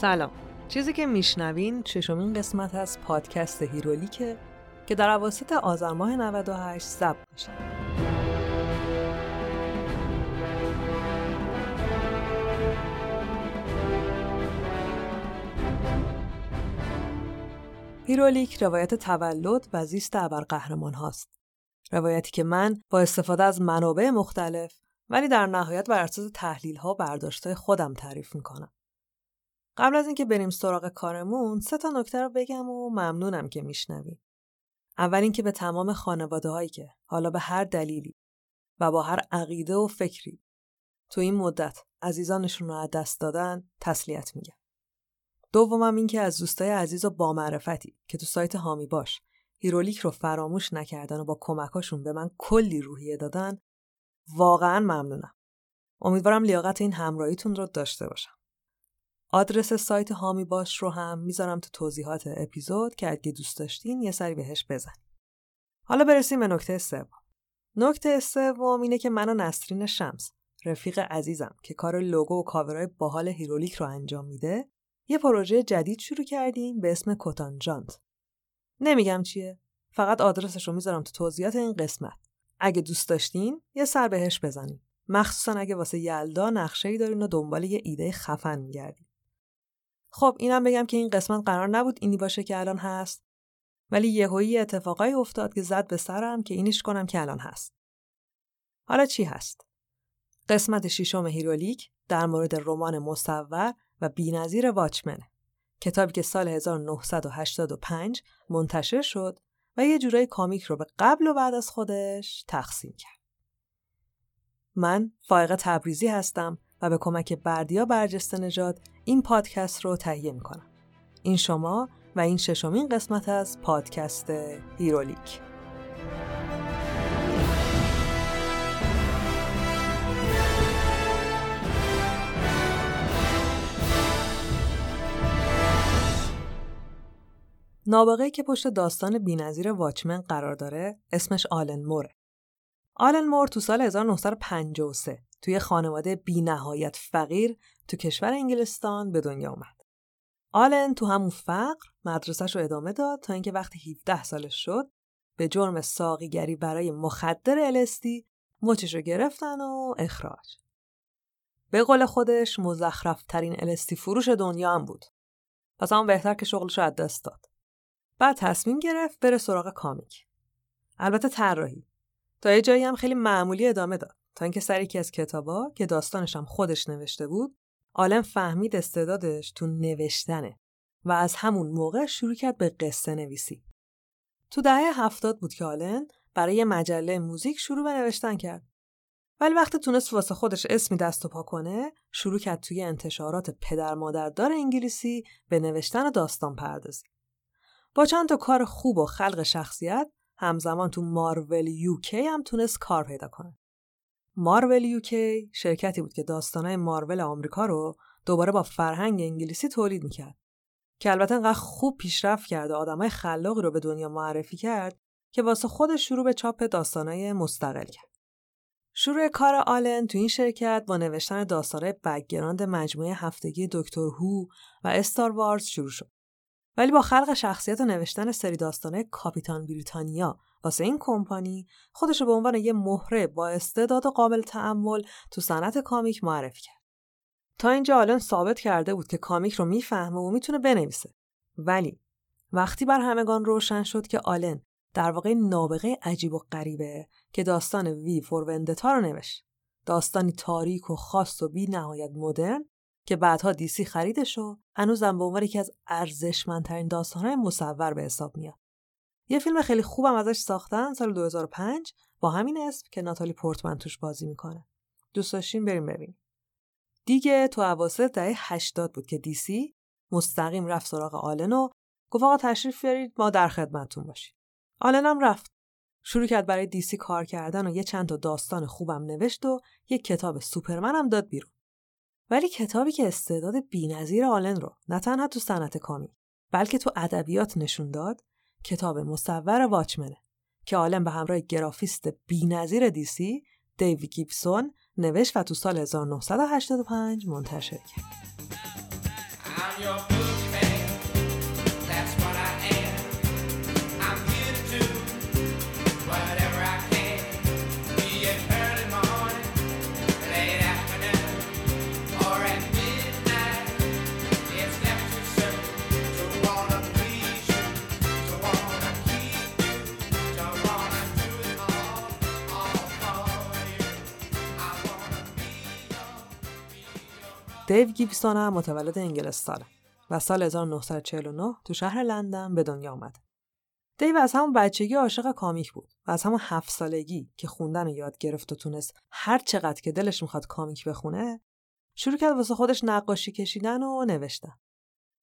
سلام چیزی که میشنوین ششمین قسمت از پادکست هیرولیکه که در عواسط آذر ماه 98 ضبط میشه هیرولیک روایت تولد و زیست ابرقهرمان هاست. روایتی که من با استفاده از منابع مختلف ولی در نهایت بر اساس تحلیل ها برداشته خودم تعریف می‌کنم. قبل از اینکه بریم سراغ کارمون سه تا نکته رو بگم و ممنونم که میشنویم. اول اینکه به تمام خانواده هایی که حالا به هر دلیلی و با هر عقیده و فکری تو این مدت عزیزانشون رو از دست دادن تسلیت میگم. دومم این که از دوستای عزیز و با معرفتی که تو سایت هامی باش هیرولیک رو فراموش نکردن و با کمکاشون به من کلی روحیه دادن واقعا ممنونم. امیدوارم لیاقت این همراهیتون رو داشته باشم. آدرس سایت حامی باش رو هم می‌ذارم تو توضیحات اپیزود که اگه دوست داشتین یه سری بهش بزن. حالا برسیم به نکته سوم. نکته سوم اینه که من و نسرین شمس رفیق عزیزم که کار لوگو و کاورای باحال هیرولیک رو انجام میده یه پروژه جدید شروع کردیم به اسم کوتانجانت. نمیگم چیه فقط آدرسش رو می‌ذارم تو توضیحات این قسمت. اگه دوست داشتین یه سر بهش بزنین. مخصوصا اگه واسه یلدا نقشه دارین و دنبال یه ایده خفن میگردین. خب اینم بگم که این قسمت قرار نبود اینی باشه که الان هست ولی یهویی اتفاقای افتاد که زد به سرم که اینیش کنم که الان هست. حالا چی هست؟ قسمت ششم هیرولیک در مورد رمان مصور و بینظیر واچمنه. کتابی که سال 1985 منتشر شد و یه جورای comic رو به قبل و بعد از خودش تقسیم کرد. من فائق تبریزی هستم و به کمک بردیا برجسته نژاد این پادکست رو تهیه می‌کنم. این شما و این ششمین قسمت از پادکست هیرولیک. نابغه که پشت داستان بینظیر واچمن قرار داره اسمش آلن موره. آلن مور تو سال 1953 توی خانواده بی نهایت فقیر تو کشور انگلستان به دنیا اومد. آلن تو همون فقر مدرسهش رو ادامه داد تا اینکه وقتی 17 سالش شد به جرم ساقیگری برای مخدر الستی مچش رو گرفتن و اخراج. به قول خودش مزخرف ترین الستی فروش دنیا هم بود. پس همون بهتر که شغلش رو از دست داد. بعد تصمیم گرفت بره سراغ کامیک. البته طراحی. تا یه جایی هم خیلی معمولی ادامه داد. تا اینکه سر یکی از کتابا که داستانش هم خودش نوشته بود عالم فهمید استعدادش تو نوشتنه و از همون موقع شروع کرد به قصه نویسی. تو دهه هفتاد بود که آلن برای مجله موزیک شروع به نوشتن کرد. ولی وقتی تونست واسه خودش اسمی دست و پا کنه، شروع کرد توی انتشارات پدر مادردار انگلیسی به نوشتن داستان پردازی. با چند تا کار خوب و خلق شخصیت، همزمان تو Marvel UK هم تونست کار پیدا کنه. Marvel UK شرکتی بود که داستانهای مارول آمریکا رو دوباره با فرهنگ انگلیسی تولید می‌کرد که البته انقدر خوب پیشرفت کرد و آدمای خلاقی رو به دنیا معرفی کرد که واسه خودش شروع به چاپ داستانهای مستقل کرد. شروع کار آلن تو این شرکت با نوشتن داستانهای background مجموعه هفتگی Doctor Who و استار وارز شروع شد. ولی با خلق شخصیت و نوشتن سری داستانه کاپیتان بریتانیا واسه این کمپانی خودش به عنوان یه مهره با استعداد و قابل تعمل تو صنعت کامیک معرفی کرد. تا اینجا آلن ثابت کرده بود که کامیک رو می‌فهمه و می‌تونه بنویسه. ولی وقتی بر همگان روشن شد که آلن در واقع نابغه عجیب و غریبه که داستان وی فور وندتا رو نوشت. داستانی تاریک و خاص و بی نهایت مدرن که بعدها دیسی خریدش و هنوزم به عنوان یکی از ارزشمندترین داستانهای مصور به حساب میاد. یه فیلم خیلی خوبم ازش ساختن سال 2005 با همین اسم که ناتالی پورتمن توش بازی می‌کنه. دوست داشتین بریم ببینیم. دیگه تو اواسط دهه 80 بود که دیسی مستقیم رفت سراغ آلن و گفت آقا تشریف بیارید ما در خدمتتون باشیم. آلن هم رفت. شروع کرد برای دیسی کار کردن و یه چند تا داستان خوبم نوشت و یه کتاب سوپرمن هم داد بیرون. ولی کتابی که استعداد بی‌نظیر آلن رو نه تنها تو صنعت کامی بلکه تو ادبیات نشون داد کتاب مصور واچمنه که عالم به همراه گرافیست بی‌نظیر دیسی دیوی گیبسون نوشت و تو سال 1985 منتشر کرد. دیو گیبسون هم متولد انگلستانه و سال 1949 تو شهر لندن به دنیا آمد. دیو از همون بچگی عاشق کامیک بود و از همون هفت سالگی که خوندن یاد گرفت و تونست هر چقدر که دلش می‌خواد کامیک بخونه شروع کرد واسه خودش نقاشی کشیدن و نوشتن.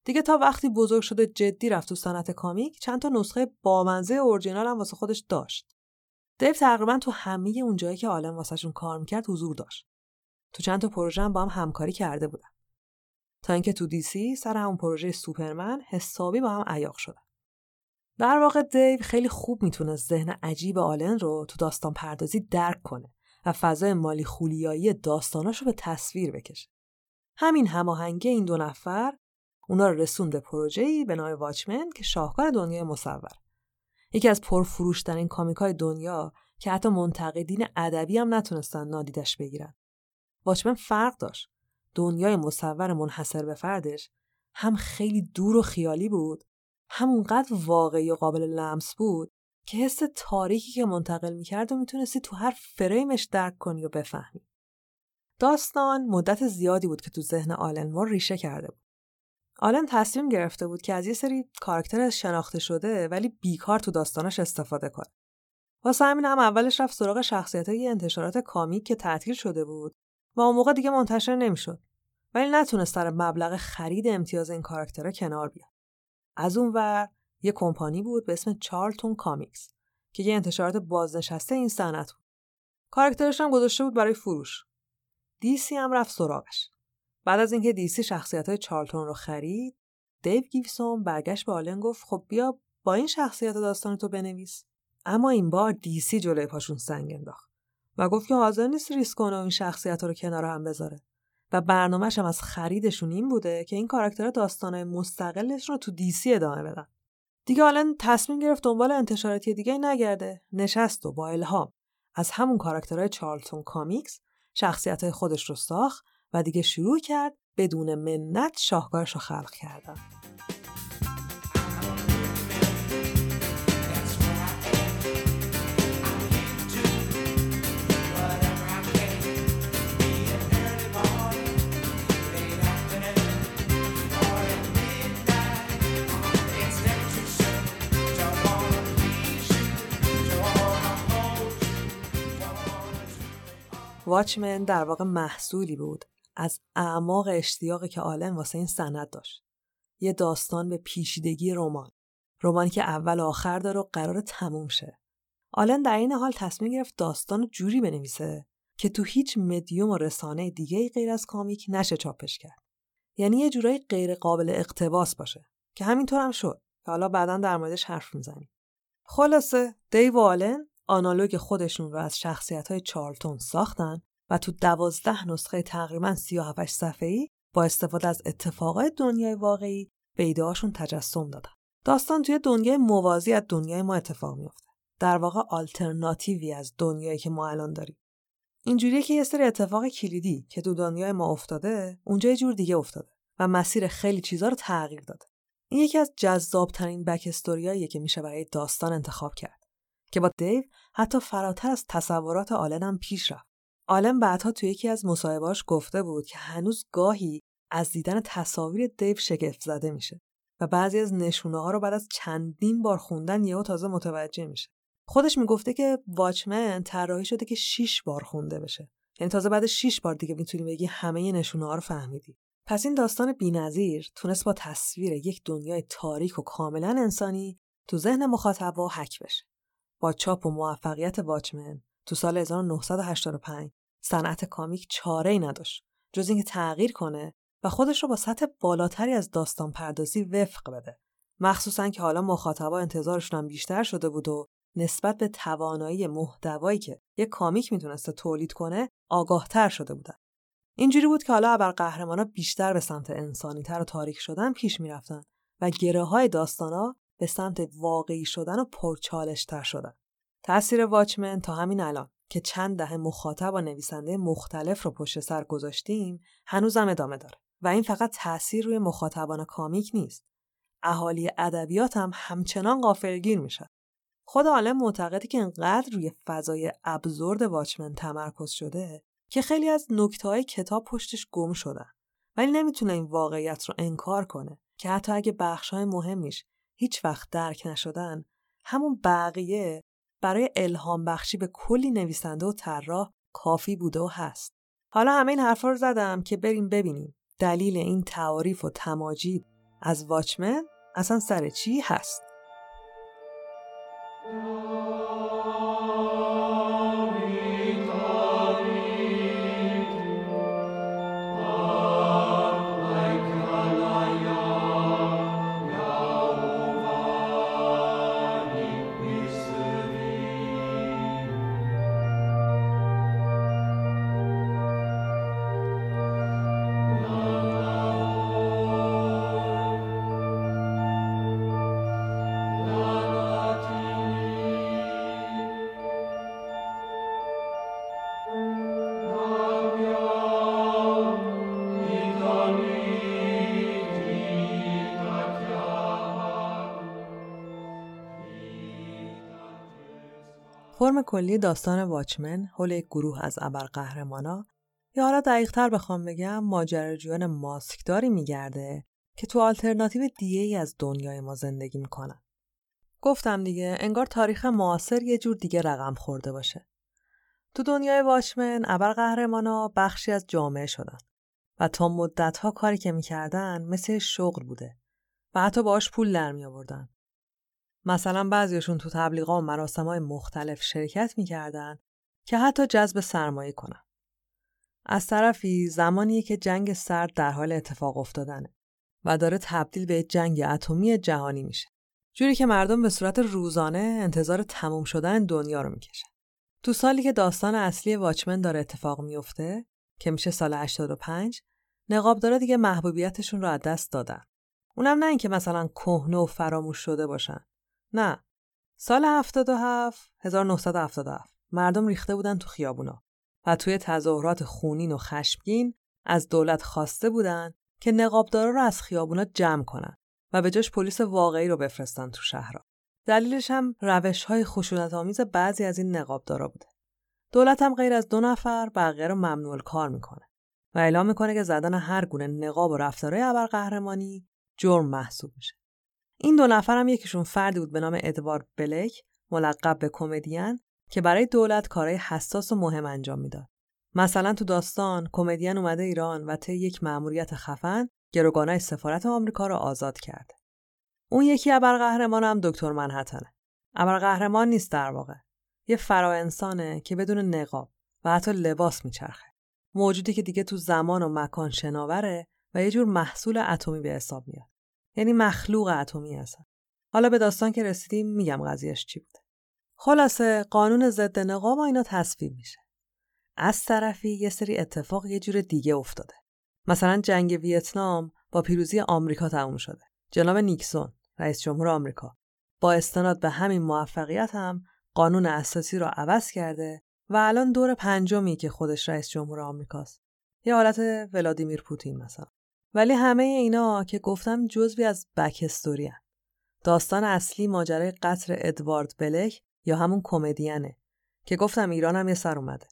دیگه تا وقتی بزرگ شده جدی رفت تو صنعت کامیک چند تا نسخه بامنزه اورجینال هم واسه خودش داشت. دیو تقریبا تو همه اون جایی که عالم واسهشون کار می‌کرد حضور داشت. تو چند تا پروژه هم با هم همکاری کرده بودن. تا اینکه تو دیسی سر همون پروژه سوپرمن حسابی با هم عیاق شدن. در واقع دیو خیلی خوب می‌تونه ذهن عجیب آلن رو تو داستان پردازی درک کنه و فضای مالی خولیایی داستاناش رو به تصویر بکشه. همین هماهنگی این دو نفر اونا رو رسون به پروژه‌ای به نام واچمن که شاهکار دنیای مصور. یکی از پرفروشترین کامیکای دنیا که حتی منتقدین ادبی هم نتونستن نادیدش بگیرن. واچمن فرق داشت. دنیای مصور منحصر به فردش هم خیلی دور و خیالی بود همونقدر واقعی و قابل لمس بود که حس تاریکی که منتقل می‌کرد و می‌تونستی تو هر فریمش درک کنی و بفهمی. داستان مدت زیادی بود که تو ذهن آلن مور ریشه کرده بود. آلن تصمیم گرفته بود که از یه سری کاراکتر شناخته شده ولی بیکار تو داستانش استفاده کنه. واسه همین هم اولش رفت سراغ شخصیت انتشارات comic که تعطیل شده بود و اون موقع دیگه منتشر نمی‌شد. ولی نتونست سر مبلغ خرید امتیاز این کاراکترها کنار بیاد. از اون ور یه کمپانی بود به اسم Charlton Comics که یه انتشارات بازنشسته این صنعت بود. کاراکترش هم گذاشته بود برای فروش. DC هم رفت سراغش. بعد از اینکه DC شخصیت های چارلتون رو خرید دیو گیبونز برگشت به آلن گفت خب بیا با این شخصیت داستان تو بنویس. اما این بار DC جلوی پاشون سنگ انداخت. و گفت که حاضر نیست ریسک کنه و این شخصیت رو کنار هم بذاره. و برنامهش هم از خریدشون این بوده که این کاراکترها داستانه مستقلش رو تو DC ادامه بدن. دیگه حالا تصمیم گرفت دنبال انتشاراتی دیگه نگرده. نشست و با الهام از همون کاراکترهای Charlton Comics شخصیت خودش رو ساخت و دیگه شروع کرد بدون منت شاهکارش رو خلق کردن. واچمن در واقع محصولی بود از اعماق اشتیاقی که آلن واسه این سند داشت. یه داستان به پیشیدگی رمان. رمانی که اول و آخر داره و قرار تموم شه. آلن در این حال تصمیم گرفت داستان جوری بنویسه که تو هیچ مدیوم و رسانه دیگه غیر از کامیک نشه چاپش کرد. یعنی یه جورایی غیر قابل اقتباس باشه که همینطور هم شد که حالا بعدا در موردش حرف می‌زنیم. خلاصه دیو آلن آنالوگ خودشون رو از شخصیت های چارلتون ساختن و تو دوازده نسخه تقریبا 37 صفحه‌ای با استفاده از اتفاقات دنیای واقعی به ایدهاشون تجسم دادن. داستان توی دنیای موازی از دنیای ما اتفاق میفته. در واقع آلترناتیوی از دنیایی که ما الان داریم. اینجوریه که یه سری اتفاق کلیدی که تو دنیای ما افتاده، اونجا یه جور دیگه افتاده و مسیر خیلی چیزا رو تغییر داده. این یکی از جذابترین بک که میشه برای داستان انتخاب کرد. که با دیو حتی فراتر از تصورات آلن هم پیش رفت. آلن بعدها توی یکی از مصاحبهاش گفته بود که هنوز گاهی از دیدن تصاویر دیو شگفت زده میشه و بعضی از نشونه ها رو بعد از چندین بار خوندن یهو تازه متوجه میشه. خودش می‌گفته که واچمن طراحی شده که 6 بار خونده بشه. یعنی تازه بعد 6 بار دیگه می‌تونی بگی همه نشونه ها رو فهمیدی. پس این داستان بی‌نظیر تونست با تصویر یک دنیای تاریک و کاملا انسانی تو ذهن مخاطب حک بشه. چاپ و موفقیت واچمن تو سال 1985 صنعت کامیک چاره ای نداشت جز اینکه تغییر کنه و خودش رو با سطح بالاتری از داستان پردازی وفق بده. مخصوصا که حالا مخاطبا انتظارشون هم بیشتر شده بود و نسبت به توانایی محتوایی که یک کامیک می‌تونسته تولید کنه آگاهتر شده بودن. اینجوری بود که حالا ابرقهرمانا بیشتر به سمت انسانی تر و تاریک شدن پیش می‌رفتن و گره های داستانا به سمت واقعی شدن و پرچالش تر شدن. تاثیر واچمن تا همین الان که چند دهه مخاطب و نویسنده مختلف رو پشت سر گذاشتیم هنوزم ادامه داره و این فقط تاثیر روی مخاطبان کامیک نیست. اهالی ادبیات هم همچنان غافلگیر میشه. خود عالم معتقده که انقدر روی فضای ابزورد واچمن تمرکز شده که خیلی از نکته کتاب پشتش گم شدن ولی نمی‌تونه این واقعیت رو انکار کنه که حتی اگه بخش های مهمیش هیچ وقت درک نشدن. همون بقیه برای الهام بخشی به کلی نویسنده و طراح کافی بوده و هست. حالا همه این حرفا رو زدم که بریم ببینیم دلیل این تعاریف و تماجید از واچمن اصلا سر چی هست. کلی داستان واچمن حول یک گروه از ابرقهرمانا یا حالا دقیقتر بخوام بگم ماجراجویان ماسکداری میگرده که تو آلترناتیو دیگه ای از دنیای ما زندگی می‌کنن. گفتم دیگه انگار تاریخ معاصر یه جور دیگه رقم خورده باشه. تو دنیای واچمن ابرقهرمانا بخشی از جامعه شدن و تا مدتها کاری که می‌کردن مثل شغل بوده و حتی باش پول در می. مثلا بعضیشون تو تبلیغا و مراسم های مختلف شرکت می‌کردن که حتی جذب سرمایه کنن. از طرفی زمانیه که جنگ سرد در حال اتفاق افتادنه و داره تبدیل به جنگ اتمی جهانی میشه. جوری که مردم به صورت روزانه انتظار تموم شدن دنیا رو می‌کشن. تو سالی که داستان اصلی واچمن داره اتفاق میفته که میشه سال 85 نقابدارا دیگه محبوبیتشون رو از دست دادن. اونم نه اینکه مثلا کهنه و فراموش شده باشن نه سال 77 1977 مردم ریخته بودن تو خیابونا و توی تظاهرات خونین و خشمگین از دولت خواسته بودن که نقابدارا رو از خیابونا جمع کنن و به جاش پلیس واقعی رو بفرستن تو شهرها. دلیلش هم روش های خشونت آمیز بعضی از این نقابدارا بوده. دولت هم غیر از دو نفر بقیه رو ممنوع کار می‌کنه و اعلام می‌کنه که زدن هر گونه نقاب و رفتارهای ابرقهرمانی جرم محسوب میشه. این دو نفر هم یکیشون فردی بود به نام ادوارد بلک ملقب به کمدین که برای دولت کارهای حساس و مهم انجام می‌داد. مثلا تو داستان کمدین اومده ایران و طی یک مأموریت خفن گروگانای سفارت آمریکا رو آزاد کرد. اون یکی ابرقهرمان هم دکتر منحتنه. ابرقهرمان نیست در واقع. یه فرا انسانه که بدون نقاب و حتی لباس میچرخه. موجودی که دیگه تو زمان و مکان شناوره و یه جور محصول اتمی به حساب میاد. یعنی مخلوق اتمی هستن. حالا به داستان که رسیدیم میگم قضیهش چی بوده. خلاصه قانون ضد نقاب و اینا تصویب میشه. از طرفی یه سری اتفاق یه جور دیگه افتاده. مثلا جنگ ویتنام با پیروزی آمریکا تموم شده. جناب نیکسون رئیس جمهور آمریکا با استناد به همین موفقیت هم قانون اساسی رو عوض کرده و الان دور پنجمی که خودش رئیس جمهور آمریکاست. یه حالت ولادیمیر پوتین مثلا. ولی همه اینا که گفتم جزوی از بکستوری هن. داستان اصلی ماجرای قتل ادوارد بلک یا همون کمدینه که گفتم ایران هم یه سر اومده.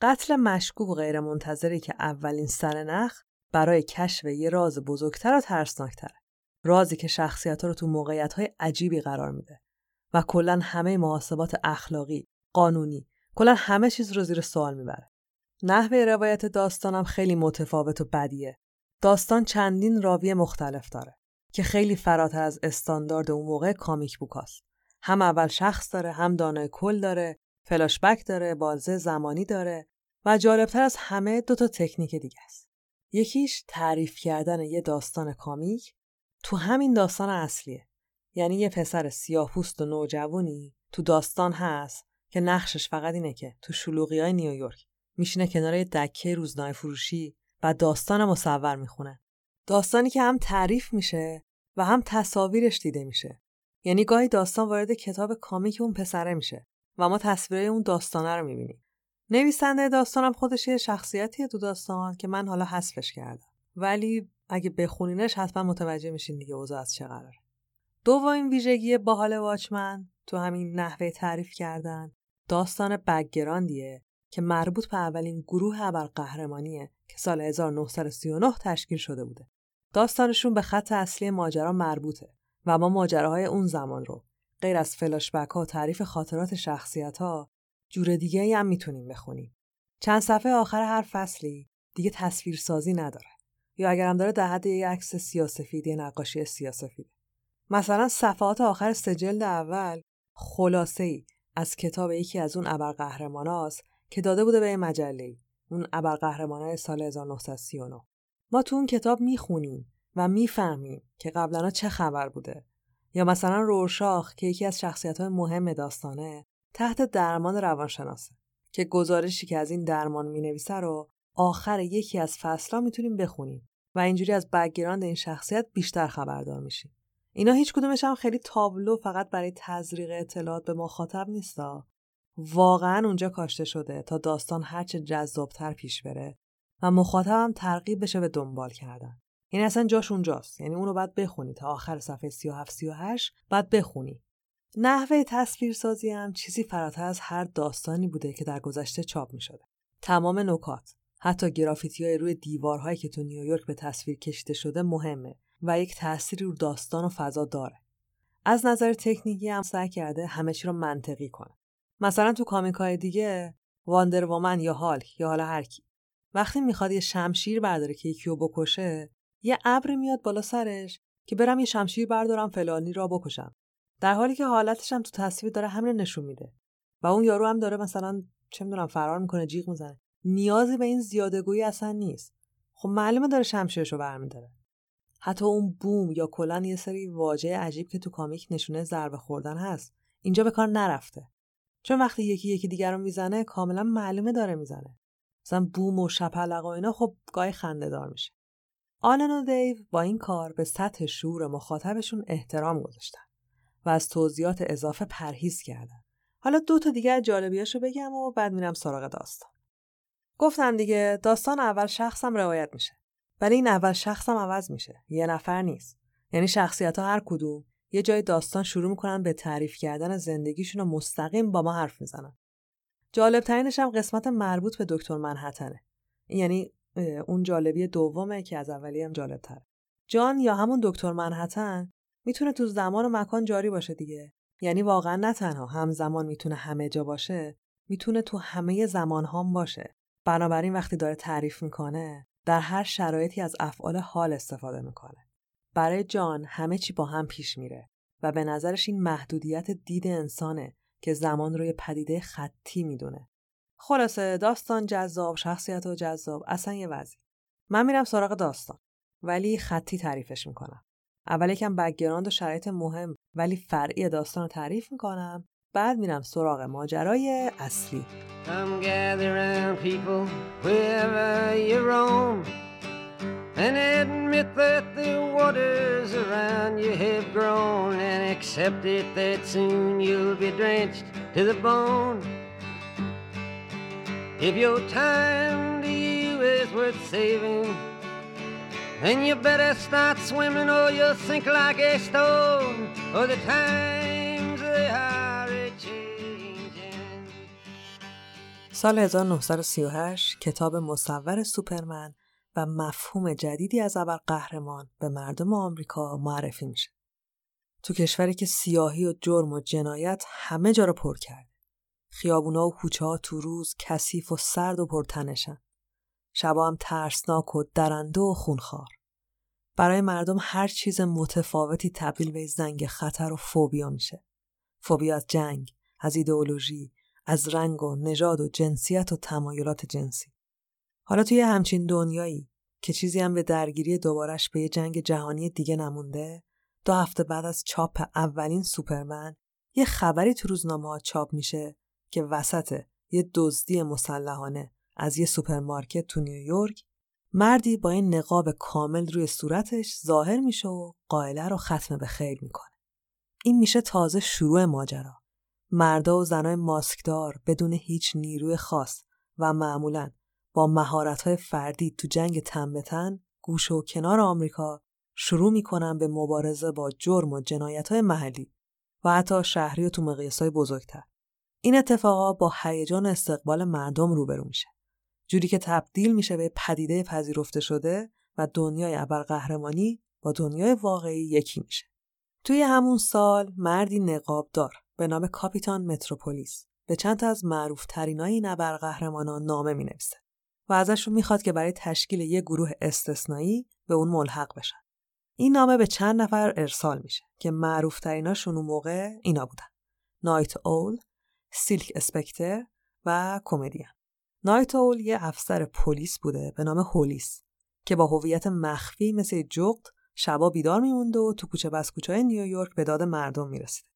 قتل مشکوک و غیر منتظری که اولین سر نخ برای کشف یه راز بزرگتر و ترسناکتره. رازی که شخصیت رو تو موقعیت های عجیبی قرار میده و کلا همه محاسبات اخلاقی، قانونی، کلا همه چیز رو زیر سوال می‌بره. نحوه روایت داستانم خیلی متفاوت و بدیه داستان چندین راوی مختلف داره که خیلی فراتر از استاندارد اون موقع کامیک بوکاست. هم اول شخص داره، هم دانای کل داره، فلاشبک داره، بازه زمانی داره و جالبتر از همه دو تا تکنیک دیگه است. یکیش تعریف کردن یه داستان کامیک تو همین داستان اصلیه. یعنی یه پسر سیاه و نوجوانی تو داستان هست که نقشش فقط اینه که تو شلوغی های نیویورک میشینه کنار یه دکه روزنامه فروشی و داستان مصور می‌خونه. داستانی که هم تعریف میشه و هم تصاویرش دیده میشه. یعنی گاهی داستان وارد کتاب کامیک اون پسره میشه و ما تصویرهای اون داستانه رو می‌بینیم. نویسنده داستانم خودش یه شخصیتیه تو داستان که من حالا حذفش کردم. ولی اگه بخونینش حتما متوجه میشین دیگه اوضاع از چه قراره. دومین ویژگی باحال واچمن تو همین نحوه تعریف کردن داستان بگراندیه که مربوط به اولین گروه ابرقهرمانیه که سال 1939 تشکیل شده بوده. داستانشون به خط اصلی ماجرا مربوطه و ما ماجراهای اون زمان رو غیر از فلاشبک ها و تعریف خاطرات شخصیت ها جور دیگه هم می‌تونیم بخونیم. چند صفحه آخر هر فصلی دیگه تصویرسازی نداره. یا اگر هم داره در حد یک عکس سیاسفید یا نقاشی سیاسفید. مثلا صفحات آخر سجلد اول خلاصه ای از کتاب یکی از اون ابرقهرماناست که داده بوده به مجله اون ابرقهرمانای سال 1939 ما تو اون کتاب می‌خونیم و می‌فهمیم که قبلا چه خبر بوده. یا مثلا رورشاخ که یکی از شخصیت های مهم داستانه تحت درمان روانشناسه که گزارشی که از این درمان می‌نویسه رو آخر یکی از فصلها می‌تونیم بخونیم و اینجوری از background این شخصیت بیشتر خبردار میشیم. اینا هیچ کدومش هم خیلی تابلو فقط برای تزریق اطلاعات به مخاطب نیستا. واقعا اونجا کاشته شده تا داستان هرچه جذابتر پیش بره و مخاطبم ترغیب بشه به دنبال کردن یعنی اصلا جاش اونجاست یعنی اونو باید بخونی تا آخر صفحه 37 38 بعد بخونی نحوه تصویرسازی هم چیزی فراتر از هر داستانی بوده که در گذشته چاپ می شده. تمام نکات حتی گرافیتی های روی دیوارهایی که تو نیویورک به تصویر کشیده شده مهمه و یک تأثیری رو داستان و فضا داره. از نظر تکنیکی هم سعی کرده همه چی رو منطقی کنه. مثلا تو کامیک های دیگه واندر وومن یا هالک یا حالا هر کی. وقتی می‌خواد یه شمشیر برداره که یکی رو بکشه یه ابر میاد بالا سرش که برم یه شمشیر بردارم فلانی را بکشم. در حالی که حالتش هم تو تصویر داره همین نشون میده. و اون یارو هم داره مثلا چه می‌دونم فرار می‌کنه جیغ می‌زنه. نیازی به این زیادگویی اصلا نیست. خب معلومه داره شمشیرشو برمیداره. حتی اون بوم یا کلا یه سری واژه عجیب که تو کامیک نشونه ضربه خوردن هست اینجا به کار نرفته. چون وقتی یکی یکی دیگر رو می‌زنه کاملا معلومه داره می‌زنه. مثلا بوم و شپلق و اینا خب گاهی خنده دار میشه. آلن و دیو با این کار به سطح شعور مخاطبشون احترام گذاشتن و از توضیحات اضافه پرهیز کردن. حالا دو تا دیگه جالبیاشو بگم و بعد میرم سراغ داستان. گفتم دیگه داستان اول شخصم روایت میشه. ولی این اول شخصم عوض میشه. یه نفر نیست. یعنی شخصیت ها هر کدوم یه جای داستان شروع می‌کنن به تعریف کردن زندگیشون و مستقیم با ما حرف می‌زنن. جالب ترینش هم قسمت مربوط به دکتر منحتنه یعنی اون جالبی دومه که از اولی هم جالب تره. جان یا همون دکتر منحتن می‌تونه تو زمان و مکان جاری باشه دیگه. یعنی واقعا نه تنها همزمان می‌تونه همه جا باشه می‌تونه تو همه زمان هم باشه. بنابراین وقتی داره تعریف می‌کنه در هر شرایطی از افعال حال استفاده می‌کنه. برای جان همه چی با هم پیش میره و به نظرش این محدودیت دید انسانه که زمان روی پدیده خطی می‌دونه. خلاصه داستان جذاب، شخصیت و جذاب، اصلا یه وضعی. من میرم سراغ داستان ولی خطی تعریفش می‌کنم. اول یکم بکگراند و شرایط مهم ولی فرعی داستان رو تعریف می‌کنم بعد میرم سراغ ماجرای اصلی. And admit that the waters around you have grown and accept it that soon you'll be drenched to the bone. If your time to you is worth saving, then you better start swimming or you'll sink like a stone, or the times they are changing. سال 1938 کتاب مصور سوپرمن و مفهوم جدیدی از قهرمان به مردم آمریکا معرفی میشه. تو کشوری که سیاهی و جرم و جنایت همه جا رو پر کرد. خیابونا و کوچه ها تو روز کثیف و سرد و پرتنشن. شبا هم ترسناک و درنده و خونخوار. برای مردم هر چیز متفاوتی تبدیل به زنگ خطر و فوبیا میشه. فوبیا از جنگ، از ایدئولوژی، از رنگ و نژاد و جنسیت و تمایلات جنسی. حالا توی همچین دنیایی که چیزی هم به درگیری دوبارش به یه جنگ جهانی دیگه نمونده دو هفته بعد از چاپ اولین سوپرمن یه خبری تو روزنامه ها چاپ میشه که وسط یه دزدی مسلحانه از یه سوپرمارکت تو نیویورک مردی با این نقاب کامل روی صورتش ظاهر میشه و قائله رو ختم به خیر می‌کنه. این میشه تازه شروع ماجرا. مردا و زنای ماسکدار بدون هیچ نیروی خاص و معمولا با مهارت‌های فردی تو جنگ تن به و کنار آمریکا شروع می‌کنن به مبارزه با جرم و جنایت محلی و حتی شهری و تو مقیاسای بزرگتر. این اتفاقا با هیجان استقبال مردم روبرو میشه. جوری که تبدیل میشه به پدیده پذیرفته شده و دنیای ابرقهرمانی با دنیای واقعی یکی میشه. توی همون سال مردی نقابدار به نام کاپیتان متروپولیس به چند تا از معروف ترینای این ابرقهرمانان نامه می نویسه و ازشون می‌خواد که برای تشکیل یک گروه استثنایی به اون ملحق بشن. این نامه به چند نفر ارسال میشه که معروف تریناشون اون موقع اینا بودن. نایت اول، سیلک اسپکتر و کمدین. نایت اول یه افسر پلیس بوده به نام هولیس که با هویت مخفی مثل جغد شبا بیدار میمونده و تو کوچه بس کوچه نیویورک به داد مردم می‌رسید.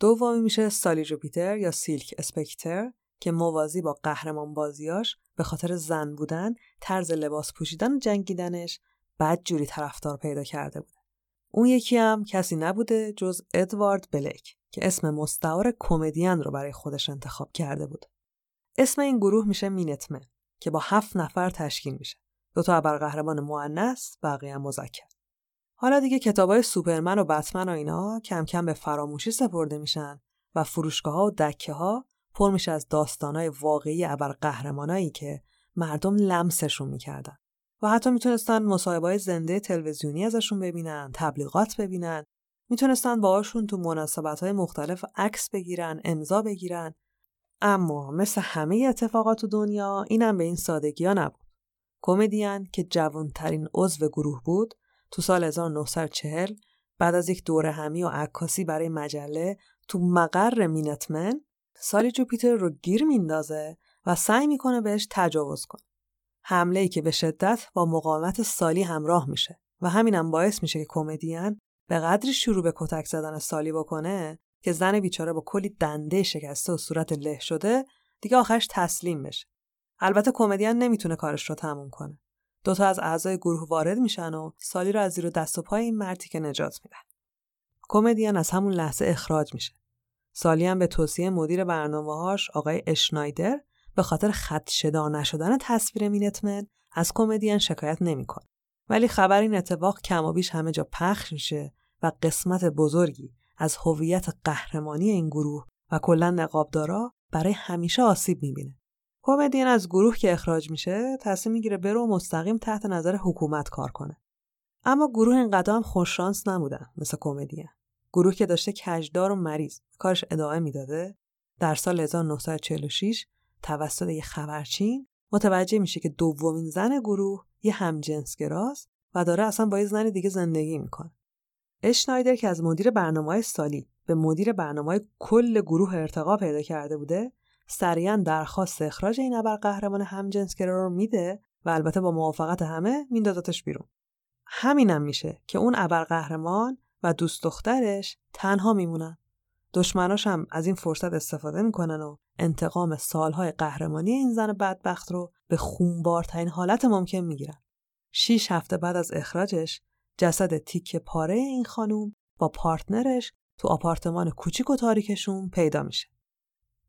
دومی میشه سالی جوپیتر یا سیلک اسپکتر که موازی با قهرمان بازیاش به خاطر زن بودن، طرز لباس پوشیدن و جنگیدنش بد جوری طرفدار پیدا کرده بود. اون یکی هم کسی نبوده جز ادوارد بلک که اسم مستعار کمدین رو برای خودش انتخاب کرده بود. اسم این گروه میشه مینتمن که با هفت نفر تشکیل میشه. دو تا ابرقهرمان مؤنث، بقیه مذکر. حالا دیگه کتابای سوپرمن و بتمن و اینا کم کم به فراموشی سپرده میشن و فروشگاه ها و دکه ها پر میشه از داستانای واقعی ابرقهرمانایی که مردم لمسشون می‌کردن. و حتی می‌تونستن مصاحبه زنده تلویزیونی ازشون ببینن، تبلیغات ببینن، می‌تونستن باهاشون تو مناسبت های مختلف عکس بگیرن، امضا بگیرن. اما مثل همه اتفاقات دنیا اینم به این سادگی ها نبود. کمدین که جوانترین عضو گروه بود تو سال 1940 بعد از یک دوره همی و عکاسی برای مجله تو مقر مینتمن سالی جوپیتر رو گیر میندازه و سعی می‌کنه بهش تجاوز کنه. حمله ای که به شدت با مقاومت سالی همراه میشه و همینم باعث میشه که کمدین به قدری شروع به کتک زدن سالی بکنه که زن بیچاره با کلی دنده شکسته و صورت له شده دیگه آخرش تسلیم بشه. البته کمدین نمی‌تونه کارش رو تموم کنه. دوتا از اعضای گروه وارد میشن و سالی رو از زیر دست و پای این مردی که نجات میدن. کمدین از همون لحظه اخراج میشه. سالی به توصیه مدیر برنامه‌هاش آقای اشنایدر به خاطر خدشدار نشدن تصویر مینتمن از کمدین شکایت نمی‌کنه. ولی خبر این اتفاق کم و بیش همه جا پخش میشه و قسمت بزرگی از هویت قهرمانی این گروه و کلا نقابدارا برای همیشه آسیب می‌بینه. کمدین از گروه که اخراج میشه تصمیم می‌گیره بره و مستقیم تحت نظر حکومت کار کنه. اما گروه اینقدر هم خوششانس نبودن مثل کمدین. گروه که داشته کجدار و مریض. کارش ادامه می‌داده. در سال 1946 توسط یه خبرچین متوجه میشه که دومین زن گروه یه همجنسگراست و داره اصلا با یه زن دیگه زندگی می‌کنه. اشنایدر که از مدیر برنامه سالی به مدیر برنامه کل گروه ارتقا پیدا کرده بوده سریعا درخواست اخراج این ابرقهرمان همجنسگرا رو میده و البته با موافقت همه میندازتش بیرون. همینم میشه که اون ابرقهرمان و دوست دخترش تنها میمونن دشمناش هم از این فرصت استفاده می‌کنن و انتقام سالهای قهرمانی این زن بدبخت رو به خونبارترین حالت ممکن می‌گیرن. شیش هفته بعد از اخراجش جسد تیک پاره این خانوم با پارتنرش تو آپارتمان کوچیک و تاریکشون پیدا میشه.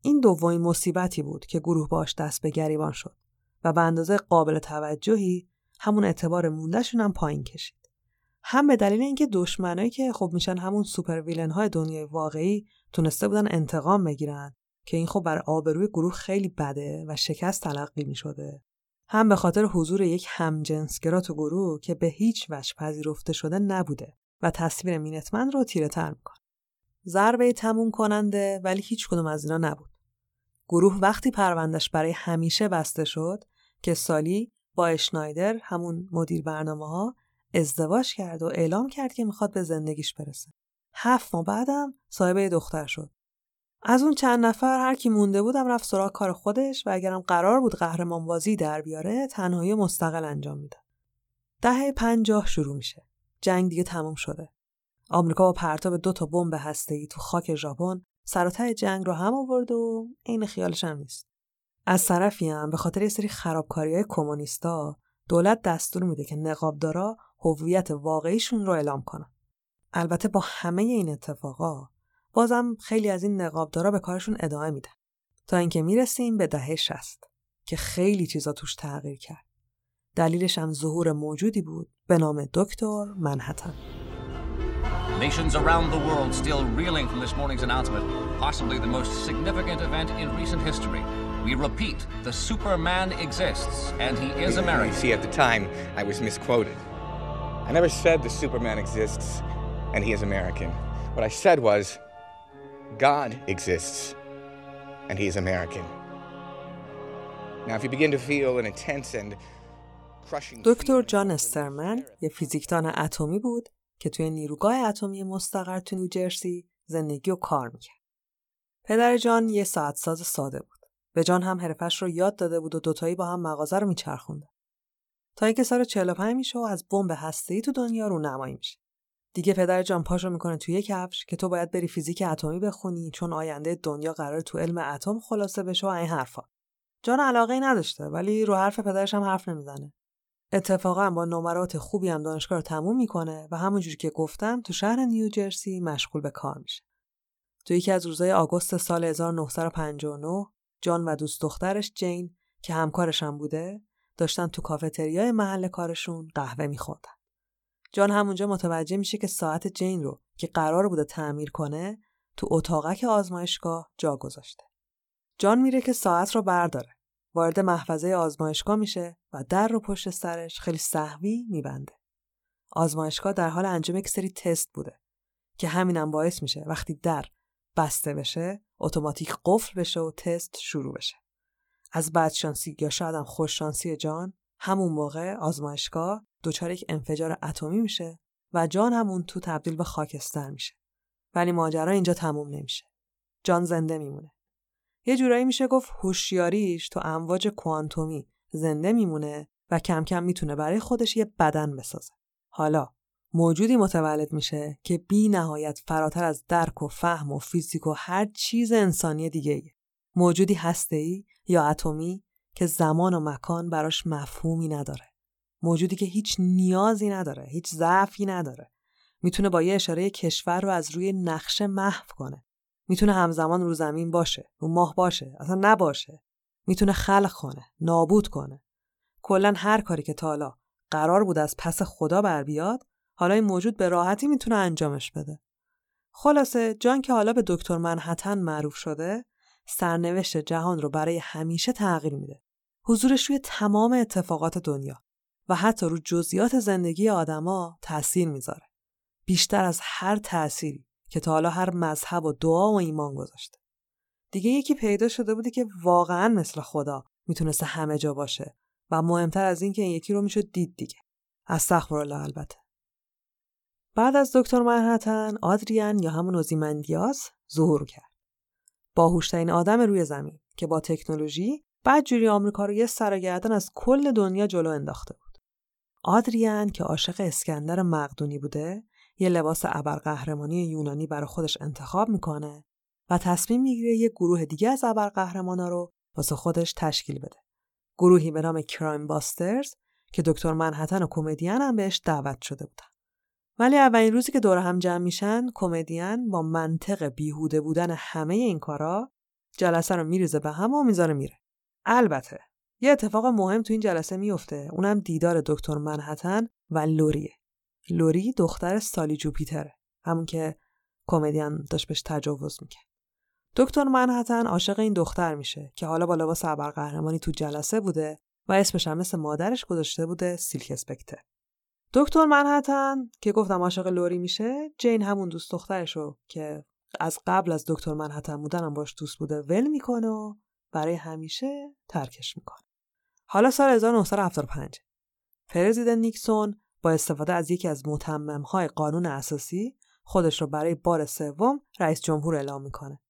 این دومین مصیبتی بود که گروه باش دست به گریبان شد و به اندازه قابل توجهی همون اعتبار موندهشون هم پایین کشید. هم به دلیل اینکه دشمنایی که خب میشن همون سوپر ویلن های دنیای واقعی تونسته بودن انتقام بگیرن که این خب بر آبروی گروه خیلی بده و شکست تلقی می شده. هم به خاطر حضور یک همجنسگرا تو گروه که به هیچ وجه پذیرفته شده نبوده و تصویر مینتمن رو تیره تر می‌کنه. ضربه تموم کننده ولی هیچ کدوم از اینا نبود. گروه وقتی پروندش برای همیشه بسته شد که سالی با اشنایدر همون مدیر برنامه ها ازدواج کرد و اعلام کرد که می‌خواد به زندگیش برسه. هفت ماه بعدم صاحب دختر شد. از اون چند نفر هر کی مونده بودم رفت سراغ کار خودش و اگرم قرار بود قهرمان بازی در بیاره تنهایی مستقل انجام میده. دهه پنجاه شروع میشه. جنگ دیگه تموم شده. آمریکا با پرتاب دو تا بمب هسته‌ای تو خاک ژاپن سر جنگ رو هم آورد و عین خیالش هم نیست. از طرفی هم به خاطر یه سری خرابکاری های کمونیستا دولت دستور میده که نقابدارا هویت واقعیشون رو اعلام کنن. البته با همه این اتفاقا بازم خیلی از این نقابدارا به کارشون ادامه میدن تا اینکه می‌رسیم به دهه 60 که خیلی چیزا توش تغییر کرد. دلیلش هم ظهور موجودی بود به نام دکتر منحتن. Nations around the world still reeling from this morning's announcement, possibly the most significant event in recent history. We repeat, the Superman exists, and he is American. See, at the time, I was misquoted. I never said the Superman exists, and he is American. What I said was, God exists, and he is American. Now, if you begin to feel an intense and دکتر جان استرمن یه فیزیکدان اتمی بود که توی نیروگاه اتمی مستقر تو نیوجرسی زندگی و کار می‌کرد. پدر جان یه ساعت ساز ساده بود. به جان هم حرفش رو یاد داده بود و دوتایی با هم مغازه رو میچرخونده. اینکه سال 45 میشه و از بمب هسته‌ای تو دنیا رو نمایی میشه. دیگه پدر جان پاشو می‌کنه توی کفش که تو باید بری فیزیک اتمی بخونی چون آینده دنیا قرار تو علم اتم خلاصه بشه و این حرفا. جان علاقه ای نداشته ولی رو حرف پدرش هم حرف نمی‌زنه. اتفاقا با نمرات خوبی هم دانشگاه رو تموم می‌کنه و همونجوری که گفتم تو شهر نیوجرسی مشغول به کار میشه. تو یکی از روزهای آگوست سال 1959 جان و دوست دخترش جین که همکارش هم بوده داشتن تو کافتریای محل کارشون قهوه میخوردن. جان همونجا متوجه میشه که ساعت جین رو که قرار بوده تعمیر کنه تو اتاقک آزمایشگاه جا گذاشته. جان میره که ساعت رو برداره. وارد محفظه آزمایشگاه میشه و در رو پشت سرش خیلی صحوی میبنده. آزمایشگاه در حال انجام یک سری تست بوده که همینم باعث میشه وقتی در بسته بشه اتوماتیک قفل بشه و تست شروع بشه. از بدشانسی یا شاید هم خوششانسی جان همون موقع آزمایشگاه دچار یک انفجار اتمی میشه و جان همون تو تبدیل به خاکستر میشه. ولی ماجرا اینجا تموم نمیشه. جان زنده میمونه. یه جورایی میشه گفت هوشیاریش تو امواج کوانتومی زنده میمونه و کم کم می‌تونه برای خودش یه بدن بسازه. حالا موجودی متولد میشه که بی نهایت فراتر از درک و فهم و فیزیک و هر چیز انسانی دیگه ایه. موجودی هسته‌ای یا اتمی که زمان و مکان براش مفهومی نداره. موجودی که هیچ نیازی نداره، هیچ ضعفی نداره. می‌تونه با یه اشاره کشور رو از روی نقشه محو کنه. می‌تونه همزمان رو زمین باشه رو ماه باشه اصلا نباشه می‌تونه خلق کنه نابود کنه کلا هر کاری که تا حالا قرار بود از پس خدا بر بیاد حالا این موجود به راحتی می‌تونه انجامش بده خلاصه جان که حالا به دکتر منحتن معروف شده سرنوشت جهان رو برای همیشه تغییر میده حضورش روی تمام اتفاقات دنیا و حتی رو جزئیات زندگی آدما تاثیر می‌ذاره بیشتر از هر تأثیری که تا حالا هر مذهب و دعا و ایمان گذاشته. دیگه یکی پیدا شده بوده که واقعا مثل خدا می‌تونسته همه جا باشه و مهمتر از این که این یکی رو می‌شد دید دیگه. از الله البته. بعد از دکتر منحتن آدریان یا همون اوزیمندیاس ظهور کرد. باهوشترین آدم روی زمین که با تکنولوژی بعد جوری آمریکا رو یه سرگردن از کل دنیا جلو انداخته بود. آدریان که عاشق اسکندر مقدونی بوده یه لباس ابرقهرمانی یونانی برای خودش انتخاب می‌کنه و تصمیم می‌گیره یه گروه دیگه از ابرقهرمانا رو واسه خودش تشکیل بده. گروهی به نام کرایم باسترز که دکتر منحتن و کمدین هم بهش دعوت شده بودن. ولی اولین روزی که دور هم جمع میشن کمدین با منطق بیهوده بودن همه این کارا جلسه رو میریزه به هم و می‌ذاره میره. البته یه اتفاق مهم تو این جلسه میفته اونم دیدار دکتر منحتن و لوریه. لوری دختر سالی جوپیتره همون که کمدین داشت بهش تجاوز می‌کرد دکتر منحتن عاشق این دختر میشه که حالا با لباس ابرقهرمانی تو جلسه بوده و اسمش هم مثل مادرش گذاشته بوده سیلک اسپکتر دکتر منحتن که گفتم عاشق لوری میشه جین همون دوست دخترشو که از قبل از دکتر منحتن بودن هم باش دوست بوده ول می‌کنه و برای همیشه ترکش می‌کنه حالا سال 1975 پرزیدنت نیکسون با استفاده از یکی از متممهای قانون اساسی خودش رو برای بار سوم رئیس جمهور اعلام می‌کنه.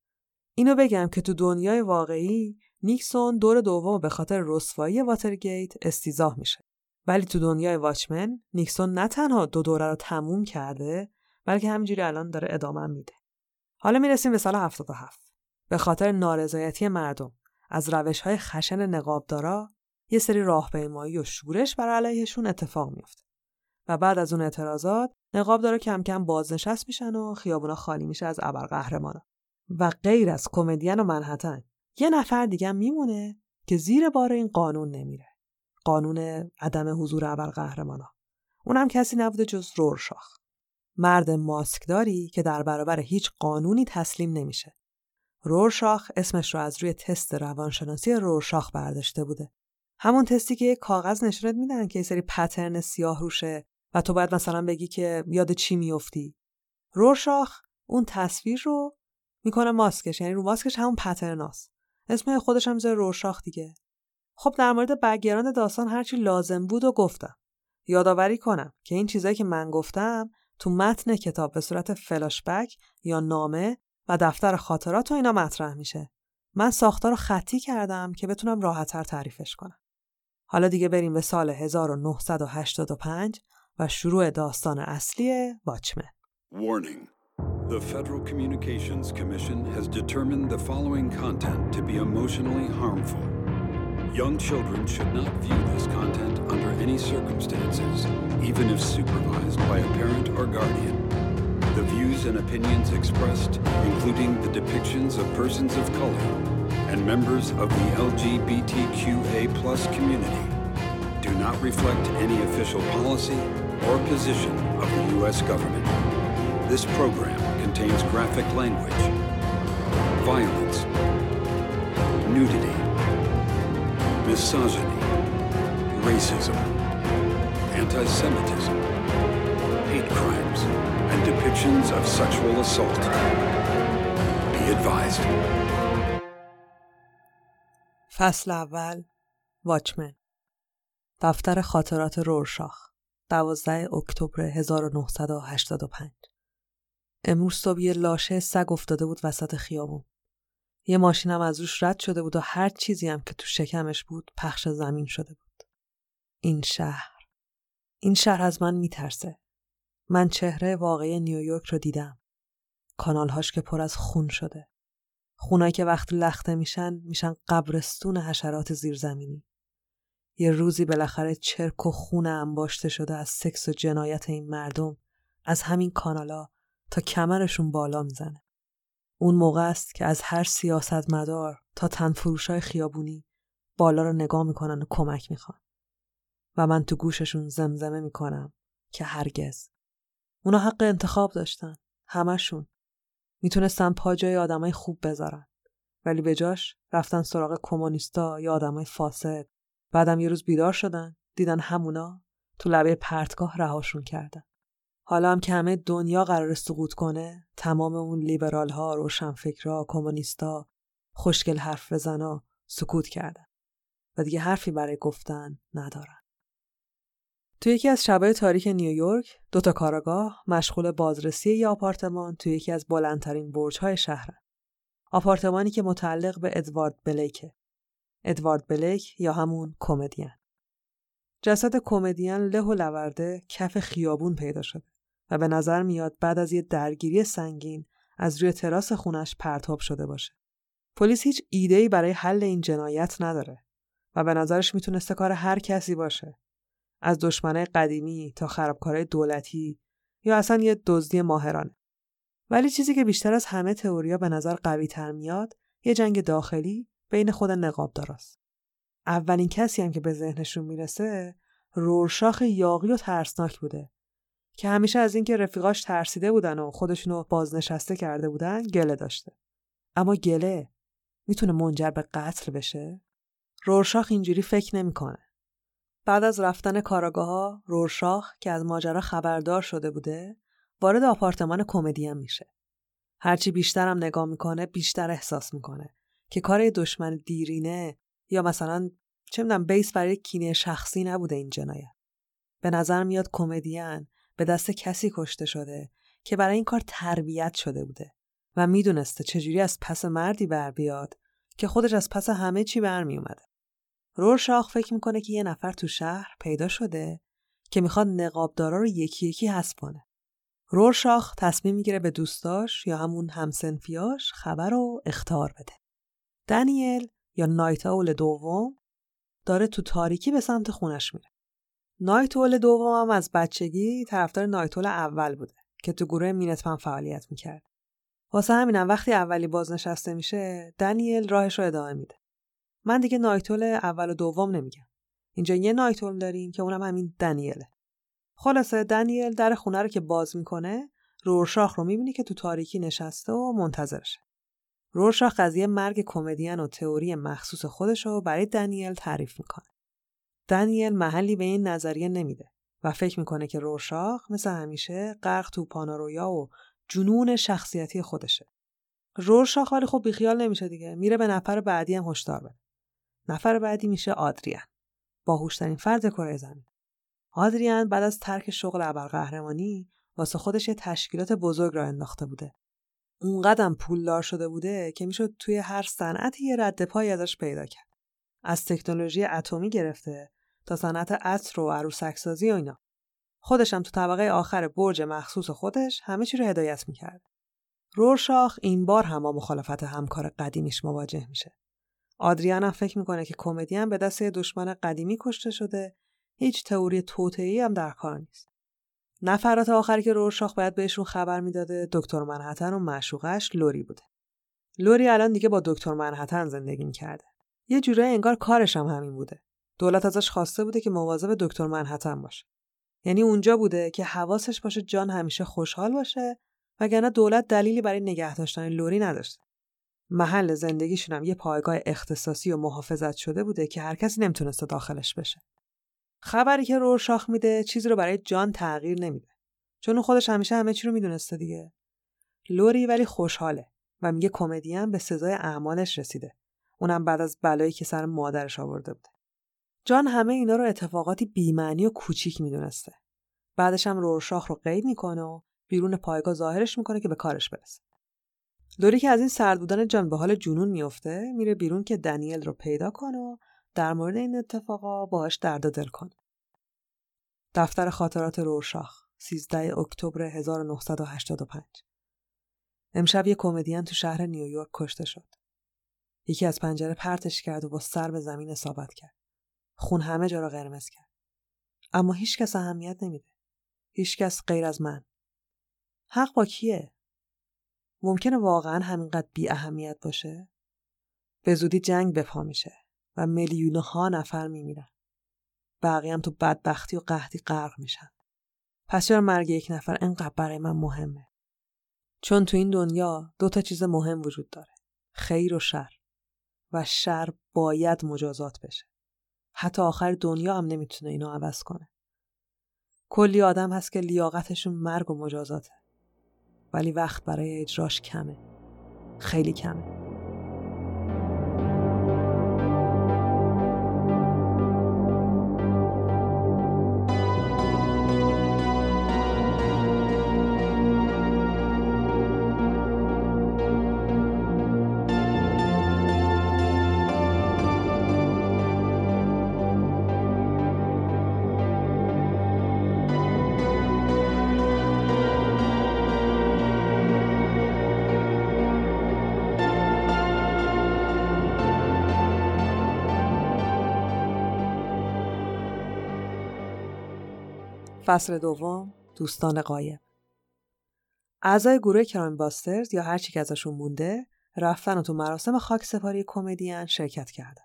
اینو بگم که تو دنیای واقعی نیکسون دور دوم به خاطر رسوایی واترگیت استیزاه میشه. ولی تو دنیای واچمن نیکسون نه تنها دو دوره رو تموم کرده بلکه همینجوری الان داره ادامه میده. حالا می‌رسیم به سال 77. به خاطر نارضایتی مردم از روش های خشن نقابدارا یه سری راهپیمایی و شورش بر علیهشون اتفاق میفته و بعد از اون اعتراضات نقاب داره کم کم بازنشست میشن و خیابونا خالی میشه از ابرقهرمانا و غیر از کمدین و منحتن یه نفر دیگه میمونه که زیر بار این قانون نمیره قانون عدم حضور ابرقهرمانا. اونم کسی نبوده جز رورشاخ. مرد ماسکداری که در برابر هیچ قانونی تسلیم نمیشه. رورشاخ اسمش رو از روی تست روانشناسی رورشاخ برداشته بوده. همون تستی که کاغذ نشونت میدن که یه سری پترن سیاه روشه و تو باید مثلا بگی که یاد چی میافتی رورشاخ اون تصویر رو می‌کنه ماسکش یعنی رو ماسکش همون پترناست. اسم خودش هم می‌ذاره رورشاخ دیگه. خب در مورد بگراند داستان هرچی لازم بود و گفتم یادآوری کنم که این چیزایی که من گفتم تو متن کتاب به صورت فلاشبک یا نامه و دفتر خاطرات و اینا مطرح میشه من ساختار رو خطی کردم که بتونم راحتتر تعریفش کنم حالا دیگه بریم به سال 1985 و شروع داستان اصلی واچمن Warning. The Federal Communications Commission has determined the following content to be emotionally harmful. Young children should not view this content under any circumstances, even if supervised by a parent or guardian. The views and opinions expressed, including the depictions of persons of color and members of the LGBTQA community, do not reflect any official policy or position of the U.S. government. This program contains graphic language, violence, nudity, misogyny, racism, anti Semitism, hate crimes, and depictions of sexual assault. Be advised. فصل اول واچمن دفتر خاطرات رورشاخ 12 اکتبر 1985 امروز صبح یه لاشه سگ افتاده بود وسط خیابون. یه ماشینم از روش رد شده بود و هر چیزی هم که تو شکمش بود پخش زمین شده بود. این شهر. این شهر از من میترسه. من چهره واقعی نیویورک رو دیدم. کانالهاش که پر از خون شده. خونایی که وقتی لخته میشن میشن قبرستون حشرات زیرزمینی. یه روزی بالاخره چرک و خون انباشته شده از سکس و جنایت این مردم از همین کانالا تا کمرشون بالا می‌زنه. اون موقع است که از هر سیاست مدار تا تنفروشای خیابونی بالا رو نگاه می‌کنن و کمک می‌خوان. و من تو گوششون زمزمه می‌کنم که هرگز. اونا حق انتخاب داشتن. همشون. می‌تونستن پا جای آدمای خوب بذارن. ولی به جاش رفتن سراغ کمونیستا یا آدمای فاسد. بعدم یه روز بیدار شدن. دیدن همونا تو لبه پرتگاه رهاشون کردن. حالا هم که همه دنیا قرار سقوط کنه تمام اون لیبرال ها روشنفکرا کمونیستا خوشگل حرف بزنا سکوت کردن و دیگه حرفی برای گفتن ندارن. تو یکی از شبای تاریک نیویورک دو تا کاراگاه مشغول بازرسی یه آپارتمان تو یکی از بلندترین برج‌های شهرن. آپارتمانی که متعلق به ادوارد بلیکه. ادوارد بلیک یا همون کمدین. جسد کمدین له و لورده کف خیابون پیدا شده. و به نظر میاد بعد از یه درگیری سنگین از روی تراس خونش پرتاب شده باشه. پلیس هیچ ایده‌ای برای حل این جنایت نداره و به نظرش می‌تونسته کار هر کسی باشه. از دشمنای قدیمی تا خرابکارای دولتی یا اصلا یه دزدی ماهرانه. ولی چیزی که بیشتر از همه تئوریا به نظر قوی تر میاد یه جنگ داخلی بین خود نقابداراست. اولین کسی هم که به ذهنشون می‌رسه رورشاخ یاقی و ترسناک بوده که همیشه از اینکه رفیقاش ترسیده بودن و خودشونو بازنشسته کرده بودن گله داشته. اما گله می‌تونه منجر به قتل بشه؟ رورشاخ اینجوری فکر نمی‌کنه. بعد از رفتن کاراگاه ها رورشاخ که از ماجرا خبردار شده بوده وارد آپارتمان کمدین میشه. هرچی بیشتر هم نگاه می‌کنه بیشتر احساس می‌کنه که کار دشمن دیرینه یا مثلا چه می‌دونم بیس برای کینه شخصی نبوده این جنایت. به نظر میاد کمدین به دست کسی کشته شده که برای این کار تربیت شده بوده و می‌دونسته چجوری از پس مردی بر بیاد که خودش از پس همه چی برمی اومده. رورشاخ فکر می‌کنه که یه نفر تو شهر پیدا شده که می‌خواد نقابدارا رو یکی یکی حذف کنه. رورشاخ تصمیم می‌گیره به دوستاش یا همون همسنفیاش خبر رو اختار بده. دنیل یا نایت اول دوم داره تو تاریکی به سمت خونش میره. نایتول دومم از بچگی طرفدار نایتول اول بوده که تو گروه مینتمن فعالیت می‌کرد. واسه همینم وقتی اولی بازنشسته میشه دنیل راهش رو ادامه میده. من دیگه نایتول اول و دوم نمیگم. اینجا یه نایتول داریم که اونم همین دنیله. خلاصه دنیل در خونه رو که باز می‌کنه رورشاخ رو می‌بینی که تو تاریکی نشسته و منتظرشه. رورشاخ قضیه مرگ کمدین و تئوری مخصوص خودش رو برای دنیل تعریف می‌کنه. دنیل محلی به این نظریه نمیده و فکر می‌کنه که رورشاخ مثل همیشه غرق تو پانارویا و جنون شخصیتی خودشه. رورشاخ ولی خب بیخیال نمیشه دیگه میره به نفر بعدی هم هشدار بده. نفر بعدی میشه آدریان. باهوشترین فرد کره زمین. آدریان بعد از ترک شغل ابرقهرمانی واسه خودش یه تشکیلات بزرگ را انداخته بوده. اونقدم پولدار شده بوده که می‌شد توی هر صنعتی یه رد پای ازش پیدا کرد. از تکنولوژی اتمی گرفته تا صنعت عطر و عروسکسازی و اینا. هم تو طبقه آخر برج مخصوص خودش همه چی رو هدایت می‌کرد. رورشاخ این بار هم با مخالفت همکار قدیمیش مواجه میشه. آدریان هم فکر می‌کنه که کمدین به دست دشمن قدیمی کشته شده هیچ تئوری توطئه‌ای هم در کار نیست. نفرات آخری که رورشاخ باید بهشون خبر می‌داده دکتر منحتن و معشوقش لوری بوده. لوری الان دیگه با دکتر منحتن زندگی می‌کرده. یه جورایی انگار کارش هم همین بوده. دولت ازش خواسته بوده که مواظب دکتر منحتن باشه. یعنی اونجا بوده که حواسش باشه جان همیشه خوشحال باشه وگرنه دولت دلیلی برای نگه داشتن لوری نداشته. محل زندگیشون هم یه پایگاه اختصاصی و محافظت شده بوده که هر کسی نمی‌تونسته داخلش بشه. خبری که رورشاخ میده چیزی رو برای جان تغییر نمیده. چون خودش همیشه همه چی رو می‌دونسته دیگه. لوری ولی خوشحاله و میگه کمدین به سزای اعمالش رسیده. اونم بعد از بلایی که سر مادرش آورده بوده. جان همه اینا رو اتفاقاتی بیمعنی و کوچیک می‌دونسته. بعدش هم رورشاخ رو قید می‌کنه و بیرون پایگاه ظاهرش می‌کنه که به کارش برسه. لوری که از این سرد بودن جان به حال جنون میفته میره بیرون که دنیل رو پیدا کنه و در مورد این اتفاقا باهاش درد دل کنه. دفتر خاطرات رورشاخ 13 اکتبر 1985 امشب یه کمدین تو شهر نیویورک کشته شد. یکی از پنجره پرتش کرد و با سر به زمین اصابت کرد. خون همه جا را قرمز کرد. اما هیچ کس اهمیت نمیده. هیچ کس غیر از من. حق با کیه؟ ممکنه واقعا همینقدر بی اهمیت باشه؟ به زودی جنگ به پا میشه و میلیون ها نفر میمیرن. بقیه هم تو بدبختی و قحطی غرق میشن. پس چرا مرگ یک نفر انقدر برای من مهمه؟ چون تو این دنیا دو تا چیز مهم وجود داره. خیر و شر. و شر باید مجازات بشه. حتی آخر دنیا هم نمی‌تونه اینو عوض کنه. کلی آدم هست که لیاقتشون مرگ و مجازاته. ولی وقت برای اجراش کمه. خیلی کمه. فصل دوم دوستان قایب اعضای گروه کرایم باسترز یا هر چی که ازشون مونده رفتن و تو مراسم خاک سپاری کمدین شرکت کردن.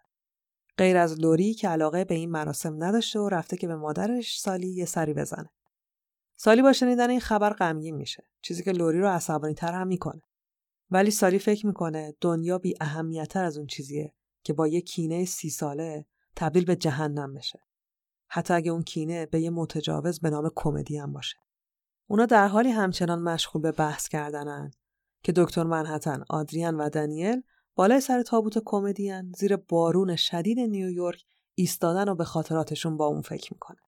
غیر از لوری که علاقه به این مراسم نداشته و رفته که به مادرش سالی یه سری بزنه. سالی با شنیدن این خبر غمگین میشه. چیزی که لوری رو عصبانی تر هم می‌کنه. ولی سالی فکر می‌کنه دنیا بی اهمیتتر از اون چیزیه که با یه کینه سی ساله تبدیل به جهنم بشه. حتی اگه اون کینه به یه متجاوز به نام کمدی هم باشه. اونا در حالی همچنان مشغول به بحث کردنن که دکتر منحتن، آدریان و دنیل بالای سر تابوت کمدین زیر بارون شدید نیویورک ایستادن و به خاطراتشون با اون فکر می‌کنه.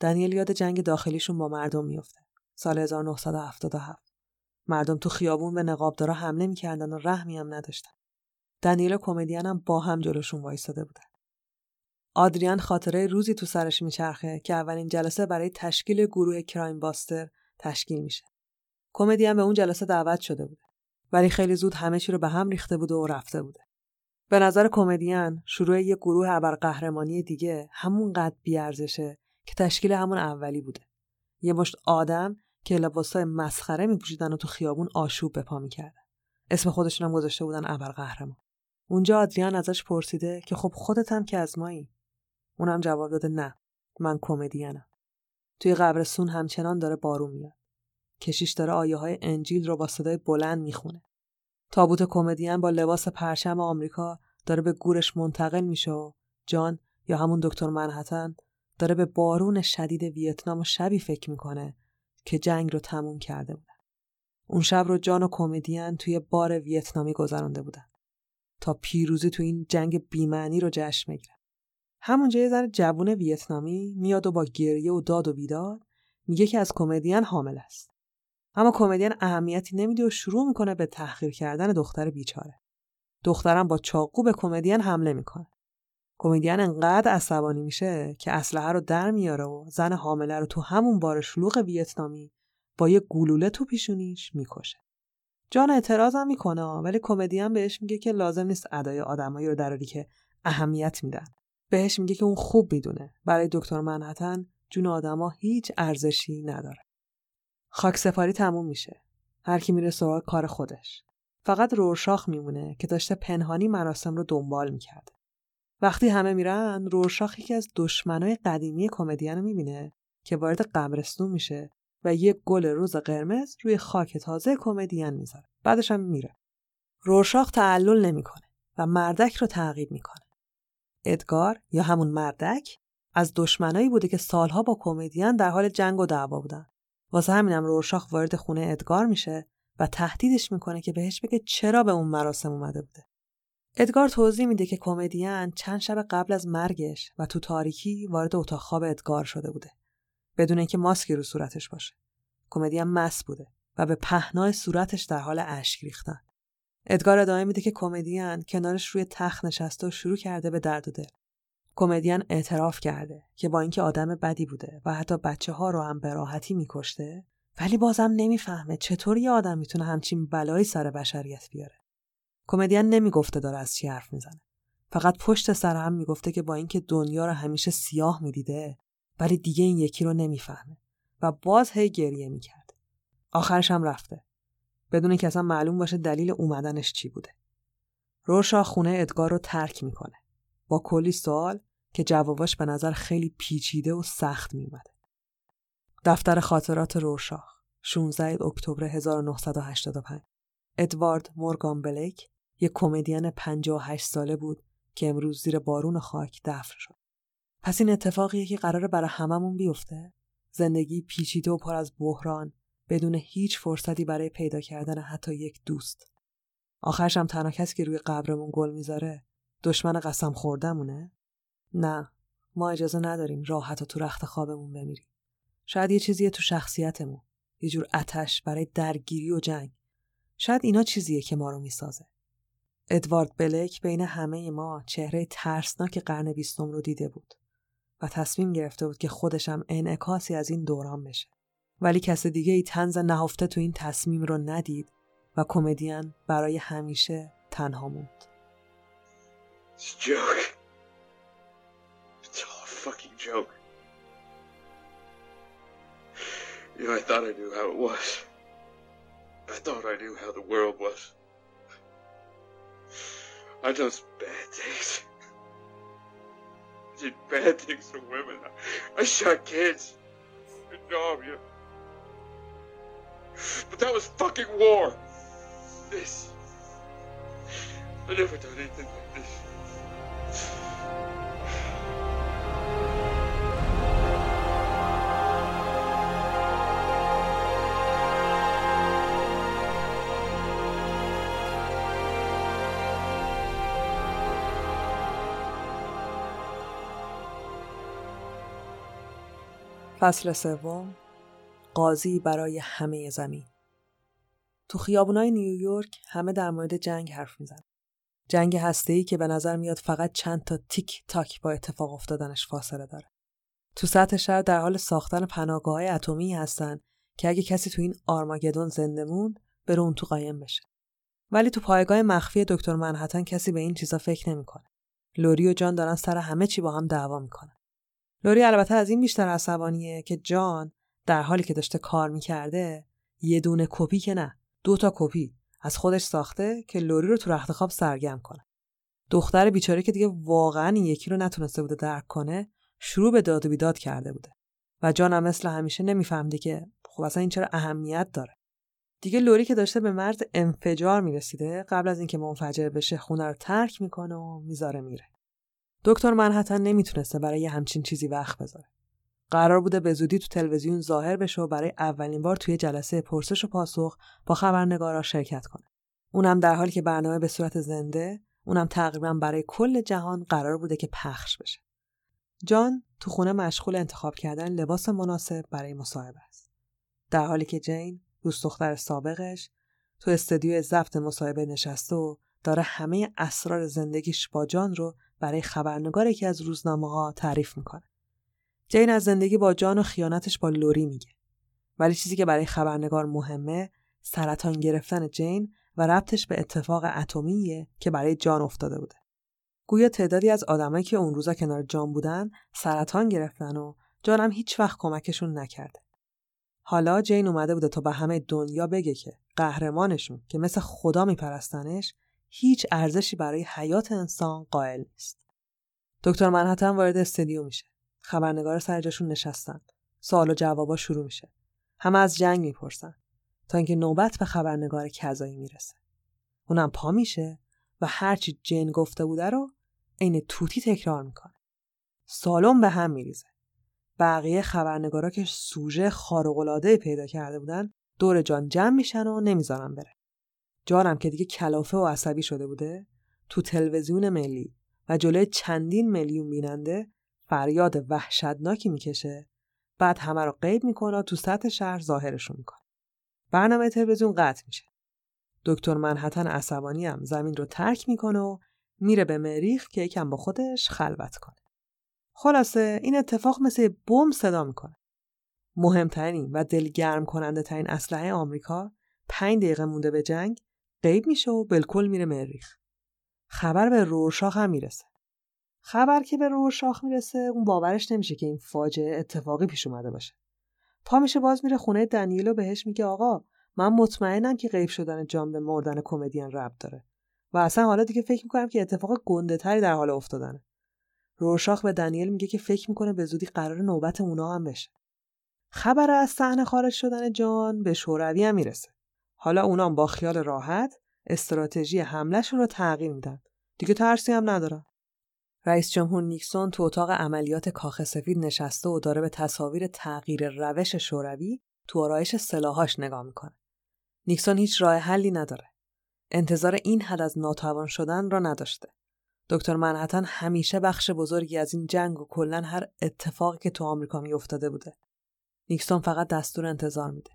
دنیل یاد جنگ داخلیشون با مردم میفته. سال 1977. مردم تو خیابون به نقابدارا حمله می‌کردن و رحمی هم نداشتن. دنیل و کمدین هم با هم جلوشون وایستاده بودن. آدریان خاطره روزی تو سرش میچرخه که اولین جلسه برای تشکیل گروه کرایم باستر تشکیل میشه. کمدی هم به اون جلسه دعوت شده بوده. ولی خیلی زود همه چی رو به هم ریخته بوده و رفته بوده. به نظر کمدین شروع یه گروه ابرقهرمانی دیگه همون قد بیارزشه که تشکیل همون اولی بوده. یه مشت آدم که لباسای مسخره میپوشیدن و تو خیابون آشوب به پا می‌کردن. اسم خودشون هم گذاشته بودن ابرقهرمان. اونجا آدریان ازش پرسیده که خب خودت هم که از مایی. اونم جواب داده نه من کمدینم. توی قبرستون همچنان داره بارون میاد. کشیش داره آیه های انجیل رو با صدای بلند می‌خونه. تابوت کمدین با لباس پرچم آمریکا داره به گورش منتقل میشه و جان یا همون دکتر منحتن داره به بارون شدید ویتنام و شبی فکر می‌کنه که جنگ رو تموم کرده بودن. اون شب رو جان و کمدین توی بار ویتنامی گذرانده بودن تا پیروزی تو این جنگ بیمعنی رو جشن بگیرن. همونجا یه زن جوون ویتنامی میاد و با گریه و داد و بیداد میگه که از کمدین حامل است. اما کمدین اهمیتی نمیده و شروع می‌کنه به تحقیر کردن دختر بیچاره. دخترم با چاقو به کمدین حمله می‌کنه. کمدین انقدر عصبانی میشه که اسلحه رو در میاره و زن حامله رو تو همون بار شلوغ ویتنامی با یه گلوله تو پیشونیش می‌کشه. جان اعتراضم می‌کنه ولی کمدین بهش میگه که لازم نیست ادای آدمایی رو دراری که اهمیت میدن. بهش میگه که اون خوب می‌دونه برای دکتر منحتن جون آدما هیچ ارزشی نداره. خاک سفاری تموم میشه. هر کی میره سراغ کار خودش. فقط رورشاخ میمونه که داشته پنهانی مراسم رو دنبال می‌کرده. وقتی همه میرن رورشاخ یکی از دشمنای قدیمی کمدین رو می‌بینه که وارد قبرستون میشه و یک گل روز قرمز روی خاک تازه کمدین می‌ذاره. بعدش هم میره. رورشاخ تعلل نمی‌کنه و مردک رو تعقیب می‌کنه. ادگار یا همون مردک از دشمنایی بوده که سالها با کمدین در حال جنگ و دعوا بودن. واسه همینم رورشاخ وارد خونه ادگار میشه و تهدیدش می‌کنه که بهش بگه چرا به اون مراسم اومده بوده. ادگار توضیح میده که کمدین چند شب قبل از مرگش و تو تاریکی وارد اتاق خواب ادگار شده بوده بدون اینکه ماسکی رو صورتش باشه. کمدین مس بوده و به پهنای صورتش در حال اشک ریختن. ادگار ادامه میده که کمدین کنارش روی تخت نشسته و شروع کرده به درد و دل. کمدین اعتراف کرده که با اینکه آدم بدی بوده و حتی بچه ها رو هم به راحتی میکشته ولی بازم نمی‌فهمه چطور یه آدم می‌تونه همچین بلایی سر بشریت بیاره. کمدین نمی‌گفته داره از چی حرف می‌زنه. فقط پشت سر هم می‌گفته که با اینکه دنیا رو همیشه سیاه می‌دیده ولی دیگه این یکی رو نمی‌فهمه و باز هی گریه می‌کرد. آخرش هم رفته. بدون که اصلا معلوم باشه دلیل اومدنش چی بوده. روشا خونه ادگار رو ترک می‌کنه. با کلی سوال که جواباش به نظر خیلی پیچیده و سخت میومده. دفتر خاطرات روشاخ 16 اکتبر 1985 ادوارد مورگان بلیک یک کمدین 58 ساله بود که امروز زیر بارون خاک دفن شد. پس این اتفاقیه که قراره برای هممون بیفته؟ زندگی پیچیده و پر از بحران بدون هیچ فرصتی برای پیدا کردن حتی یک دوست. آخرش هم تنها کسی که روی قبرمون گل می‌ذاره دشمن قسم خوردمونه؟ نه ما اجازه نداریم راحت و تو رخت خوابمون بمیریم. شاید یه چیزیه تو شخصیتمون. یه جور اتش برای درگیری و جنگ. شاید اینا چیزیه که ما رو می‌سازه. ادوارد بلک بین همه ما چهره ترسناک قرن بیستم رو دیده بود و تصمیم گرفته بود که خودشم انعکاسی از این دوران بشه. ولی کس دیگه ای تنز نهفته تو این تصمیم رو ندید و کمدین برای همیشه تنها موند. I thought I knew how it was. I thought I knew how the world was. I done some bad things. I did bad things to women. I shot kids. Vietnam, But that was fucking war. This. I never done anything like this. فصل سوم قاضی برای همه زمین تو خیابونای نیویورک همه در مورد جنگ حرف میزن. جنگ هسته‌ای که به نظر میاد فقط چند تا تیک تاک با اتفاق افتادنش فاصله داره. تو سطح شهر در حال ساختن پناهگاه های اتمی هستن که اگه کسی تو این آرماگدون زنده موند بره اون تو قایم بشه. ولی تو پایگاه مخفی دکتر منحتن کسی به این چیزا فکر نمی‌کنه. لوری و جان دارن سر همه چی با هم دعوا می‌کنن. لوری البته از این بیشتر عصبانیه که جان در حالی که داشته کار می‌کرده یه دونه کپی که نه دو تا کپی از خودش ساخته که لوری رو تو رخت خواب سرگرم کنه. دختر بیچاره که دیگه واقعا این یکی رو نتونسته بوده درک کنه شروع به داد و بیداد کرده بوده و جان هم مثل همیشه نمیفهمده که خب اصلا این چرا اهمیت داره. دیگه لوری که داشته به مرز انفجار می‌رسیده قبل از اینکه منفجر بشه خونه رو ترک می‌کنه و می‌ذاره میره. دکتر منحتن نمی‌تونسته برای همچین چیزی وقت بذاره. قرار بوده به زودی تو تلویزیون ظاهر بشه و برای اولین بار توی جلسه پرسش و پاسخ با خبرنگارا شرکت کنه. اونم در حالی که برنامه به صورت زنده اونم تقریبا برای کل جهان قرار بوده که پخش بشه. جان تو خونه مشغول انتخاب کردن لباس مناسب برای مصاحبه است. در حالی که جین دوست دختر سابقش تو استودیو ضبط مصاحبه نشسته و داره همه اسرار زندگیش با جان رو برای خبرنگار یکی از روزنامه ها تعریف می‌کنه. جین از زندگی با جان و خیانتش با لوری میگه. ولی چیزی که برای خبرنگار مهمه سرطان گرفتن جین و ربطش به اتفاق اتمیه که برای جان افتاده بوده. گویا تعدادی از آدمایی که اون روزا کنار جان بودن سرطان گرفتن و جانم هیچ وقت کمکشون نکرده. حالا جین اومده بوده تا به همه دنیا بگه که قهرمانشون که مثل خدا میپرستنش هیچ ارزشی برای حیات انسان قائل نیست. دکتر منحتن وارد استدیو میشه. خبرنگار سر جاشون نشستن. سوال و جوابا شروع میشه. همه از جنگ می‌پرسن تا اینکه نوبت به خبرنگار کذایی می‌رسه. اونم پا میشه و هرچی جین گفته بوده رو عین توتی تکرار می‌کنه. سالن به هم میریزه. بقیه خبرنگارا که سوژه خارق‌العاده پیدا کرده بودن دور جان جمع میشن و نمی‌ذارن بره. جانم که دیگه کلافه و عصبی شده بوده تو تلویزیون ملی و جلوی چندین میلیون بیننده فریاد وحشتناکی می‌کشه بعد همه رو غیب می‌کنه تو سطح شهر ظاهرشون می‌کنه. برنامه تلویزیون قطع میشه. دکتر منحتن عصبانی هم زمین رو ترک می‌کنه و میره به مریخ که یکم با خودش خلوت کنه. خلاصه این اتفاق مثل بم صدا می‌کنه. مهمترین و دلگرم کننده ترین اسلحه آمریکا پنج دقیقه مونده به جنگ غیب میشه و بالکل میره مریخ. خبر به رورشاخ هم می‌رسه. خبر که به رورشاخ می‌رسه اون باورش نمیشه که این فاجعه اتفاقی پیش اومده باشه. پا میشه باز میره خونه دنیلو بهش میگه آقا من مطمئنم که غیب شدن جان به مردن کمدین ربط داره و اصلا حالا دیگه فکر می‌کنم که اتفاق گنده تری در حال افتادنه. روشاخ به دنیل میگه که فکر می‌کنه به زودی قرار نوبت اونا هم بشه. خبر از صحنه خارج شدن جان به شوروی هم می‌رسه. حالا اونا با خیال راحت استراتژی حملهشون رو تغییر میدن. دیگه ترسی هم ندارن. رئیس جمهور نیکسون تو اتاق عملیات کاخ سفید نشسته و داره به تصاویر تغییر روش شوروی تو آرایش سلاحاش نگاه می‌کنه. نیکسون هیچ راه حلی نداره. انتظار این حد از ناتوان شدن را نداشته. دکتر منحتن همیشه بخش بزرگی از این جنگ و کلا هر اتفاقی که تو آمریکا میافتاده بوده. نیکسون فقط دستور انتظار میده.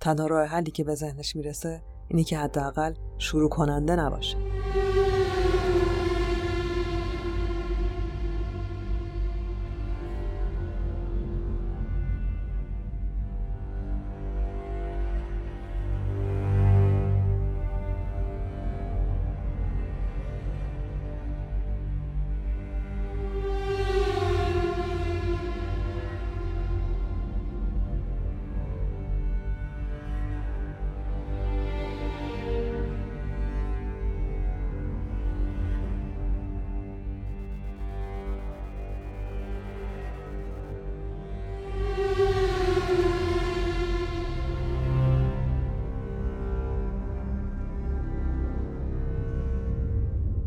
تنها راه حلی که به ذهنش می‌رسه اینی که حداقل شروع کننده نباشه.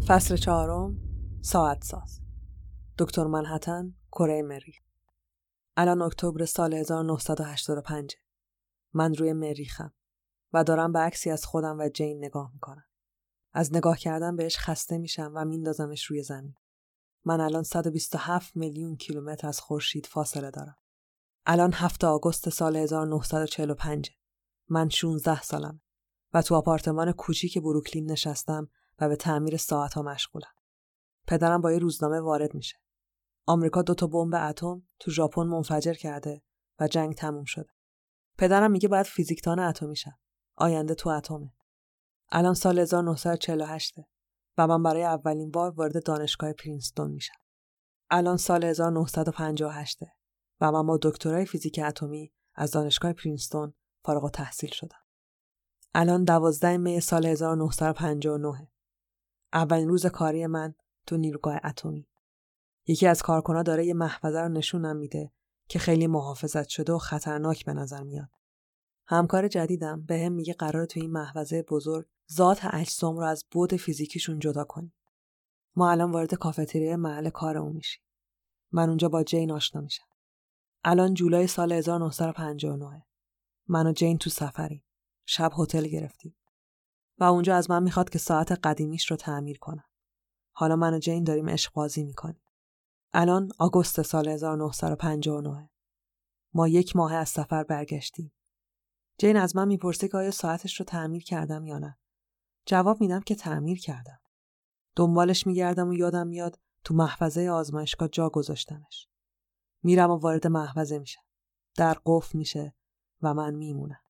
فصل چهارم ساعت ساز. دکتر منحتن کره مریخ الان اکتبر سال 1985 من روی مریخم و دارم به عکسی از خودم و جین نگاه می‌کنم. از نگاه کردن بهش خسته میشم و میندازمش روی زمین. من الان 127 میلیون کیلومتر از خورشید فاصله دارم. الان هفته آگوست سال 1945 من 16 سالم و تو آپارتمان کوچیک بروکلین نشستم و به تعمیر ساعت ها مشغولم. پدرم با یه روزنامه وارد میشه. آمریکا دو تا بمب اتم تو ژاپن منفجر کرده و جنگ تموم شده. پدرم میگه باید فیزیکدان اتمی شم. آینده تو اتمه. الان سال 1948 و من برای اولین بار وارد دانشگاه پرینستون میشم. الان سال 1958 و من با دکترای فیزیک اتمی از دانشگاه پرینستون فارغ تحصیل شدم. الان دوازده می سال 1959 اولین روز کاری من تو نیروگاه اتمی. یکی از کارکنا داره یه محفظه رو نشونم میده که خیلی محافظت شده و خطرناک به نظر میاد. همکار جدیدم به هم میگه قرار تو این محفظه بزرگ ذات اجسام رو از بود فیزیکیشون جدا کنیم. ما الان وارد کافتریای محل کارمون میشیم. من اونجا با جین آشنا میشم. الان جولای سال 1959 من و جین تو سفریم. شب هتل گرفتیم. و اونجا از من می‌خواد که ساعت قدیمیش رو تعمیر کنم. حالا من و جین داریم عشق بازی می‌کنیم. الان آگوست سال 1959 ما یک ماه از سفر برگشتیم. جین از من می‌پرسه که آیا ساعتش رو تعمیر کردم یا نه. جواب میدم که تعمیر کردم. دنبالش میگردم و یادم میاد تو محفظه آزمایشگاه جا گذاشتمش. میرم و وارد محفظه میشم. در قفل میشه و من میمونم.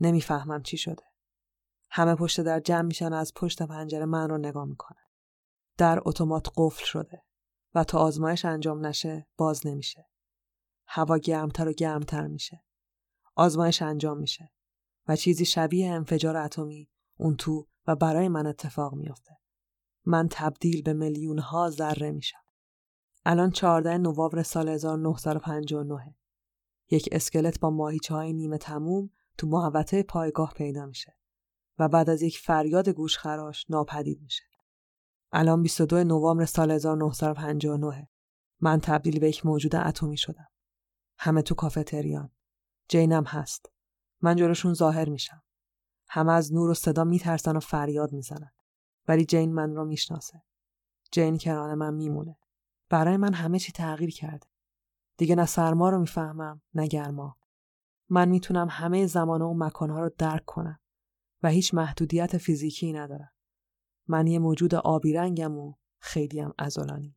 نمی‌فهمم چی شده. همه پشت در جمع میشن و از پشت پنجره من رو نگاه می‌کنن. در اتومات قفل شده و تا آزمایش انجام نشه باز نمیشه. هوا گرمتر و گرمتر میشه. آزمایش انجام میشه و چیزی شبیه انفجار اتمی اون تو و برای من اتفاق میافته. من تبدیل به میلیون ها ذره میشم. الان 14 نوامبر سال 1959 یک اسکلت با ماهیچه های نیمه تموم تو محوطه پایگاه پیدا میشه و بعد از یک فریاد گوشخراش ناپدید میشه. الان 22 نوامبر سال 1959 من تبدیل به یک موجود اتمی شدم. همه تو کافتریان. جینم هست. من جلوشون ظاهر میشم. همه از نور و صدا میترسن و فریاد می‌زنن. ولی جین من رو می‌شناسه. جین کنار من میمونه. برای من همه چی تغییر کرده. دیگه نه سرما رو می‌فهمم نه گرما. من می‌تونم همه زمان و مکانها رو درک کنم و هیچ محدودیت فیزیکی ندارم. من یه موجود آبی رنگم و خیلیم ازولانی.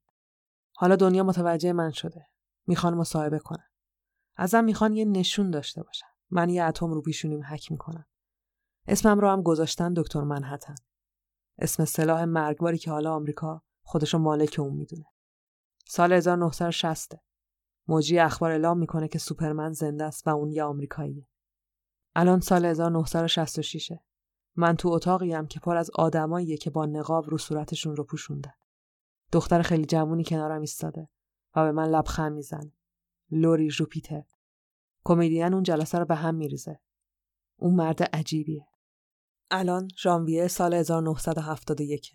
حالا دنیا متوجه من شده. می‌خوان مصاحبه کنن. ازم می‌خوان یه نشون داشته باشن. من یه اتم رو پیشونیم حک می‌کنم. اسمم رو هم گذاشتن دکتر منحتن. اسم سلاح مرگباری که حالا آمریکا خودشو مالک اون می‌دونه. سال 1960 موجی اخبار اعلام می‌کنه که سوپرمن زنده است و اون یه آمریکاییه. الان سال 1966 من تو اتاقیم که پر از آدماییه که با نقاب رو صورتشون رو پوشوندن. دختر خیلی جوونی کنارم ایستاده و به من لبخند می‌زنه. لوری جوپیتر. کمدین اون جلسه رو به هم میریزه. اون مرد عجیبیه. الان ژانویه سال 1971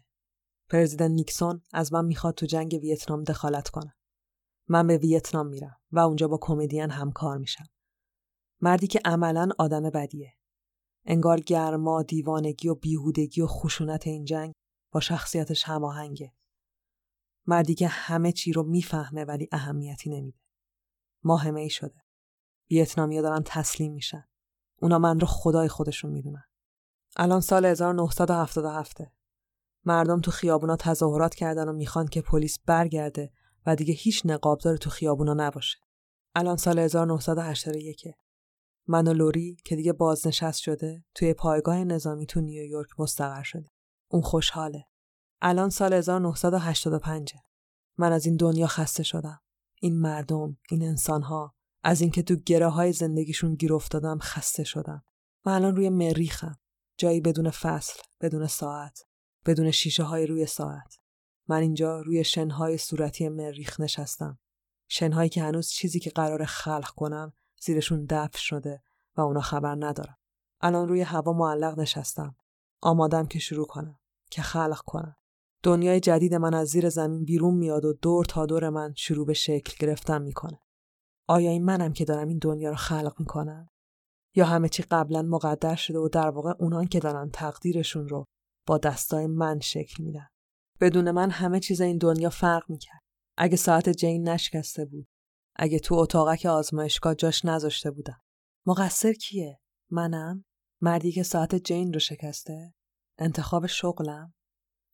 پرزیدنت نیکسون از من می‌خواد تو جنگ ویتنام دخالت کنه. من به ویتنام میرم و اونجا با کمدین همکار میشم. مردی که عملا آدم بدیه. انگار گرما، دیوانگی و بیهودگی و خشونت این جنگ با شخصیتش هماهنگه. مردی که همه چی رو می‌فهمه ولی اهمیتی نمیده. ماهمه ای شده. ویتنامیا دارن تسلیم میشن. اونا من رو خدای خودشون می‌دونن. الان سال 1977 مردم تو خیابونا تظاهرات کردن و می‌خوان که پلیس برگرده و دیگه هیچ نقابدار تو خیابونا نباشه. الان سال 1981 من و لوری که دیگه بازنشست شده توی پایگاه نظامی تو نیویورک مستقر شده. اون خوشحاله. الان سال 1985 من از این دنیا خسته شدم. این مردم، این انسانها از اینکه تو گره های زندگیشون گیر افتادم خسته شدم. من الان روی مریخم. جایی بدون فصل، بدون ساعت، بدون شیشه های روی ساعت. من اینجا روی شنهای صورتی مریخ نشستم. شنهایی که هنوز چیزی که قرار خلق کنم زیرشون دفع شده و اونا خبر ندارم. الان روی هوا معلق نشستم. آمادم که شروع کنم. که خلق کنم. دنیای جدید من از زیر زمین بیرون میاد و دور تا دور من شروع به شکل گرفتن می‌کنه. آیا این منم که دارم این دنیا رو خلق می‌کنم؟ یا همه چی قبلا مقدر شده و در واقع اونان که دارن تقدیرشون رو با دستای من شکل میدن. بدون من همه چیز این دنیا فرق می‌کرد. اگه ساعت جین نشکسته بود. اگه تو اتاقک آزمایشگاه جاش نذاشته بودم. مقصر کیه؟ منم؟ مردی که ساعت جین رو شکسته؟ انتخاب شغلم؟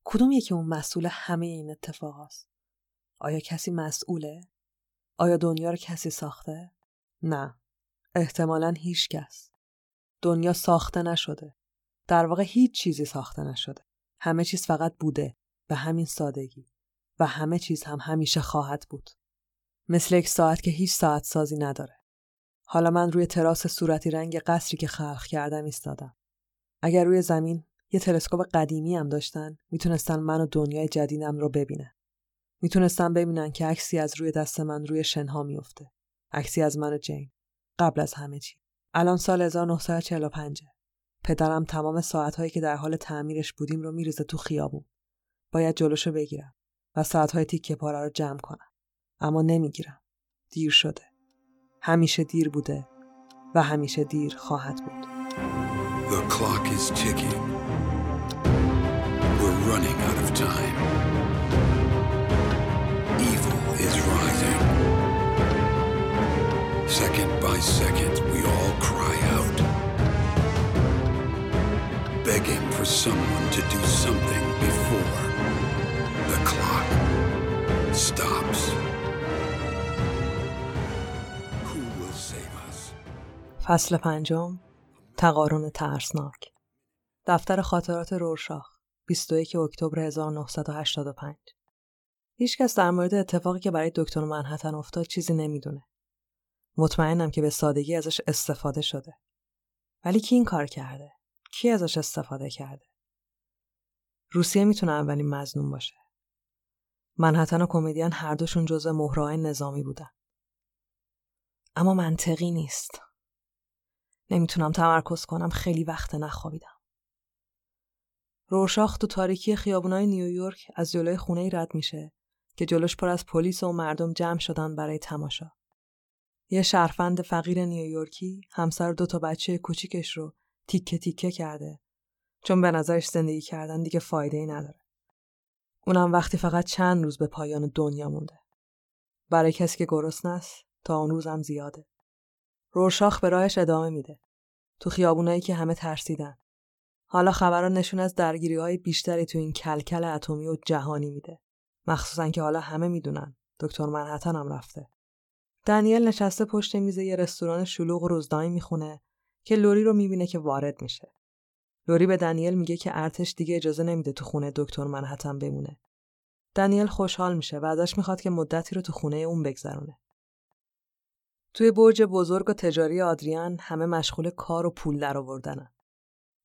کدوم یکی اون مسئول همه این اتفاق هست؟ آیا کسی مسئوله؟ آیا دنیا رو کسی ساخته؟ نه. احتمالا هیچ کس. دنیا ساخته نشده. در واقع هیچ چیزی ساخته نشده. همه چیز فقط بوده به همین سادگی و همه چیز هم همیشه خواهد بود. مثل یک ساعت که هیچ ساعت سازی نداره. حالا من روی تراس صورتی رنگ قصری که خلق کردم ایستادم. اگر روی زمین یه تلسکوپ قدیمی هم داشتن می‌تونستن من و دنیای جدیدم رو ببینن. می‌تونستن ببینن که عکسی از روی دست من روی شنها میفته. عکسی از من و جین. قبل از همه چی. الان سال 1945 پدرم تمام ساعتهایی که در حال تعمیرش بودیم رو میریزه تو خیابون. باید جلوشو بگیرم و ساعتهای تیکه پاره رو جمع کنم. اما نمی‌گیرم. دیر شده. همیشه دیر بوده و همیشه دیر خواهد بود. The clock is ticking. We're running out of time. Evil is rising. Second by second, we all cry out, begging for someone to do something before the clock stops. فصل پنجم تقارن ترسناک دفتر خاطرات رورشاخ 21 اکتبر 1985 هیچکس در مورد اتفاقی که برای دکتر منحتن افتاد چیزی نمی‌دونه. مطمئنم که به سادگی ازش استفاده شده. ولی کی این کار کرده؟ کی ازش استفاده کرده؟ روسیه می‌تونه اولین مزنون باشه. منحتن و کمدین هر دوشون جزء مهرهای نظامی بودن. اما منطقی نیست. نمی‌تونم تمرکز کنم خیلی وقت نخوابیدم. روشاخ تو تاریکی خیابونای نیویورک از جلوی خونه ای رد میشه که جلوش پر از پلیس و مردم جمع شدن برای تماشا. یه شرفند فقیر نیویورکی همسر دو تا بچه کوچیکش رو تیکه تیکه کرده چون به نظرش زندگی کردن دیگه فایده ای نداره. اونم وقتی فقط چند روز به پایان دنیا مونده. برای کسی که گرسنه است تا اون روزم زیاده. رورشاخ به راهش ادامه میده. تو خیابونایی که همه ترسیدن. حالا خبرها نشون از درگیری های بیشتری تو این کلکل اتمی و جهانی میده. مخصوصا که حالا همه می‌دونن دکتر منحتن هم رفته. دنیل نشسته پشت میز یه رستوران شلوغ و می‌خونه که لوری رو می‌بینه که وارد میشه. لوری به دنیل میگه که ارتش دیگه اجازه نمیده تو خونه دکتر منحتن بمونه. دنیل خوشحال میشه و ازش می‌خواد که مدتی رو تو خونه اون بگذرونه. توی برج بزرگ و تجاری آدریان همه مشغول کار و پول درآوردنن.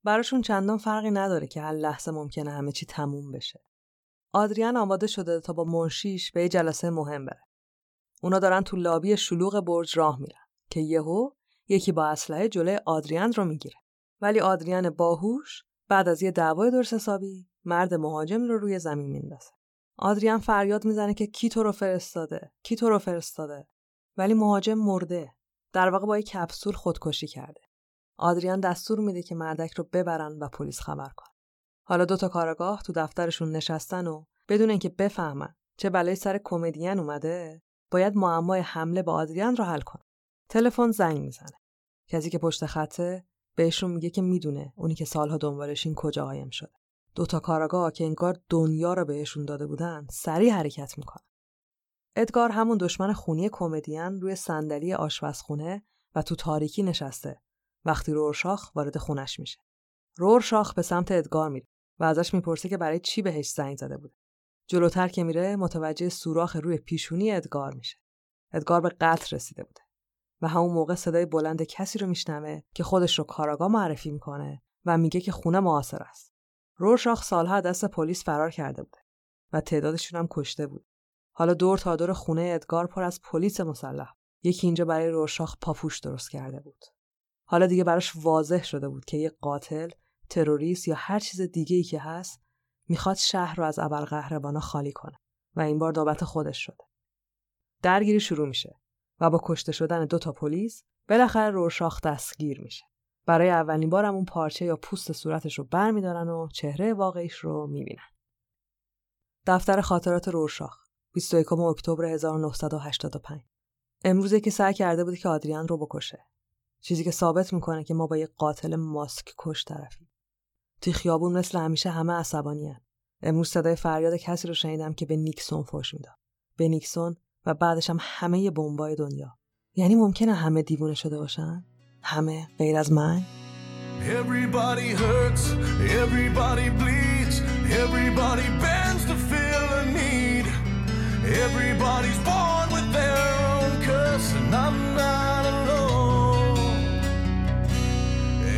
براشون چندان فرقی نداره که هر لحظه ممکنه همه چی تموم بشه. آدریان آماده شده تا با منشیش به یه جلسه مهم بره. اونا دارن تو لابی شلوغ برج راه میرن که یهو یکی با اسلحه جلوی آدریان رو می‌گیره. ولی آدریان باهوش بعد از یه دعوای درست حسابی مرد مهاجم رو روی زمین میندازه. آدریان فریاد می‌زنه که کی تو رو فرستاده؟ کی تو رو فرستاده؟ ولی مهاجم مرده. در واقع با یک کپسول خودکشی کرده. آدریان دستور میده که مردک رو ببرن و پلیس خبر کن. حالا دو تا کارگاه تو دفترشون نشستن و بدون اینکه بفهمن چه بلایی سر کمدین اومده، باید معمای حمله به آدریان رو حل کن. تلفن زنگ می‌زنه. کسی که پشت خطه بهشون میگه که می‌دونه اونی که سالها دنبالشین کجا قایم شده. دو تا کارگاه که انگار دنیا رو بهشون داده بودن سریع حرکت می‌کنن. ادگار همون دشمن خونی کمدین روی صندلی آشپزخونه و تو تاریکی نشسته وقتی رورشاخ وارد خونش میشه. رورشاخ به سمت ادگار میره و ازش می‌پرسه که برای چی بهش زنگ زده بوده. جلوتر که میره متوجه سوراخ روی پیشونی ادگار میشه. ادگار به قتل رسیده بوده و همون موقع صدای بلند کسی رو میشنوه که خودش رو کاراگاه معرفی می‌کنه و میگه که خونه معاصر است. رورشاخ سالها دست پلیس فرار کرده بوده و تعدادشون هم کشته بود. حالا دور تا دور خونه ادگار پر از پلیس مسلح. یکی اینجا برای رورشاخ پاپوش درست کرده بود. حالا دیگه براش واضح شده بود که یه قاتل، تروریست یا هر چیز دیگه ای که هست می‌خواد شهر رو از ابرقهربانا خالی کنه و این بار نوبت خودش شده. درگیری شروع میشه و با کشته شدن دو تا پلیس بالاخره رورشاخ دستگیر میشه. برای اولین بار اون پارچه یا پوست صورتش رو برمیدارن و چهره واقعیش رو می‌بینن. دفتر خاطرات رورشاخ 21 اکتبر 1985 امروزه که سعی کرده بود که آدریان رو بکشه. چیزی که ثابت می‌کنه که ما با یک قاتل ماسک کش طرفیم. توی خیابون مثل همیشه همه عصبانی هن. امروز صدای فریاد کسی رو شنیدم که به نیکسون فوش می‌داد. به نیکسون و بعدش هم همه بمبای دنیا. یعنی ممکنه همه دیوونه شده باشن؟ همه غیر از من؟ Everybody hurts, everybody bleeds, everybody bends need. Everybody's born with their own curse, and I'm not alone.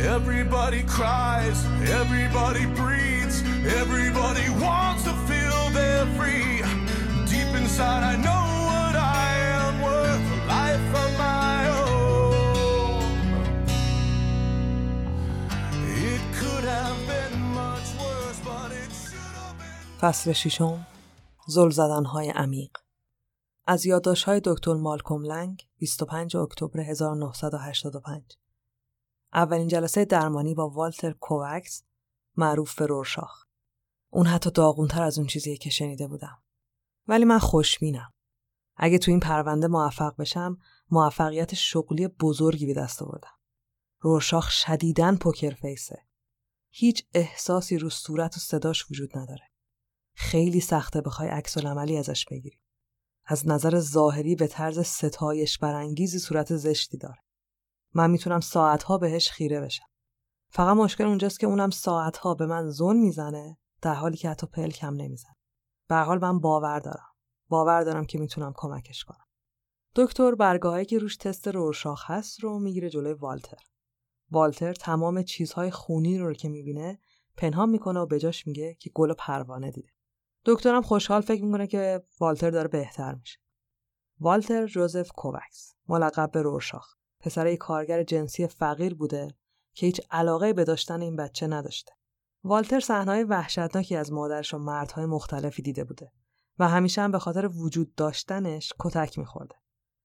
Everybody cries, everybody breathes, everybody wants to feel they're free. Deep inside, I know what I am worth, a life of my own. It could have been much worse, but it should have been. زل زدنهای عمیق. از یادداشت‌های دکتر مالکوم لنگ 25 اکتبر 1985 اولین جلسه درمانی با والتر کووکس معروف به رورشاخ اون حتی داغونتر از اون چیزیه که شنیده بودم. ولی من خوشبینم. اگه تو این پرونده موفق بشم موفقیت شغلی بزرگی به دست آوردم. رورشاخ شدیداً پوکر فیسه. هیچ احساسی رو صورت و صداش وجود نداره. خیلی سخته بخوای عکس عملی ازش بگیری. از نظر ظاهری به طرز ستایش برانگیزی صورت زشتی داره. من می‌تونم ساعتها بهش خیره بشم. فقط مشکل اونجاست که اونم ساعتها به من زون می‌زنه در حالی که حتی پل کم نمی‌زنه. به حال من باور دارم. باور دارم که می‌تونم کمکش کنم. دکتر برگاهی که روش تست رورشاخ هست رو می‌گیره جلوی والتر. والتر تمام چیزهای خونی رو که می‌بینه پنهان می‌کنه و بجاش میگه که گل پروانه دیده. دکترم خوشحال فکر می‌کنه که والتر داره بهتر میشه. والتر جوزف کووکس ملقب به رورشاخ پسر یک کارگر جنسی فقیر بوده که هیچ علاقه به داشتن این بچه نداشته. والتر صحنه‌های وحشتناکی از مادرش و مردهای مختلفی دیده بوده و همیشه هم به خاطر وجود داشتنش کتک میخورده.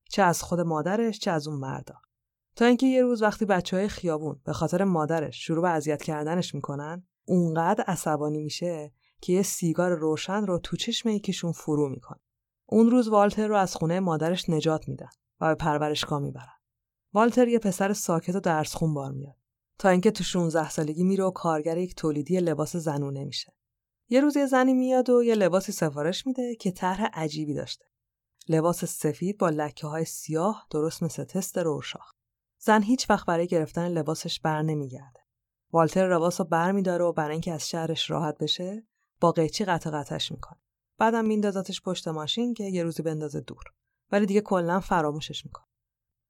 چه از خود مادرش چه از اون مردا. تا اینکه یه روز وقتی بچه های خیابون به خاطر مادرش شروع به اذیت کردنش می‌کنن اونقدر عصبانی میشه که یه سیگار روشن رو تو چشم یکیشون فرو می‌کنه. اون روز والتر رو از خونه مادرش نجات میدن و به پرورشگاه می‌برن. والتر یه پسر ساکت و درس خون بار میاد تا اینکه تو 16 سالگی میره و کارگر یک تولیدی لباس زنونه میشه. یه روز یه زنی میاد و یه لباسی سفارش میده که طرح عجیبی داشته. لباس سفید با لکه های سیاه درست مثل تست رورشاخ. زن هیچ وقت برای گرفتن لباسش بر نمیگرده. والتر لباس رو بر میداره و برای اینکه از شهرش راحت بشه با قیچی قطع قطعش می‌کنه. بعدم میندازتش پشت ماشین که یه روزی بندازه دور. ولی دیگه کلا فراموشش می‌کنه.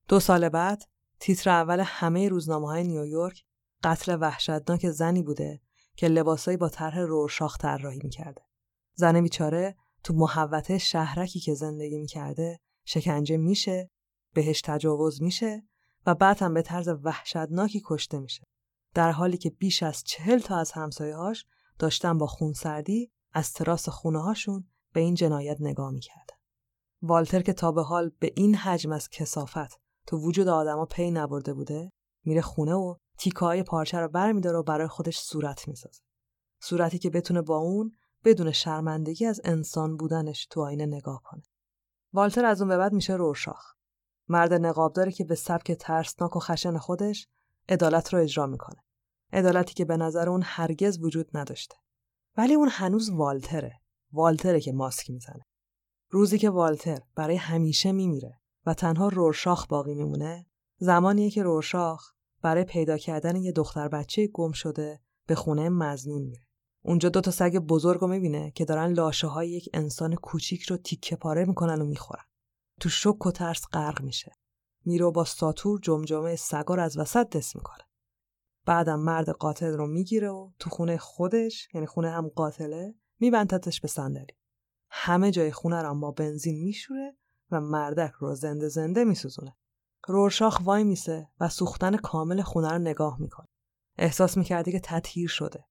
دو سال بعد تیتر اول همه روزنامه های نیویورک قتل وحشتناک زنی بوده که لباسایی با طرح رورشاخ طراحی می‌کرده. زن بیچاره تو محوطه شهرکی که زندگی می‌کرده شکنجه میشه بهش تجاوز میشه و بعد هم به طرز وحشتناکی کشته میشه. در حالی که بیش از چهل تا از همسایه‌هاش داشتن با خونسردی از تراس خونه هاشون به این جنایت نگاه می‌کردن. والتر که تا به حال به این حجم از کسافت تو وجود آدما پی نبرده بوده میره خونه و تیکای پارچه رو برمیداره و برای خودش صورت می‌سازه. صورتی که بتونه با اون بدون شرمندگی از انسان بودنش تو آینه نگاه کنه. والتر از اون به بعد میشه رورشاخ. مرد نقابداری که به سبک ترسناک و خشن خودش عدالت رو اجرا می‌کنه. عدالتی که به نظر اون هرگز وجود نداشته. ولی اون هنوز والتره. والتره که ماسک می‌زنه. روزی که والتر برای همیشه میمیره و تنها رورشاخ باقی میمونه زمانیه که رورشاخ برای پیدا کردن یه دختر بچه گم شده به خونه مزنون میره. اونجا دو تا سگ بزرگ رو می‌بینه که دارن لاشه های یک انسان کوچیک رو تیکه پاره می‌کنن و می‌خورن. تو شک و ترس غرق میشه. میره با ساتور جمجمه سگا رو از وسط دست می‌کنه. بعدم مرد قاتل رو می‌گیره و تو خونه خودش یعنی خونه هم قاتله میبندتش به صندلی. همه جای خونه رو با بنزین میشوره و مردک رو زنده زنده میسوزونه. رورشاخ وای میسه و سوختن کامل خونه رو نگاه می‌کنه. احساس می‌کرده که تطهیر شده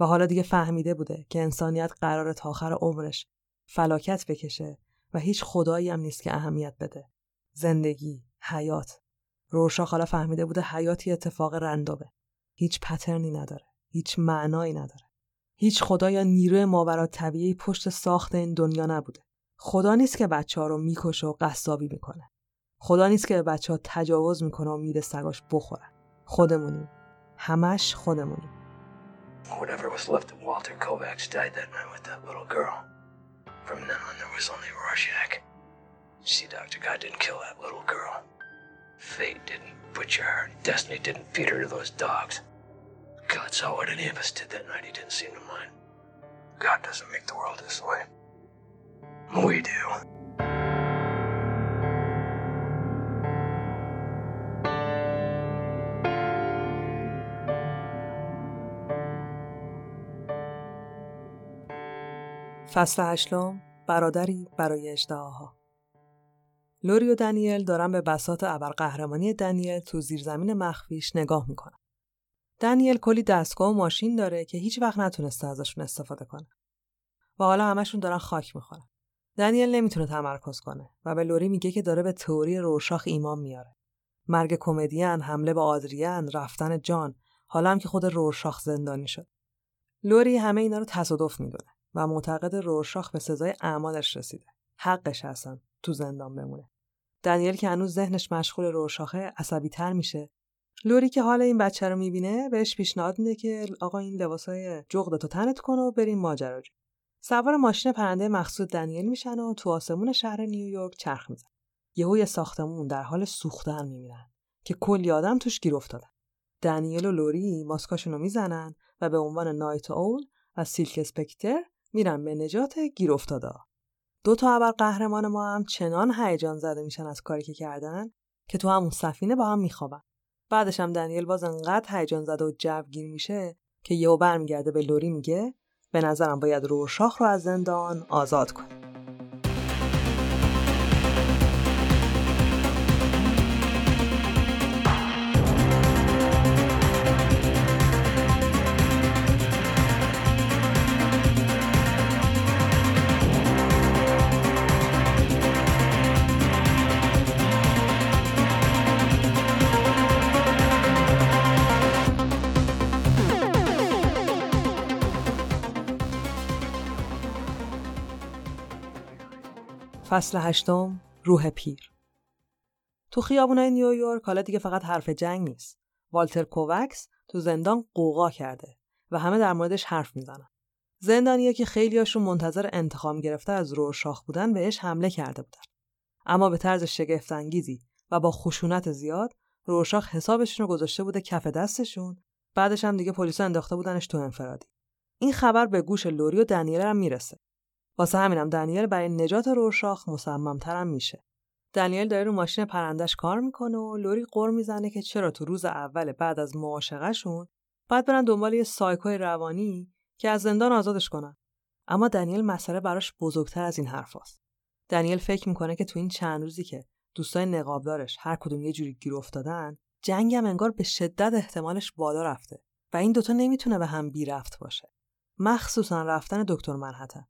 و حالا دیگه فهمیده بوده که انسانیت قرار تا آخر عمرش فلاکت بکشه و هیچ خدایی هم نیست که اهمیت بده. زندگی حیات. رورشاخ حالا فهمیده بوده حیاتی اتفاق رندومه. هیچ پترنی نداره هیچ معنایی نداره هیچ خدا یا نیروی ماورا طبیعی پشت ساخت این دنیا نبوده خدا نیست که بچه ها رو می‌کشه و قصابی می‌کنه خدا نیست که به بچه ها تجاوز می‌کنه و میره سگاش بخورن خودمونیم همش خودمونیم Whatever was left of Walter Kovacs died that night with that little girl. From then on, there was only Rorschach. See, Dr. God didn't kill that little girl. Fate didn't butcher her, and destiny didn't feed her to those dogs. God saw what any of us did that night. He didn't seem to mind. God doesn't make the world this way. We do. فصل هشتم برادری برای اجدهاها لوری و دنیل دارن به بسات ابرقهرمانی دنیل تو زیرزمین مخفیش نگاه می‌کنن. دنیل کلی دستگاه و ماشین داره که هیچ وقت نتونسته ازشون استفاده کنه. و حالا همشون دارن خاک می‌خورن. دنیل نمی‌تونه تمرکز کنه و به لوری میگه که داره به تئوری روشاخ ایمان میاره. مرگ کمدین، حمله به آدریان، رفتن جان، حالا هم که خود رورشاخ زندانی شد. لوری همه اینا رو تصادف می‌دونه و معتقد رورشاخ به سزای اعمالش رسیده. حقش هستن تو زندان بمونه. دنیل که هنوز ذهنش مشغول رورشاخه عصبی تر میشه. لوری که حال این بچه رو می‌بینه بهش پیشنهاد میده که آقا این لباسای جغد تو تنت کن و بریم ماجراجو. سوار ماشین پرنده مخصوص دنیل میشن و تو آسمون شهر نیویورک چرخ میزن. یهو یه ساختمون در حال سوختن می‌بینن که کلی آدم توش گیر افتادن. دنیل و لوری ماسکاشون رو می‌زنن و به عنوان نایت اول و سیلک اسپکتر میرن به نجات گیر افتاده. دو تا ابر قهرمان ما هم چنان هیجان زده میشن از کاری که کردن که تو همون سفینه با هم میخوابن. بعدش هم دنیل باز انقدر هیجان زده و جوگیر میشه که یهو برمیگرده به لوری میگه به نظرم باید روشاخ رو از زندان آزاد کنیم. فصل هشتم روح پیر. تو خیابونای نیویورک حالا دیگه فقط حرف جنگ نیست. والتر کووکس تو زندان قوقا کرده و همه در موردش حرف می‌زنن. زندانیه که خیلیاشون منتظر انتقام گرفته از شاخ بودن بهش حمله کرده بودن. اما به طرز شگفت انگیزی و با خشونت زیاد روشاخ حسابشون رو گذاشته بوده کف دستشون بعدش هم دیگه پلیسا انداخته بودنش تو انفرادی. این خبر به گوش لوری و دنیل هم می‌رسه. واسه همینم دنیل برای نجات رورشاخ مصممترم میشه. دنیل داره رو ماشین پرندش کار می‌کنه و لوری قر می‌زنه که چرا تو روز اول بعد از معاشقهشون باید برن دنبال یه سایکوی روانی که از زندان آزادش کنن. اما دنیل مسئله براش بزرگتر از این حرفاست. دنیل فکر می‌کنه که تو این چند روزی که دوستای نقابدارش هر کدوم یه جوری گیر افتادن، جنگم انگار به شدت احتمالش بالا رفته و این دوتا نمی‌تونه به هم بی رفت باشه. مخصوصا رفتن دکتر منحتن.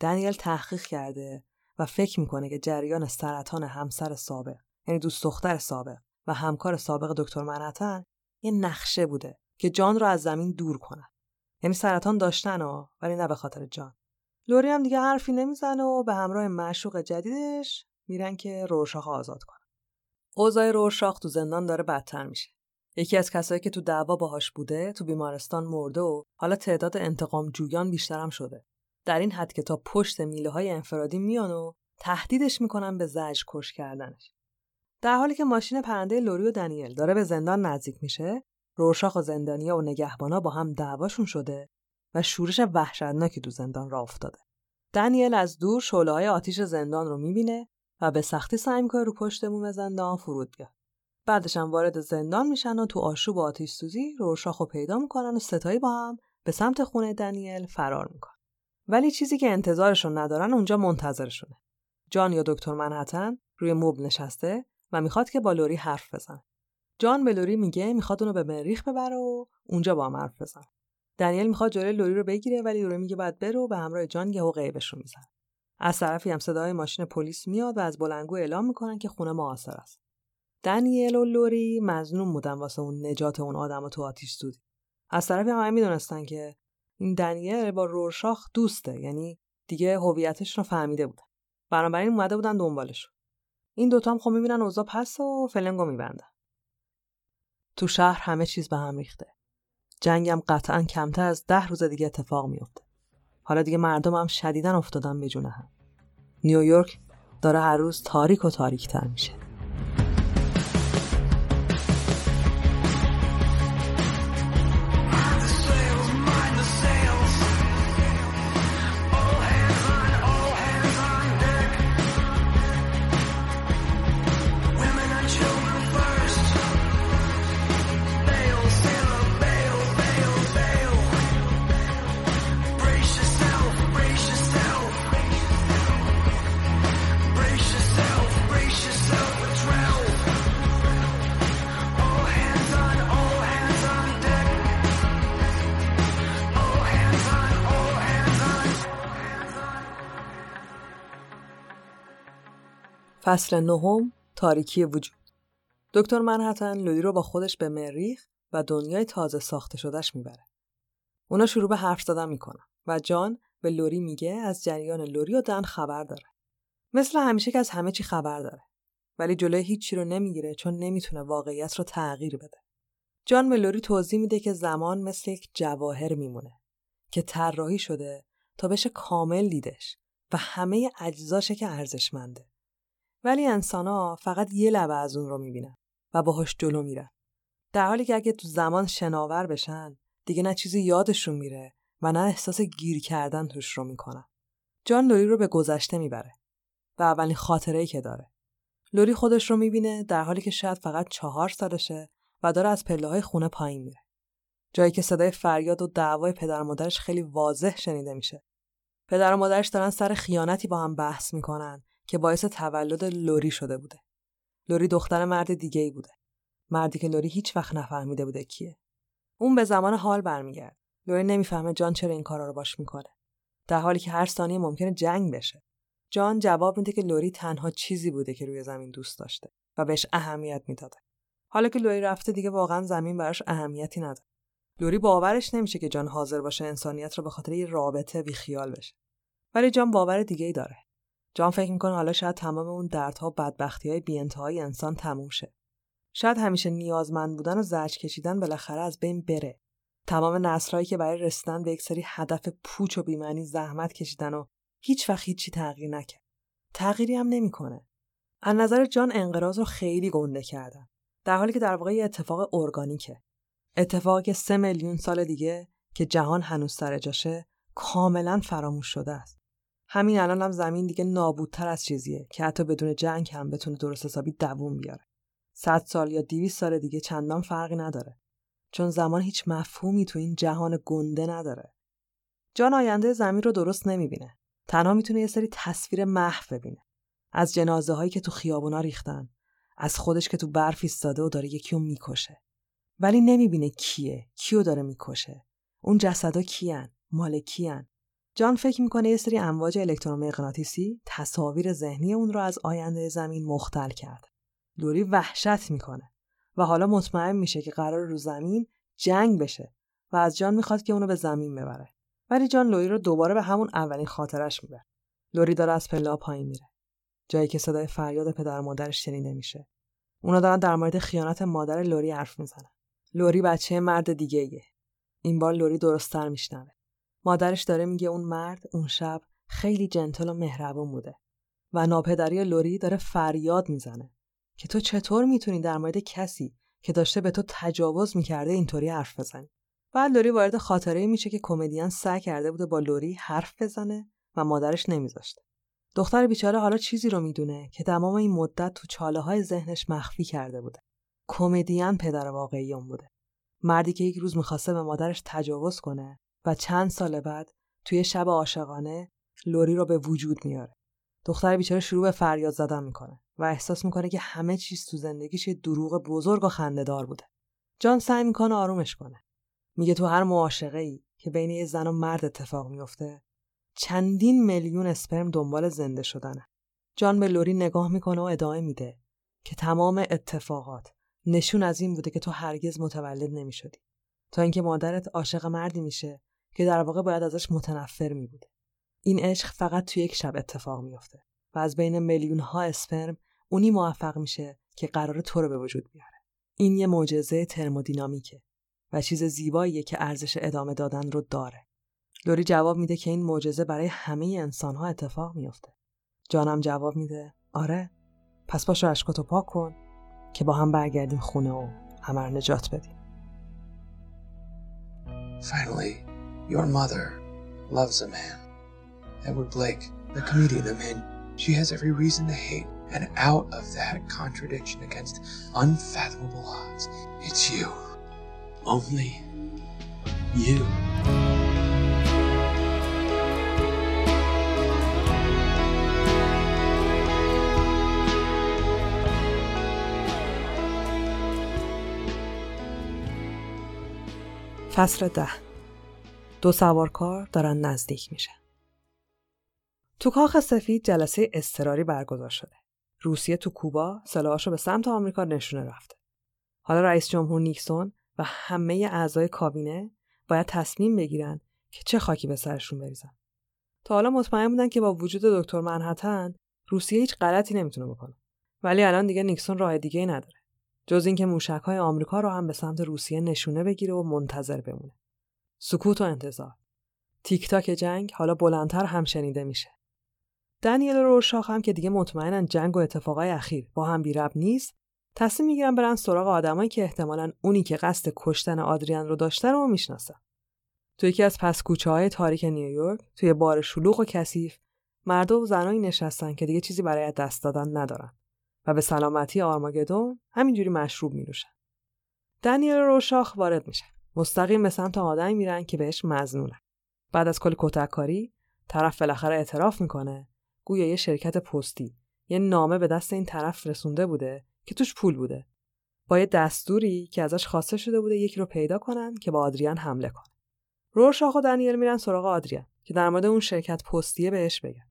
دنیل تحقیق کرده و فکر می‌کنه که جریان سرطان همسر سابق یعنی دوست دختر سابق و همکار سابق دکتر منحتن یه نقشه بوده که جان رو از زمین دور کنن یعنی سرطان داشتن و ولی نه به خاطر جان. لوری هم دیگه حرفی نمی‌زنه و به همراه معشوق جدیدش میرن که رورشاخ آزاد کنن اوضاع رورشاخ تو زندان داره بدتر میشه. یکی از کسایی که تو دعوا باهاش بوده تو بیمارستان مرده و حالا تعداد انتقام جویان بیشترم شده. در این حد که تا پشت میله های انفرادی میان و تهدیدش می‌کنن به زج کش کردنش. در حالی که ماشین پرنده لوری و دنیل داره به زندان نزدیک میشه، روشاخ و زندانیا و نگهبانا با هم دعواشون شده و شورش وحشتناکی تو زندان را افتاده. دنیل از دور شعله های آتیش زندان رو می‌بینه و به سختی سعی می‌کنه رو پشت بوم زندان فرود بیاد. بعدش هم وارد زندان میشن و تو آشوب آتیش سوزی روشاخ رو پیدا می‌کنن و ستایی با هم به سمت خونه دنیل فرار می‌کنن. ولی چیزی که انتظارشون ندارن اونجا منتظرشونه. جان یا دکتر منحتن روی مبل نشسته و می‌خواد که با لوری حرف بزنه. جان به لوری میگه می‌خواد اونو به مریخ ببره و اونجا با هم حرف بزنه. دنیل می‌خواد جلوی لوری رو بگیره ولی لوری میگه باید بره و به همراه جان یهو غیبش رو. از طرفی هم صدای ماشین پلیس میاد و از بلنگو اعلام می‌کنن که خونه معاصر است. دنیل و لوری مظنون بودن واسه اون نجات اون آدم تو آتیش سوزی. از طرفی هم می‌دونستن که این دنیل با رورشاخ دوسته یعنی دیگه هویتش رو فهمیده بودن. بنابراین اومده بودن دنبالش. این دوتا هم خب می‌بینن اوضاع پس و فلنگو میبندن. تو شهر همه چیز به هم ریخته. جنگم قطعا کمتر از ده روز دیگه اتفاق میفته حالا دیگه مردم هم شدیدن افتادن به جونه هم. نیویورک داره هر روز تاریک و تاریک تر میشه. فصل نهم تاریکی وجود دکتر منحتن لوری رو با خودش به مریخ و دنیای تازه ساخته شدهش می‌بره. اونا شروع به حرف زدن می‌کنن و جان به لوری میگه از جریان لوری و دن خبر داره. مثل همیشه که از همه چی خبر داره. ولی جلوی هیچی رو نمی‌گیره چون نمی‌تونه واقعیت رو تغییر بده. جان به لوری توضیح میده که زمان مثل یک جواهر میمونه که طراحی شده تا بشه کامل دیدش و همه اجزاشه که ارزشمنده. ولی انسان فقط یه لبه از اون رو می‌بینن و باهاش جلو میرن. در حالی که اگه تو زمان شناور بشن دیگه نه چیزی یادشون میره و نه احساس گیر کردن توش رو می‌کنن. جان لوری رو به گذشته می‌بره و اولین خاطره که داره. لوری خودش رو می‌بینه در حالی که شاید فقط چهار سالشه و داره از پله های خونه پایین میره. جایی که صدای فریاد و دعوای پدر و مادرش خیلی واضح شنیده میشه. پدر و مادرش دارن سر خیانتی با هم بحث می‌کنن که باعث تولد لوری شده بوده. لوری دختر مرد دیگه ای بوده. مردی که لوری هیچ وقت نفهمیده بوده کیه. اون به زمان حال برمیگرد. لوری نمی‌فهمه جان چرا این کارا رو باش می‌کنه. در حالی که هر ثانیه ممکنه جنگ بشه. جان جواب میده که لوری تنها چیزی بوده که روی زمین دوست داشته و بهش اهمیت می‌داده. حالا که لوری رفته دیگه واقعا زمین براش اهمیتی نداره. لوری باورش نمیشه که جان حاضر باشه انسانیت رو به خاطر یه رابطه بیخیال بشه. ولی جان باور دیگه ای داره. جان فکر می‌کنه حالا شاید تمام اون دردها و بدبختی های بیانتهای انسان تموم شه. شاید همیشه نیازمند بودن و زرج کشیدن بالاخره از بین بره. تمام نسلهایی که برای رسیدن به یک سری هدف پوچ و بیمعنی زحمت کشیدن و هیچ وقت هیچی تغییر نکرد. تغییری هم نمی‌کنه. از نظر جان انقراض رو خیلی گنده کردن. در حالی که در واقع یه اتفاق ارگانیکه. اتفاقی که سه میلیون سال دیگه که جهان هنوز سر جاشه کاملا فراموش شده است. همین الان هم زمین دیگه نابودتر از چیزیه که حتی بدون جنگ هم بتونه درست حسابی دووم بیاره. صد سال یا دیویس سال دیگه چندان فرقی نداره. چون زمان هیچ مفهومی تو این جهان گنده نداره. جان آینده زمین رو درست نمی‌بینه. تنها می‌تونه یه سری تصویر محو ببینه. از جنازه هایی که تو خیابونا ریختن. از خودش که تو برف ایستاده و داره یکی رو می‌کشه. ولی نمی‌بینه کیه، کیو داره می‌کشه. اون جسدا کیان، مال کیان. جان فکر می‌کنه یه سری امواج الکترومغناطیسی تصاویر ذهنی اون رو از آینده زمین مختل کرد. لوری وحشت می‌کنه و حالا مطمئن میشه که قرار رو زمین جنگ بشه و از جان می‌خواد که اونو به زمین ببره. ولی جان لوری رو دوباره به همون اولین خاطرش می‌بره. لوری داره از پله پایین میره. جایی که صدای فریاد پدر مادرش شنیده میشه. اونا دارن در مورد خیانت مادر لوری حرف می‌زنن. لوری بچه مرد دیگه ایه. این بار لوری درستتر میشنوه. مادرش داره میگه اون مرد اون شب خیلی جنتل و مهربون بوده و ناپدری لوری داره فریاد می‌زنه که تو چطور می‌تونی در مورد کسی که داشته به تو تجاوز می‌کرده اینطوری حرف بزنی؟ بعد لوری وارد خاطره میشه که کمدین سعی کرده بوده با لوری حرف بزنه و مادرش نمیذاشته. دختر بیچاره حالا چیزی رو می‌دونه که تمام این مدت تو چاله های ذهنش مخفی کرده بوده. کمدین پدر واقعی اون بوده. مردی که یک روز می‌خواسته به مادرش تجاوز کنه و چند سال بعد توی شب عاشقانه لوری رو به وجود میاره. دختر بیچاره شروع به فریاد زدن می‌کنه و احساس می‌کنه که همه چیز تو زندگیش یه دروغ بزرگ و خندهدار بوده. جان سعی می‌کنه آرومش کنه. میگه تو هر معاشقه ای که بین یه زن و مرد اتفاق میفته چندین میلیون اسپرم دنبال زنده شدنه. جان به لوری نگاه می‌کنه و ادامه میده که تمام اتفاقات نشون از این بوده که تو هرگز متولد نمی‌شدی. تا اینکه مادرت عاشق مردی میشه که در واقع باید ازش متنفر می بوده. این عشق فقط توی یک شب اتفاق میافته و از بین میلیون ها اسپرم اونی موفق میشه که قرار تو رو به وجود بیاره. این یه معجزه ترمودینامیکه و چیز زیباییه که ارزش ادامه دادن رو داره. لوری جواب میده که این معجزه برای همه انسان ها اتفاق میافته. جانم جواب میده آره پس باشو اشکاتو پاک کن که با هم برگردیم خونه و همه نجات بدیم. Finally, Your mother loves a man. Edward Blake, the comedian, a man she has every reason to hate. And out of that contradiction against unfathomable odds, it's you. Only you. فصل ده دو سوارکار دارن نزدیک میشن. تو کاخ سفید جلسه استراری برگزار شده. روسیه تو کوبا سلاحاشو به سمت آمریکا نشونه رفته. حالا رئیس جمهور نیکسون و همه اعضای کابینه باید تصمیم بگیرن که چه خاکی به سرشون بریزن. تا حالا مطمئن بودن که با وجود دکتر منحتن روسیه هیچ غلطی نمی‌تونه بکنه. ولی الان دیگه نیکسون راه دیگه نداره. جز اینکه موشک های آمریکا رو هم به سمت روسیه نشونه بگیره و منتظر بمونه. سکوت و انتظار. تیک تاک جنگ حالا بلندتر هم شنیده میشه. دنیل روشاخ هم که دیگه مطمئنن جنگ و اتفاقای اخیر با هم بیرب نیست تصمیم می‌گیرن برن سراغ آدمایی که احتمالا اونی که قصد کشتن آدریان رو داشته رو می‌شناسن تو یکی از پس های تاریک نیویورک توی بار شلوغ و کثیف مرد و زنایی نشستن که دیگه چیزی برای دست دادن ندارن و به سلامتی آرماگدون همینجوری مشروب میروشن دنیل روشاخ وارد میشه مستقیم به سمت آدمی میرن که بهش مزنونن. بعد از کلی کتککاری طرف بالاخره اعتراف می‌کنه. گویا یه شرکت پستی. یه نامه به دست این طرف رسونده بوده که توش پول بوده. با یه دستوری که ازش خواسته شده بوده یکی رو پیدا کنن که با آدریان حمله کنه. رورشاخ و دنیل میرن سراغ آدریان که در مورد اون شرکت پستیه بهش بگن.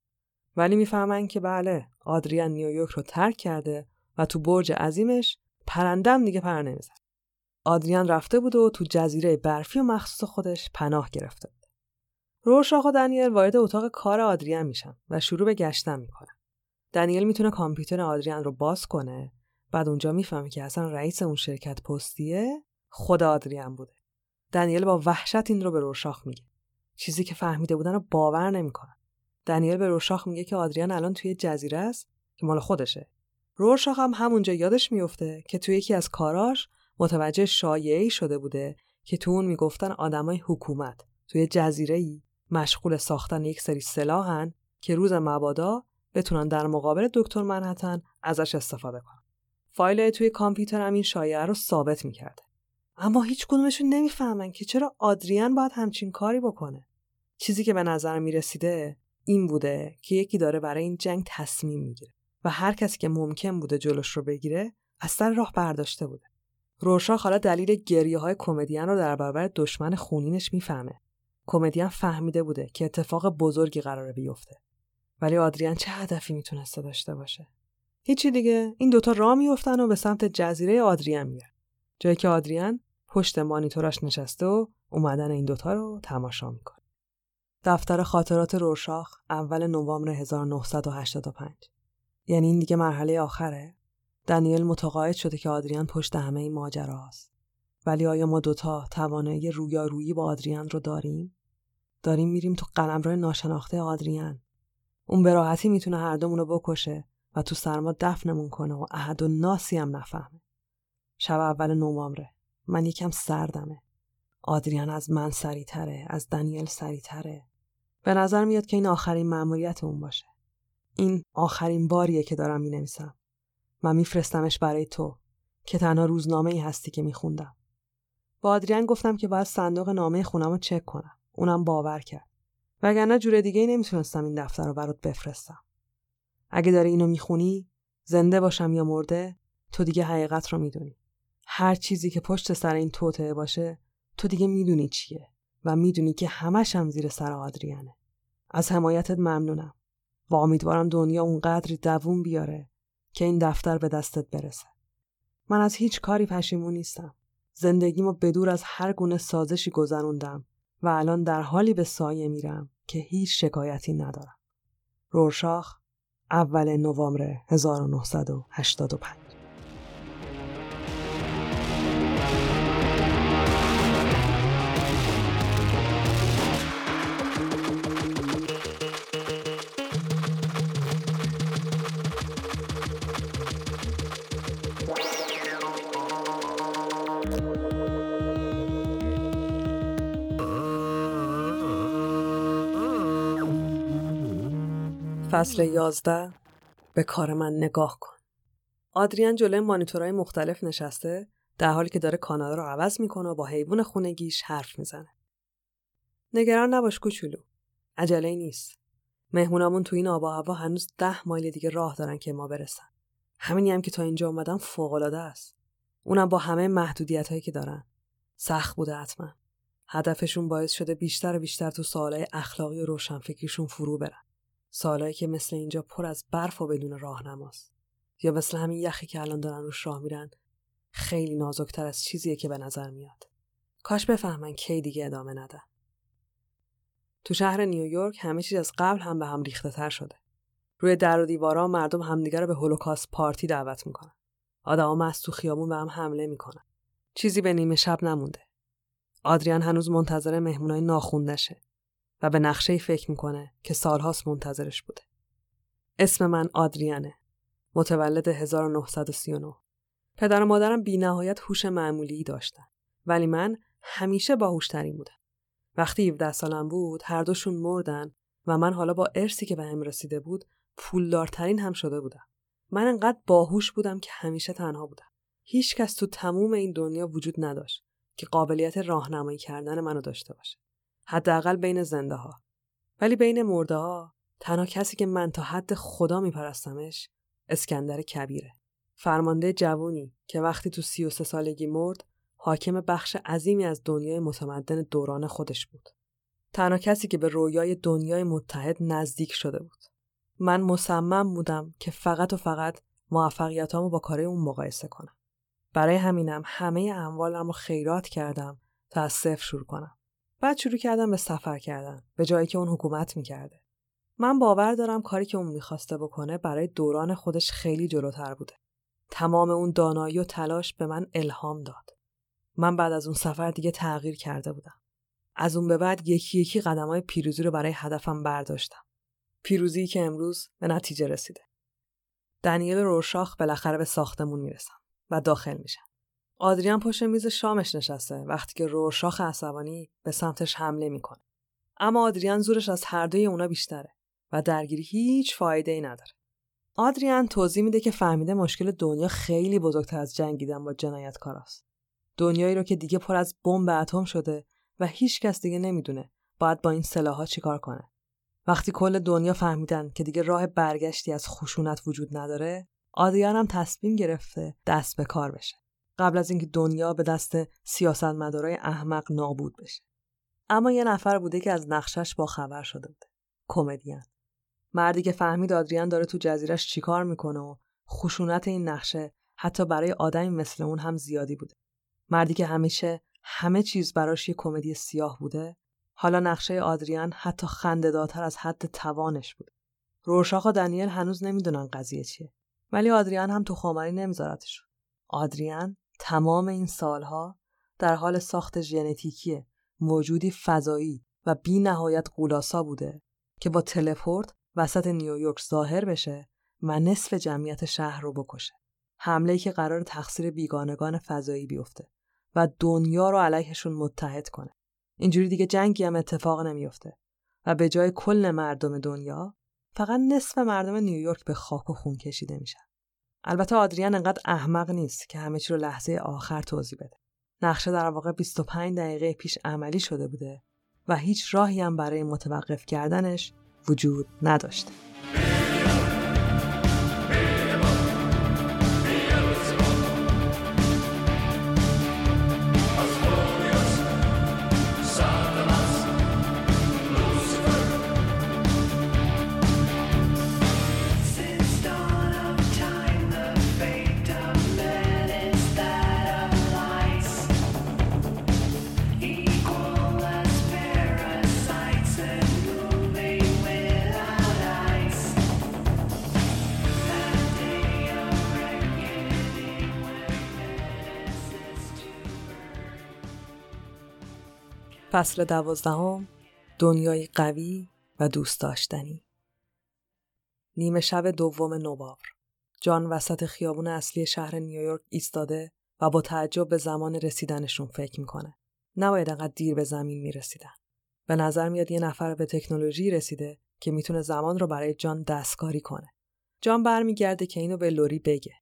ولی می‌فهمن که بله آدریان نیویورک رو ترک کرده و تو برج عظیمش پرندم دیگه پر نمیزن آدریان رفته بود و تو جزیره برفی و مخصوص خودش پناه گرفته بود. رورشاخ و دنیل وارد اتاق کار آدریان میشن و شروع به گشتن می‌کنن. دنیل می‌تونه کامپیوتر آدریان رو باز کنه بعد اونجا می‌فهمه که اصلا رئیس اون شرکت پستیه خود آدریان بوده. دنیل با وحشت این رو به روشاخ میگه. چیزی که فهمیده بودن رو باور نمی‌کنن. دنیل به روشاخ میگه که آدریان الان توی جزیره است که مال خودشه. روشاخ هم همونجا یادش میفته که توی یکی از کاراش متوجه شایعی شده بوده که تو اون می‌گفتن آدمای حکومت توی جزیره ای مشغول ساختن یک سری سلاحن که روز مبادا بتونن در مقابل دکتر منحتن ازش استفاده کنن. فایل توی کامپیوتر این شایعه رو ثابت می‌کرده. اما هیچ کدومشون نمی‌فهمن که چرا آدریان باید همچین کاری بکنه. چیزی که به نظر می‌رسیده این بوده که یکی داره برای این جنگ تصمیم می‌گیره و هر کسی که ممکن بوده جلوش رو بگیره از سر راه برداشته بوده. روشا حالا دلیل گریه های کمدین رو در برابر دشمن خونینش می‌فهمه. کمدین فهمیده بوده که اتفاق بزرگی قراره بیفته. ولی آدریان چه هدفی می‌تونسته داشته باشه؟ هیچی دیگه این دوتا راه میفتن و به سمت جزیره آدریان میرن. جایی که آدریان پشت مانیتورش نشسته و اومدن این دوتا رو تماشا می‌کنه. دفتر خاطرات روشاخ اول نوامبر 1985 یعنی این دیگه مرحله آخره دنیل متقاعد شده که آدریان پشت همه این ماجرا است. ولی آیا ما دوتا توانایی رویارویی با آدریان رو داریم؟ داریم میریم تو قلمرو ناشناخته آدریان. اون به راحتی می‌تونه هر دومون رو بکشه و تو سرما دفنمون کنه و احد و ناسی هم نفهمه. شب اول نوامبره. من یکم سردمه. آدریان از من سریتره، از دنیل سریتره. به نظر میاد که این آخرین مأموریت اون باشه. این آخرین باریه که دارم می نویسم. من میفرستمش برای تو که تنها روزنامه ای هستی که میخوندم. با آدریان گفتم که باید صندوق نامه خونم رو چک کنم. اونم باور کرد. وگرنه جور دیگه ای نمی‌تونستم این دفتر رو برات بفرستم. اگه داری اینو می‌خونی زنده باشم یا مرده تو دیگه حقیقت رو می‌دونی. هر چیزی که پشت سر این توطعه باشه تو دیگه می‌دونی چیه و می‌دونی که همش هم زیر سر آدریانه. از حمایتت ممنونم و امیدوارم دنیا اونقدری دووم بیاره که این دفتر به دستت برسه. من از هیچ کاری پشیمون نیستم. زندگیمو بدور از هر گونه سازشی گذروندم و الان در حالی به سایه میرم که هیچ شکایتی ندارم. رورشاخ اول نوامبر 1985 فصل یازده به کار من نگاه کن. آدریان جلوی مانیتورهای مختلف نشسته در حالی که داره کانال رو عوض می‌کنه و با حیوان خونگیش حرف می‌زنه. نگران نباش کوچولو. عجله نیست. مهمونامون تو این آب و هوا هنوز ده مایل دیگه راه دارن که ما برسن. همینی هم که تا اینجا اومدم فوقالعاده است. اونم با همه محدودیت هایی که دارن. سخت بوده حتما. هدفشون باعث شده بیشتر و بیشتر تو سوالای اخلاقی و روشنفکریشون فرو برن. سالایی که مثل اینجا پر از برف و بدون راهنماست. یا مثل همین یخی که الان دارن روش راه میرن. خیلی نازکتر از چیزیه که به نظر میاد. کاش بفهمن کی دیگه ادامه ندن تو شهر نیویورک همه چیز از قبل هم به هم ریخته تر شده. روی در و دیوارا مردم همدیگه رو به هولوکاست پارتی دعوت می‌کنن. آدما مست تو خیابون به هم حمله می‌کنن. چیزی به نیمه شب نمونده. آدریان هنوز منتظر مهمونای ناخوندشه و به نقشه فکر می‌کنه که سالهاست منتظرش بوده. اسم من آدریانه. متولد 1939 پدر و مادرم بی نهایت هوش معمولی داشتن. ولی من همیشه باهوشترین بودم. وقتی 17 سالم بود هر دوشون مردن و من حالا با ارسی که به هم رسیده بود پولدارترین هم شده بودم. من انقدر باهوش بودم که همیشه تنها بودم. هیچ کس تو تموم این دنیا وجود نداشت که قابلیت راهنمایی کردن منو داشته باشه. حداقل بین زنده ها ولی بین مرده ها تنها کسی که من تا حد خدا میپرستمش اسکندر کبیره فرمانده جوونی که وقتی تو سی و سه سالگی مرد حاکم بخش عظیمی از دنیای متمدن دوران خودش بود. تنها کسی که به رویای دنیای متحد نزدیک شده بود. من مصمم بودم که فقط و فقط موفقیتامو با کار اون مقایسه کنم. برای همینم همه اموالم رو خیرات کردم تا از صفر شروع کنم. بعد شروع کردم به سفر کردن به جایی که اون حکومت می‌کرده. من باور دارم کاری که اون می‌خواسته بکنه برای دوران خودش خیلی جلوتر بوده. تمام اون دانایی و تلاش به من الهام داد. من بعد از اون سفر دیگه تغییر کرده بودم. از اون به بعد یکی یکی قدم های پیروزی رو برای هدفم برداشتم. پیروزی که امروز به نتیجه رسیده. دنیل رورشاخ بالاخره به ساختمون می‌رسم و داخل میشم. آدریان پشت میز شامش نشسته وقتی که رورشاخ عصبانی به سمتش حمله می‌کنه. اما آدریان زورش از هر دوی اونا بیشتره و درگیری هیچ فایده ای نداره. آدریان توضیح میده که فهمیده مشکل دنیا خیلی بزرگتر از جنگیدن با جنایتکاراست. دنیایی رو که دیگه پر از بمب اتم شده و هیچ کس دیگه نمی‌دونه باید با این سلاحا چیکار کنه. وقتی کل دنیا فهمیدن که دیگه راه برگشتی از خشونت وجود نداره، آدریان هم تصمیم گرفته دست به کار بشه. قبل از اینکه دنیا به دست سیاستمدارای احمق نابود بشه. اما یه نفر بوده که از نقشش با خبر شده بوده. کمدین. مردی که فهمید آدریان داره تو جزیرش چیکار می‌کنه و خشونت این نقشه حتی برای آدمی مثل اون هم زیادی بوده. مردی که همیشه همه چیز براش یه کمدی سیاه بوده حالا نقشه آدریان حتی خندهدارتر از حد توانش بود رورشاخ و دنیل هنوز نمی‌دونن قضیه چیه ولی آدریان هم تو خامری نمیذارتشون آدریان تمام این سالها در حال ساخت ژنتیکی موجودی فضایی و بی نهایت قولاسا بوده که با تلپورت وسط نیویورک ظاهر بشه و نصف جمعیت شهر رو بکشه حمله که قرار تقصیر بیگانگان فضایی بیفته و دنیا رو علیهشون متحد کنه. اینجوری دیگه جنگی هم اتفاق نمیفته و به جای کل مردم دنیا فقط نصف مردم نیویورک به خاک و خون کشیده میشن. البته آدریان انقدر احمق نیست که همه چی رو لحظه آخر توضیح بده. نقشه در واقع 25 دقیقه پیش عملی شده بوده و هیچ راهی هم برای متوقف کردنش وجود نداشته. فصل دوازدهم دنیای قوی و دوست داشتنی. نیمه شب دوم نوامبر. جان وسط خیابون اصلی شهر نیویورک ایستاده و با تعجب به زمان رسیدنشون فکر می‌کنه. نباید انقدر دیر به زمین می‌رسیدن. به نظر میاد یه نفر به تکنولوژی رسیده که می‌تونه زمان رو برای جان دستکاری کنه. جان برمیگرده که اینو به لوری بگه.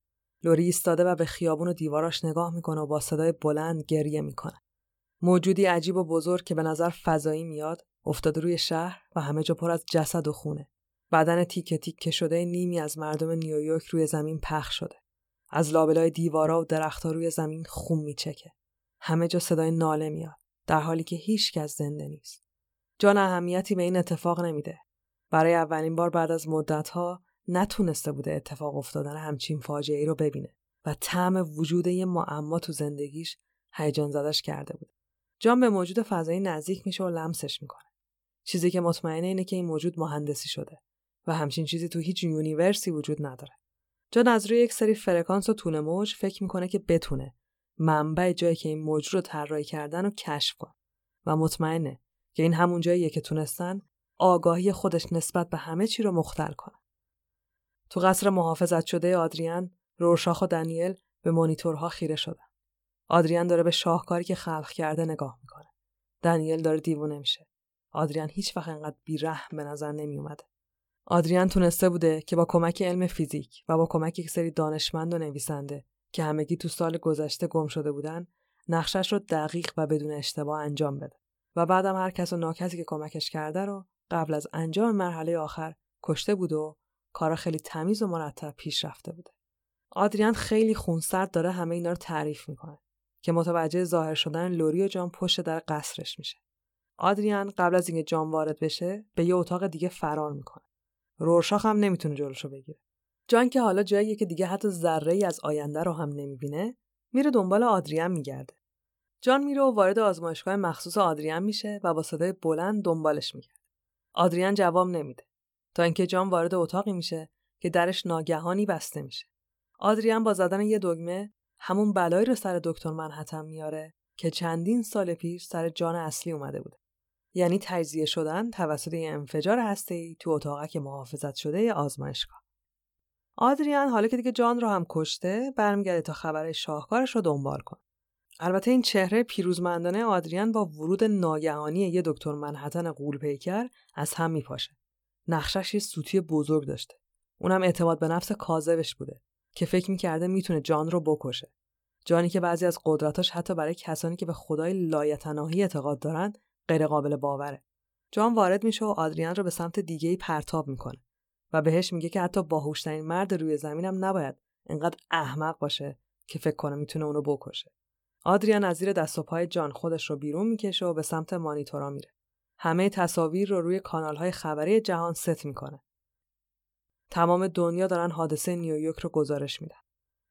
لوری ایستاده و به خیابون و دیواراش نگاه می‌کنه و با صدای بلند گریه می‌کنه. موجودی عجیب و بزرگ که به نظر فضایی میاد افتاده روی شهر و همه جا پر از جسد و خونه. بدن تیکه تیکه شده نیمی از مردم نیویورک روی زمین پخ شده. از لابلای دیوارا و درختها روی زمین خون میچکه. همه جا صدای ناله میاد در حالی که هیچ کس زنده نیست. جان اهمیتی به این اتفاق نمیده. برای اولین بار بعد از مدتها نتونسته بوده اتفاق افتادن همچین فاجعه ای رو ببینه و طعم وجود یه معما تو زندگیش هیجان زدش کرده بود. جان به موجود فضایی نزدیک میشه و لمسش می‌کنه. چیزی که مطمئنه اینه که این موجود مهندسی شده و همچین چیزی تو هیچ universe ی وجود نداره. جان از روی یک سری فرکانس و طول موج فکر می‌کنه که بتونه منبع جایی که این موج رو طراحی کردن رو کشف کنه و مطمئنه که این همون جاییه که تونستن آگاهی خودش نسبت به همه چی رو مختل کنه. تو قصر محافظت شده آدریان، رورشاخ و دنیل به مانیتورها خیره شدن. آدریان داره به شاهکاری که خلق کرده نگاه می‌کنه. دنیل داره دیوونه میشه. آدریان هیچ وقت انقدر بیرحم به نظر نمی اومده. آدریان تونسته بوده که با کمک علم فیزیک و با کمک یک سری دانشمند و نویسنده که همگی تو سال گذشته گم شده بودن نقشش رو دقیق و بدون اشتباه انجام بده و بعدم هر کس و ناکسی که کمکش کرده رو قبل از انجام مرحله آخر کشته بود و کارا خیلی تمیز و مرتب پیش رفته بوده. آدریان خیلی خونسرد داره همه اینا رو تعریف می‌کنه که متوجه ظاهر شدن لوری و جان پشت در قصرش میشه. آدریان قبل از اینکه جان وارد بشه به یه اتاق دیگه فرار می‌کنه. رورشاخ هم نمی‌تونه جلوشو بگیره. جان که حالا جاییه که دیگه حتی ذره ای از آینده رو هم نمی‌بینه، میره دنبال آدریان میگرده. جان میره و وارد آزمایشگاه مخصوص آدریان میشه و با صدای بلند دنبالش میگرده. آدریان جواب نمیده تا اینکه جان وارد اتاقی میشه که درش ناگهانی بسته میشه. آدریان با زدن یه دگمه همون بلایی رو سر دکتر منحتم میاره که چندین سال پیش سر جان اصلی اومده بوده. یعنی تجزیه شدن توسط یه انفجار هسته‌ای تو اتاقک محافظت شده آزمایشگاه. آدریان حالا که دیگه جان رو هم کشته برمیگرده تا خبر شاهکارش رو دنبال کنه. البته این چهره پیروزمندانه آدریان با ورود ناگهانی یه دکتر منحتن قول پیکر از هم میپاشه. نقشش یه سوتی بزرگ داشته. اونم اعتماد به نفس کاذبش بوده که فکر می‌کرده می‌تونه جان رو بکشه. جانی که بعضی از قدرتاش حتی برای کسانی که به خدای لایتناهی اعتقاد دارن غیر قابل باوره. جان وارد میشه و آدریان رو به سمت دیگه ای پرتاب می‌کنه و بهش میگه که حتی باهوشترین مرد روی زمینم نباید انقدر احمق باشه که فکر کنه می‌تونه اونو بکشه. آدریان از زیر دست و پای جان خودش رو بیرون می‌کشه و به سمت مانیتورا میره. همه تصاویر رو روی کانالهای خبری جهان ست می‌کنه. تمام دنیا دارن حادثه نیویورک رو گزارش میدن.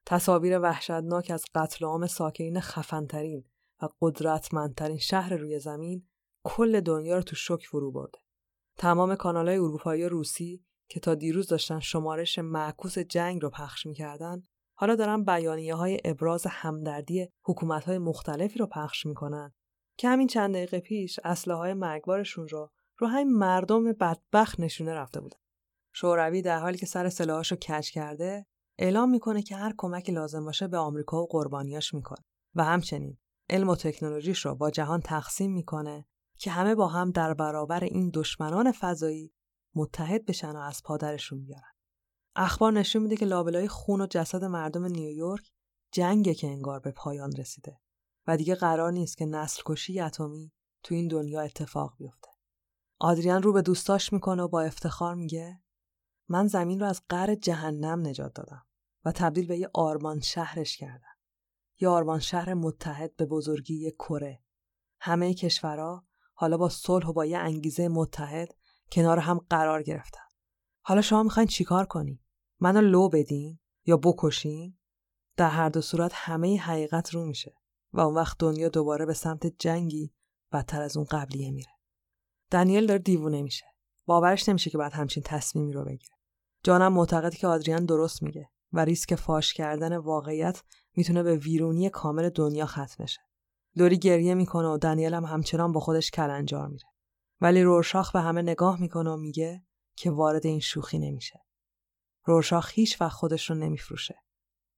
تصاویر وحشتناک از قتل عام ساکنین خفنترین و قدرتمندترین شهر روی زمین کل دنیا رو تو شک فرو برده. تمام کانالهای اروپایی و روسی که تا دیروز داشتن شمارش معکوس جنگ رو پخش می‌کردن حالا دارن بیانیه های ابراز همدردی حکومت های مختلفی رو پخش می‌کنن که همین چند دقیقه پیش اسلحه های مرگبارشون رو رو همین مردم بدبخت نشونه رفته بودن. شوروی در حالی که سر سلاحاش رو کج کرده اعلام می‌کنه که هر کمکی لازم باشه به آمریکا و قربانیاش می‌کنه و همچنین علم و تکنولوژیش رو با جهان تقسیم می‌کنه که همه با هم در برابر این دشمنان فضایی متحد بشن و از پادرشون بیارن. اخبار نشون میده که لابلای خون و جسد مردم نیویورک جنگه که انگار به پایان رسیده و دیگه قرار نیست که نسل کشی اتمی تو این دنیا اتفاق بیفته. آدریان رو به دوستاش می‌کنه و با افتخار میگه من زمین رو از قر جهنم نجات دادم و تبدیل به یه آرمان شهرش کردم. یه آرمان شهر متحد به بزرگی یه کره. همه کشورها حالا با صلح و با یه انگیزه متحد کنار هم قرار گرفتن. حالا شما می‌خواین چیکار کنی؟ منو لو بدین یا بکشین؟ در هر دو صورت همه حقیقت رو میشه و اون وقت دنیا دوباره به سمت جنگی بدتر از اون قبلیه میره. دنیل داره دیوونه میشه. باورش نمیشه که بعد همچین تصمیمی رو بگیره. جانم معتقد که آدریان درست میگه و ریسک فاش کردن واقعیت می‌تونه به ویرونی کامل دنیا ختم بشه. لوری گریه می‌کنه و دنیل هم همچنان با خودش کلنجار میره. ولی رورشاخ به همه نگاه می‌کنه و میگه که وارد این شوخی نمیشه. رورشاخ هیچ وقت خودش رو نمیفروشه.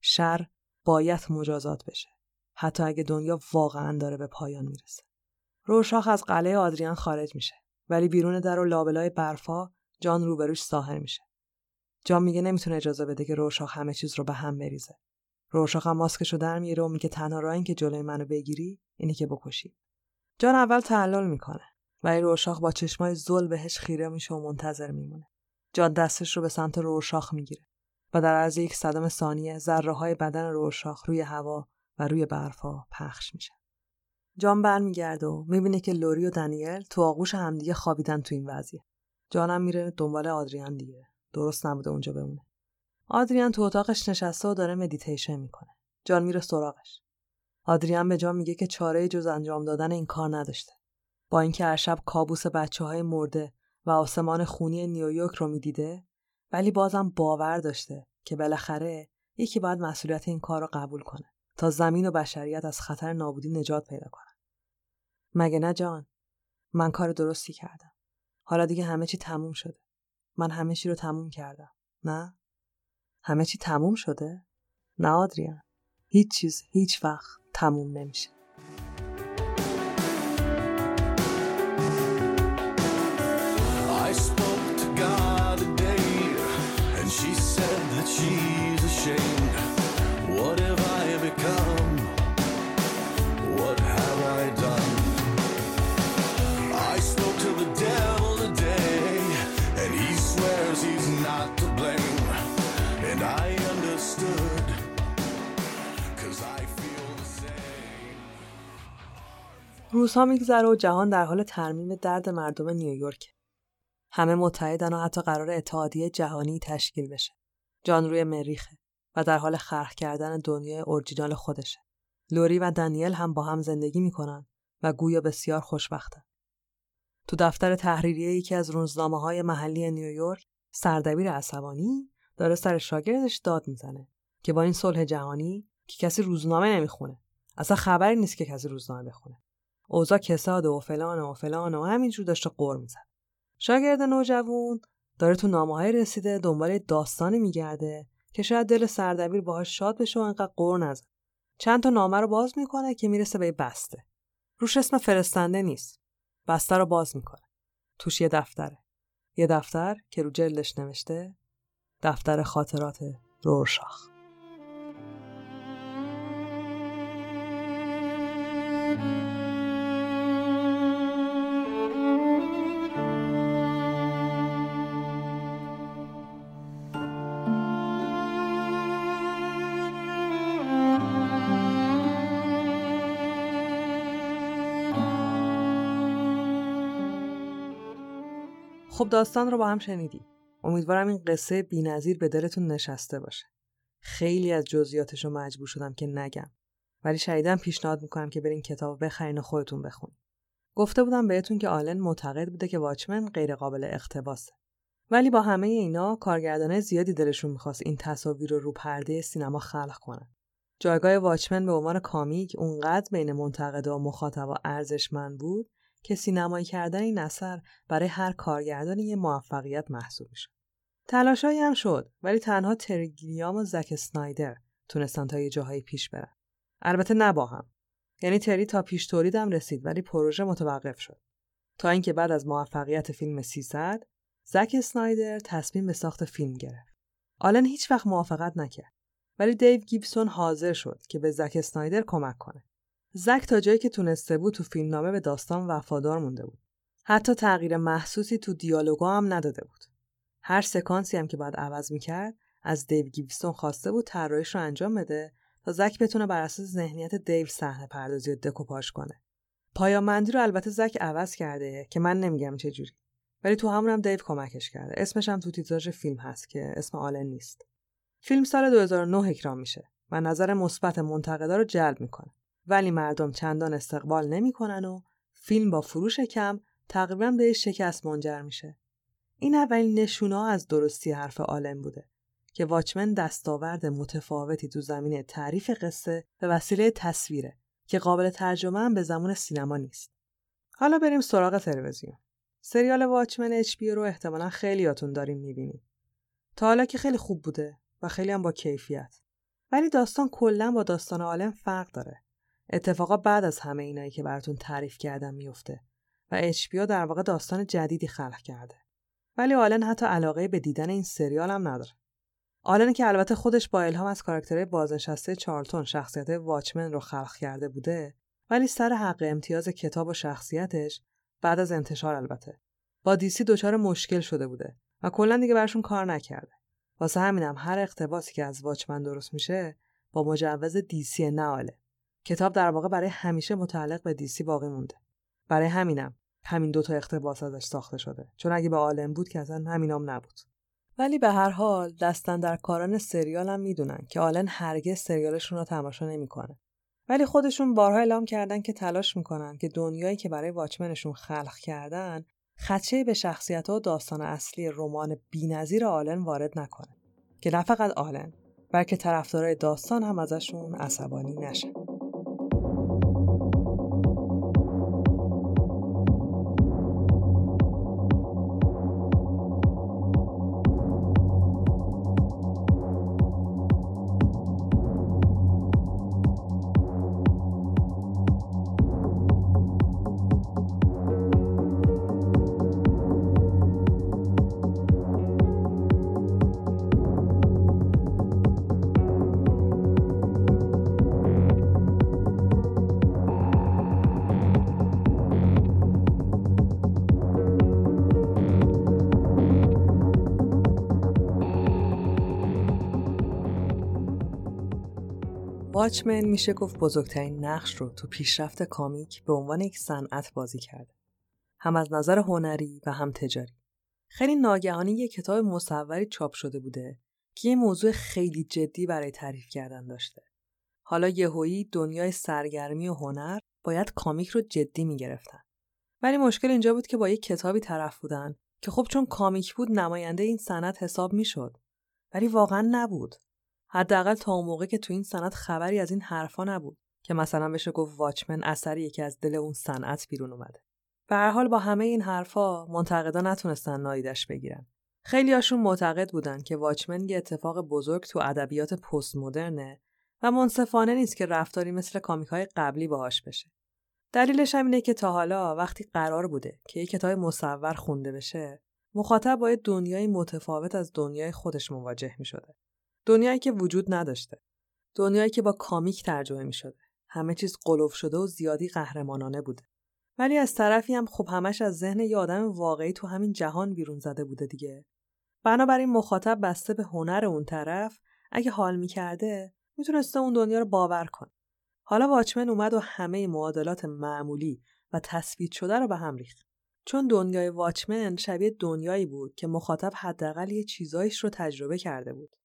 شر باید مجازات بشه. حتی اگه دنیا واقعا داره به پایان می‌رسه. رورشاخ از قلعه آدریان خارج میشه. ولی بیرون در و لابلای برفا جان روبروش ظاهر میشه. جان میگه نمی‌تونه اجازه بده که رورشاخ همه چیز رو به هم بریزه. رورشاخ هم ماسکشو در میاره و میگه تنها راه این که جلوی منو بگیری اینه که بکشی. جان اول تعلل می‌کنه. ولی رورشاخ با چشمای زل بهش خیره میشه و منتظر میمونه. جان دستش رو به سمت رورشاخ می‌گیره و در عرض یک صدم ثانیه ذره های بدن رورشاخ روی هوا و روی برفا پخش میشه. جان برمیگرده و می‌بینه که لوری و دنیل تو آغوش همدیگه خوابیدن تو این وضعیه. جانم میره دنبال آدریان دیگه درست نبوده اونجا بمونه. آدریان تو اتاقش نشسته و داره مدیتیشن می‌کنه. جان میره سراغش. آدریان به جان میگه که چاره جز انجام دادن این کار نداشته. با اینکه هر شب کابوس بچه های مرده و آسمان خونی نیویورک رو می‌دیده ولی بازم باور داشته که بالاخره یکی باید مسئولیت این کار رو قبول کنه تا زمین و بشریت از خطر نابودی نجات پیدا کنه. مگه نه جان؟ من کار درستی کردم. حالا دیگه همه چی تموم شده. من همه چی رو تموم کردم. نه؟ همه چی تموم شده؟ نه آدریان. هیچ چیز هیچ وقت تموم نمیشه. روزها میگذره و جهان در حال ترمیم درد مردم نیویورک. همه متحدن و حتی قرار اتحادیه جهانی تشکیل بشه. جان روی مریخه و در حال خرخ کردن دنیای اورجینال خودشه. لوری و دانیل هم با هم زندگی می‌کنن و گویا بسیار خوشبختن. تو دفتر تحریریه یکی از روزنامه های محلی نیویورک سردبیر عصبانی داره سر شاگردش داد می‌زنه که با این صلح جهانی که کسی روزنامه نمی‌خونه اصلا خبری نیست که کسی روزنامه بخونه اوضاع کساد و فلان و فلان و همینجور داشته قور می‌زد. شاگرد نوجوون داره تو نامه های رسیده دنبال داستانی میگرده که شاید دل سردبیر باهاش شاد بشه و انقدر قور نزد چند تا نامه رو باز می‌کنه که می‌رسه به بسته. روش اسم فرستنده نیست. بسته رو باز می‌کنه. توش یه دفتره. یه دفتر که رو جلدش نوشته دفتر خاطرات رورشاخ. خب داستان رو با هم شنیدیم. امیدوارم این قصه بینظیر به دلتون نشسته باشه. خیلی از جزئیاتش رو مجبور شدم که نگم. ولی شدیدم پیشنهاد می‌کنم که برین کتاب بخرین و خودتون بخونید. گفته بودم بهتون که آلن معتقد بوده که واچمن غیر قابل اقتباسه. ولی با همه اینا کارگردانه زیادی دلشون می‌خواست این تصاویر رو رو پرده سینما خلق کنن. جایگاه واچمن به عنوان کامیک اونقدر بین منتقدا و مخاطبا ارزشمند بود که سینمایی کردن این اثر برای هر کارگردانی یه موفقیت محسوب میشه. تلاشایی هم شد ولی تنها تریگیلیام و زک سنایدر تونستن تا یه جاهایی پیش برن. البته با هم. یعنی تری تا پیش تولیدم رسید ولی پروژه متوقف شد. تا اینکه بعد از موفقیت فیلم 300 زک سنایدر تصمیم به ساخت فیلم گرفت. آلن هیچ وقت موافقت نکرد. ولی دیو گیبسون حاضر شد که به زک سنایدر کمک کنه. زک تا جایی که تونسته بود تو فیلمنامه به داستان وفادار مونده بود. حتی تغییر محسوسی تو دیالوگا هم نداده بود. هر سکانسی هم که باید عوض می‌کرد از دیو گیبسون خواسته بود طراحیش رو انجام بده تا زک بتونه بر اساس ذهنیت دیو صحنه پردازی و دکوپاژ کنه. پایامندی رو البته زک عوض کرده که من نمیگم چه جوری. ولی تو همون هم دیو کمکش کرده. اسمش هم تو تیتراژ فیلم هست که اسم آلن نیست. فیلم سال 2009 اکرام میشه و نظر مثبت منتقدا رو جلب می‌کنه. ولی مردم چندان استقبال نمی‌کنن و فیلم با فروش کم تقریبا به شکست منجر میشه. این اولین نشونه از درستی حرف عالم بوده که واچمن دستاورد متفاوتی تو زمینه تعریف قصه به وسیله تصویره که قابل ترجمه هم به زمان سینما نیست. حالا بریم سراغ تلویزیون. سریال واچمن اچ رو احتمالا خیلیاتون داریم می‌بینید. تا حالا که خیلی خوب بوده و خیلی هم با کیفیت. ولی داستان کلا با داستان عالم فرق داره. اتفاقا بعد از همه اینایی که براتون تعریف کردم میفته و اچ در واقع داستان جدیدی خلق کرده. ولی آلن حتی علاقه به دیدن این سریال هم نداره. آلن که البته خودش با الهام از کاراکتر بازنشسته چارلتون شخصیت واچمن رو خلق کرده بوده ولی سر حق امتیاز کتاب و شخصیتش بعد از انتشار البته با دیسی دچار مشکل شده بوده و کلا دیگه برشون کار نکرده واسه همینم هر اقتباسی که از واچمن درست میشه با مجوز دیسی نه کتاب در واقع برای همیشه متعلق به دیسی باقی مونده برای همینم همین دوتا اقتباس ازش ساخته شده چون اگه به عالم بود که اصلا همینام نبود ولی به هر حال دستن در کاران سریال هم می‌دونن که آلن هرگز سریالشون رو تماشا نمی‌کنه. ولی خودشون بارها اعلام کردن که تلاش می‌کنن که دنیایی که برای واچمنشون خلق کردن خدشه به شخصیت و داستان اصلی رمان بینظیر آلن وارد نکنه که نه فقط آلن بلکه طرفدارای داستان هم ازشون عصبانی نشن. واچمن میشه گفت بزرگترین نقش رو تو پیشرفت کامیک به عنوان یک صنعت بازی کرده. هم از نظر هنری و هم تجاری. خیلی ناگهانی یک کتاب مصوری چاپ شده بوده که یه موضوع خیلی جدی برای تعریف کردن داشته. حالا یهویی دنیای سرگرمی و هنر باید کامیک رو جدی می‌گرفتن. ولی مشکل اینجا بود که با یک کتابی طرف بودن که خب چون کامیک بود نماینده این صنعت حساب می‌شد. ولی واقعا نبود. حداقل تا اون موقع که تو این صنعت خبری از این حرفا نبود که مثلا بشه گفت واچمن اثری که از دل اون صنعت بیرون اومده. به هر حال با همه این حرفا منتقدا نتونستن نایدش بگیرن. خیلی هاشون معتقد بودن که واچمن یه اتفاق بزرگ تو ادبیات پست مدرنه و منصفانه نیست که رفتاری مثل کامیک های قبلی باهاش بشه. دلیلش هم اینه که تا حالا وقتی قرار بوده که یه کتاب مصور خونده بشه مخاطب باید دنیای متفاوت از دنیای خودش مواجه می شده. دنیایی که وجود نداشته. دنیایی که با کامیک ترجمه می شده همه چیز قلوف شده و زیادی قهرمانانه بوده. ولی از طرفی هم خب همش از ذهن یه آدم واقعی تو همین جهان بیرون زده بوده دیگه. بنابراین مخاطب بسته به هنر اون طرف اگه حال می‌کرده می‌تونسته اون دنیا رو باور کنه. حالا واچمن اومد و همه معادلات معمولی و تصویت شده رو به هم ریخت. چون دنیای واچمن شبیه دنیایی بود که مخاطب حداقل یه چیزایش رو تجربه کرده بود.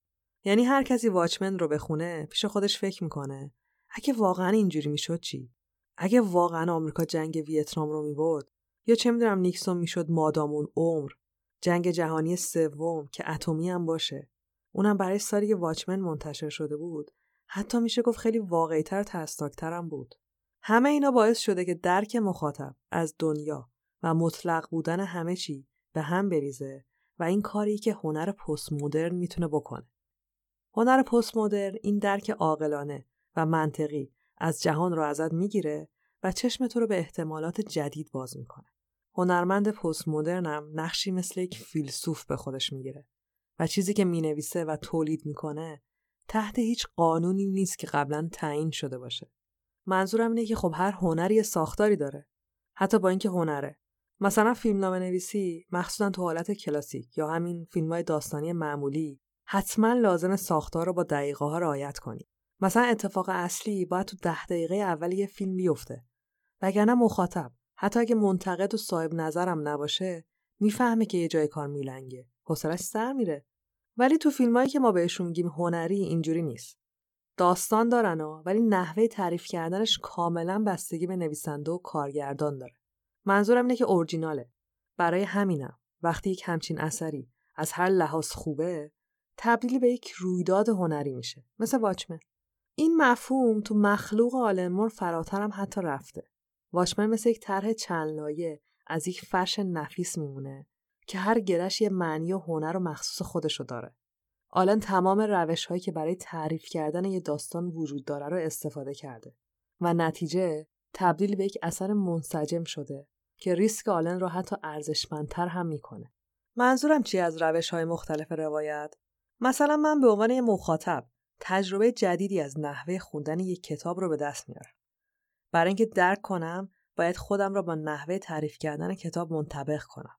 یعنی هر کسی واچمن رو بخونه پیش خودش فکر می‌کنه. اگه واقعا اینجوری می‌شد چی؟ اگه واقعا آمریکا جنگ ویتنام رو می‌برد؟ یا چه می‌دونم نیکسون می‌شد مادامون عمر؟ جنگ جهانی سوم که اتمی هم باشه. اونم برای سالی که واچمن منتشر شده بود. حتی میشه گفت خیلی واقعیتر ترستاکتر هم بود. همه اینا باعث شده که درک مخاطب از دنیا و مطلق بودن همه چی به هم بریزه و این کاری که هنر پست مدرن می‌تونه بکنه. هنر پست مدرن این درک عاقلانه و منطقی از جهان رو ازت می‌گیره و چشم تو رو به احتمالات جدید باز می‌کنه. هنرمند پست مدرنم نقشی مثل یک فیلسوف به خودش می‌گیره و چیزی که می‌نویسه و تولید می‌کنه تحت هیچ قانونی نیست که قبلا تعیین شده باشه. منظورم اینه که خب هر هنری ساختاری داره. حتی با اینکه هنره. مثلا فیلمنامه نویسی مخصوصا تو حالت کلاسیک یا همین فیلم های داستانی معمولی حتما لازم ساختار رو با دقیقه ها رعایت کنید. مثلا اتفاق اصلی باید تو ده دقیقه اول یه فیلم بیفته. وگرنه مخاطب حتی اگه منتقد و صاحب نظرم نباشه می‌فهمه که یه جای کار میلنگه. حوصلش سر میره. ولی تو فیلمایی که ما بهشون میگیم هنری اینجوری نیست. داستان دارن و ولی نحوه تعریف کردنش کاملا بستگی به نویسنده و کارگردان داره. منظورم اینه که اورجیناله. برای همینم وقتی یک همچین اثری از هر لحاظ خوبه تبدیل به یک رویداد هنری میشه مثل واچمن. این مفهوم تو مخلوق آلنمور فراتر هم حتی رفته. واچمن مثل یک طرح چند لایه از یک فرش نفیس میمونه که هر گرش یه معنی و هنر و مخصوص خودشو داره. آلن تمام روش هایی که برای تعریف کردن یه داستان وجود داره رو استفاده کرده و نتیجه تبدیل به یک اثر منسجم شده که ریسک آلن رو حتی ارزشمندتر هم می‌کنه. منظورم چی از روش های مختلف روایت؟ مثلا من به عنوان مخاطب تجربه جدیدی از نحوه خوندن یک کتاب رو به دست میارم. برای اینکه درک کنم باید خودم را با نحوه تعریف کردن کتاب منطبق کنم.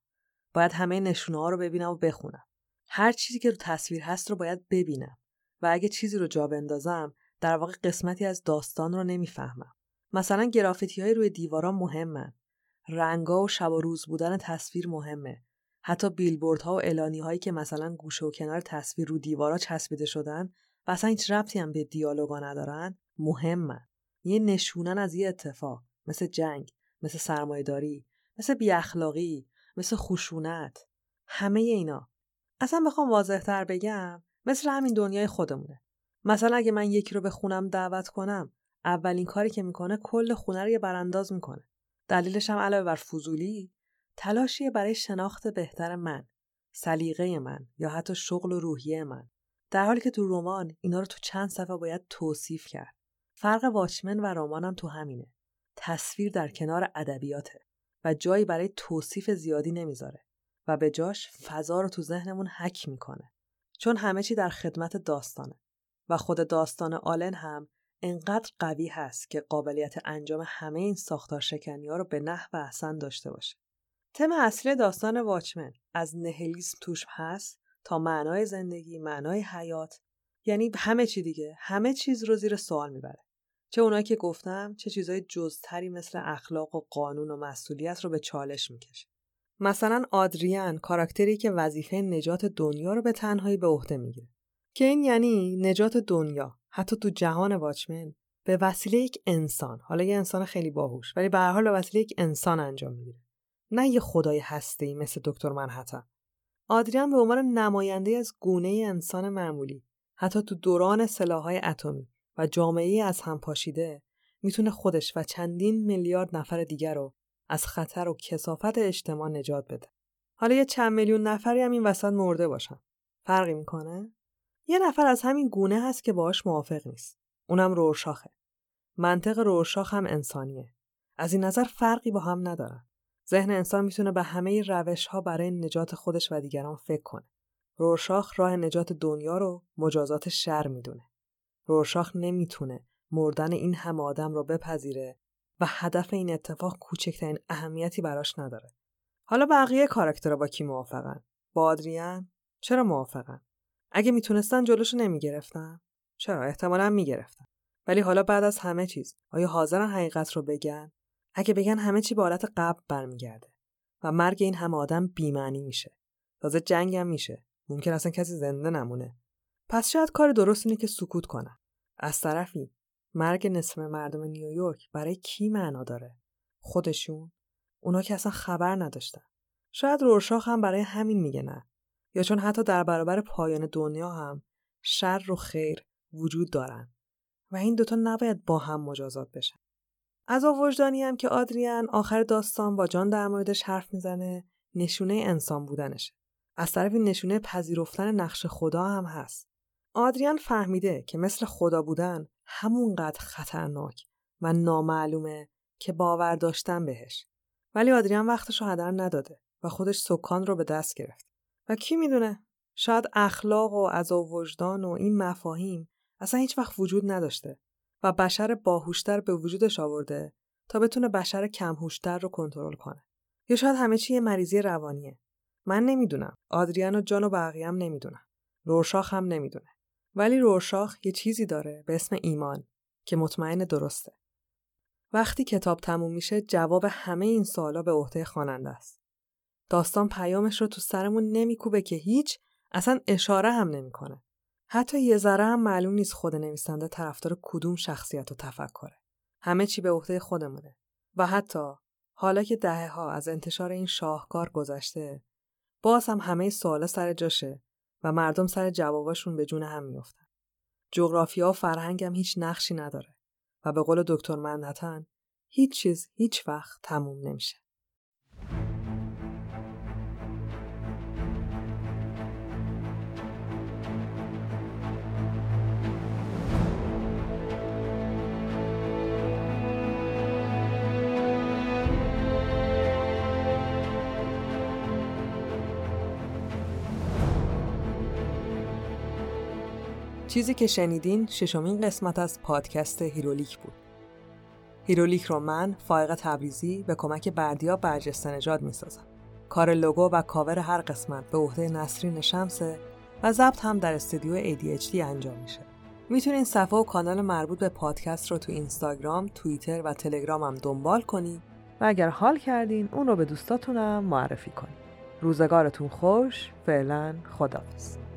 باید همه نشونه ها رو ببینم و بخونم. هر چیزی که رو تصویر هست رو باید ببینم و اگه چیزی رو جا بندازم در واقع قسمتی از داستان رو نمی‌فهمم. مثلا گرافیتی های روی دیوارا مهمن. رنگا و شب و روز بودن تصویر مهمه. حتی بیلبورد ها و اعلانی هایی که مثلا گوشه و کنار تصویر رو دیوارا چسبیده شدن و اصلا هیچ ربطی هم به دیالوگا ندارن مهمن. یه نشونن از یه اتفاق مثل جنگ مثل سرمایهداری مثل بیاخلاقی مثل خشونت. همه اینا. اصلا بخوام واضح تر بگم مثل همین دنیای خودمونه. مثلا اگه من یکی رو به خونم دعوت کنم اولین کاری که می‌کنه کل خونه رو یه برانداز می‌کنه. دلیلش هم علاوه بر فضولی تلاشیه برای شناخت بهتر من سلیقه من یا حتی شغل و روحیه من. در حالی که تو رمان اینا رو تو چند صفحه باید توصیف کرد. فرق واچمن و رمانم تو همینه. تصویر در کنار ادبیاته و جایی برای توصیف زیادی نمی‌ذاره و به جاش فضا رو تو ذهنمون حک می‌کنه. چون همه چی در خدمت داستانه و خود داستان آلن هم انقدر قوی هست که قابلیت انجام همه این ساختار شکنی ها رو به نحو احسن داشته باشه. تم اصلی داستان واچمن از نهلیسم توش هست تا معنای زندگی، معنای حیات یعنی همه چی دیگه همه چیز رو زیر سوال می‌بره. چه اونایی که گفتم چه چیزای جزتری مثل اخلاق و قانون و مسئولیت رو به چالش می‌کشه. مثلا آدریان کاراکتری که وظیفه نجات دنیا رو به تنهایی به عهده می‌گیره. که این یعنی نجات دنیا حتی تو جهان واچمن به وسیله یک انسان حالا یه انسان خیلی باهوش ولی به هر حال به وسیله یک انسان انجام می‌گیره نه یه خدای هسته مثل دکتر منحتن آدریان به عنوان نماینده از گونه انسان معمولی حتی تو دوران سلاحهای اتمی و جامعه از هم پاشیده می‌تونه خودش و چندین میلیارد نفر دیگر رو از خطر و کسافت اجتماع نجات بده. حالا یه چند میلیون نفری هم این وسط مرده باشن. فرقی می‌کنه؟ یه نفر از همین گونه هست که باهاش موافق نیست. اونم رورشاخه. منطق رورشاخ هم انسانیه. از این نظر فرقی با هم ندارن. ذهن انسان می‌تونه به همه روش ها برای نجات خودش و دیگران فکر کنه. رورشاخ راه نجات دنیا رو مجازات شر می‌دونه. رورشاخ نمی‌تونه مردن این همه آدم رو بپذیره و هدف این اتفاق کوچکترین اهمیتی براش نداره. حالا بقیه کاراکترها با کی موافقن؟ با آدریان؟ چرا موافقن؟ اگه می‌تونستن جلوشو نمی‌گرفتن چرا احتمالا می‌گرفتن ولی حالا بعد از همه چیز آیا حاضرن حقیقت رو بگن اگه بگن همه چی به حالت قبل برمیگرده و مرگ این همه آدم بیمعنی میشه. تازه جنگ هم میشه. ممکن اصلا کسی زنده نمونه. پس شاید کار درست اینه که سکوت کنن از طرفی مرگ نصف مردم نیویورک برای کی معنا داره؟ خودشون؟ اونا که اصلا خبر نداشتن. شاید رورشاخ هم برای همین میگه نه. یا چون حتی در برابر پایان دنیا هم شر و خیر وجود دارن. و این دوتا نباید با هم مجازات بشن. از وجدانی هم که آدریان آخر داستان با جان در موردش حرف می‌زنه نشونه انسان بودنشه. از طرف نشونه پذیرفتن نقش خدا هم هست. آدریان فهمیده که مثل خدا بودن همونقدر خطرناک و نامعلومه که باور داشتن بهش. ولی آدریان وقتش رو هدر نداده و خودش سکان رو به دست گرفت. و کی می‌دونه شاید اخلاق و عذاب وجدان و این مفاهیم اصلا هیچ وقت وجود نداشته و بشر باهوشتر به وجودش آورده تا بتونه بشر کمهوشتر رو کنترل کنه. یا شاید همه چی یه مریضی روانیه. من نمی‌دونم. آدریان و جان و بقیه هم نمی‌دونم رورشاخ هم نمی‌دونه. ولی رورشاخ یه چیزی داره به اسم ایمان که مطمئن درسته. وقتی کتاب تموم میشه جواب همه این سوالا به عهده خواننده است. داستان پیامش رو تو سرمون نمیکوبه که هیچ اصلا اشاره هم نمی‌کنه. حتی یه ذره هم معلوم نیست خود نویسنده طرفدار کدوم شخصیت و تفکره. همه چی به عهده خودمونه. و حتی حالا که دهه ها از انتشار این شاهکار گذشته باز هم همه سوالا سر جاشه و مردم سر جواباشون به جون هم میفتن. جغرافیا و فرهنگ هم هیچ نقشی نداره و به قول دکتر منحتن هیچ چیز هیچ وقت تموم نمیشه. چیزی که شنیدین ششمین قسمت از پادکست هیرولیک بود. هیرولیک رو من فائق تبریزی به کمک بردیا برجسته نژاد می‌سازم. کار لوگو و کاور هر قسمت به عهده نسرین شمسه و ضبط هم در استودیو ADHD انجام میشه. می‌تونین صفحه و کانال مربوط به پادکست رو تو اینستاگرام، توییتر و تلگرام هم دنبال کنید و اگر حال کردین اون رو به دوستاتونم معرفی کنید. روزگارتون خوش فعلا خدافظ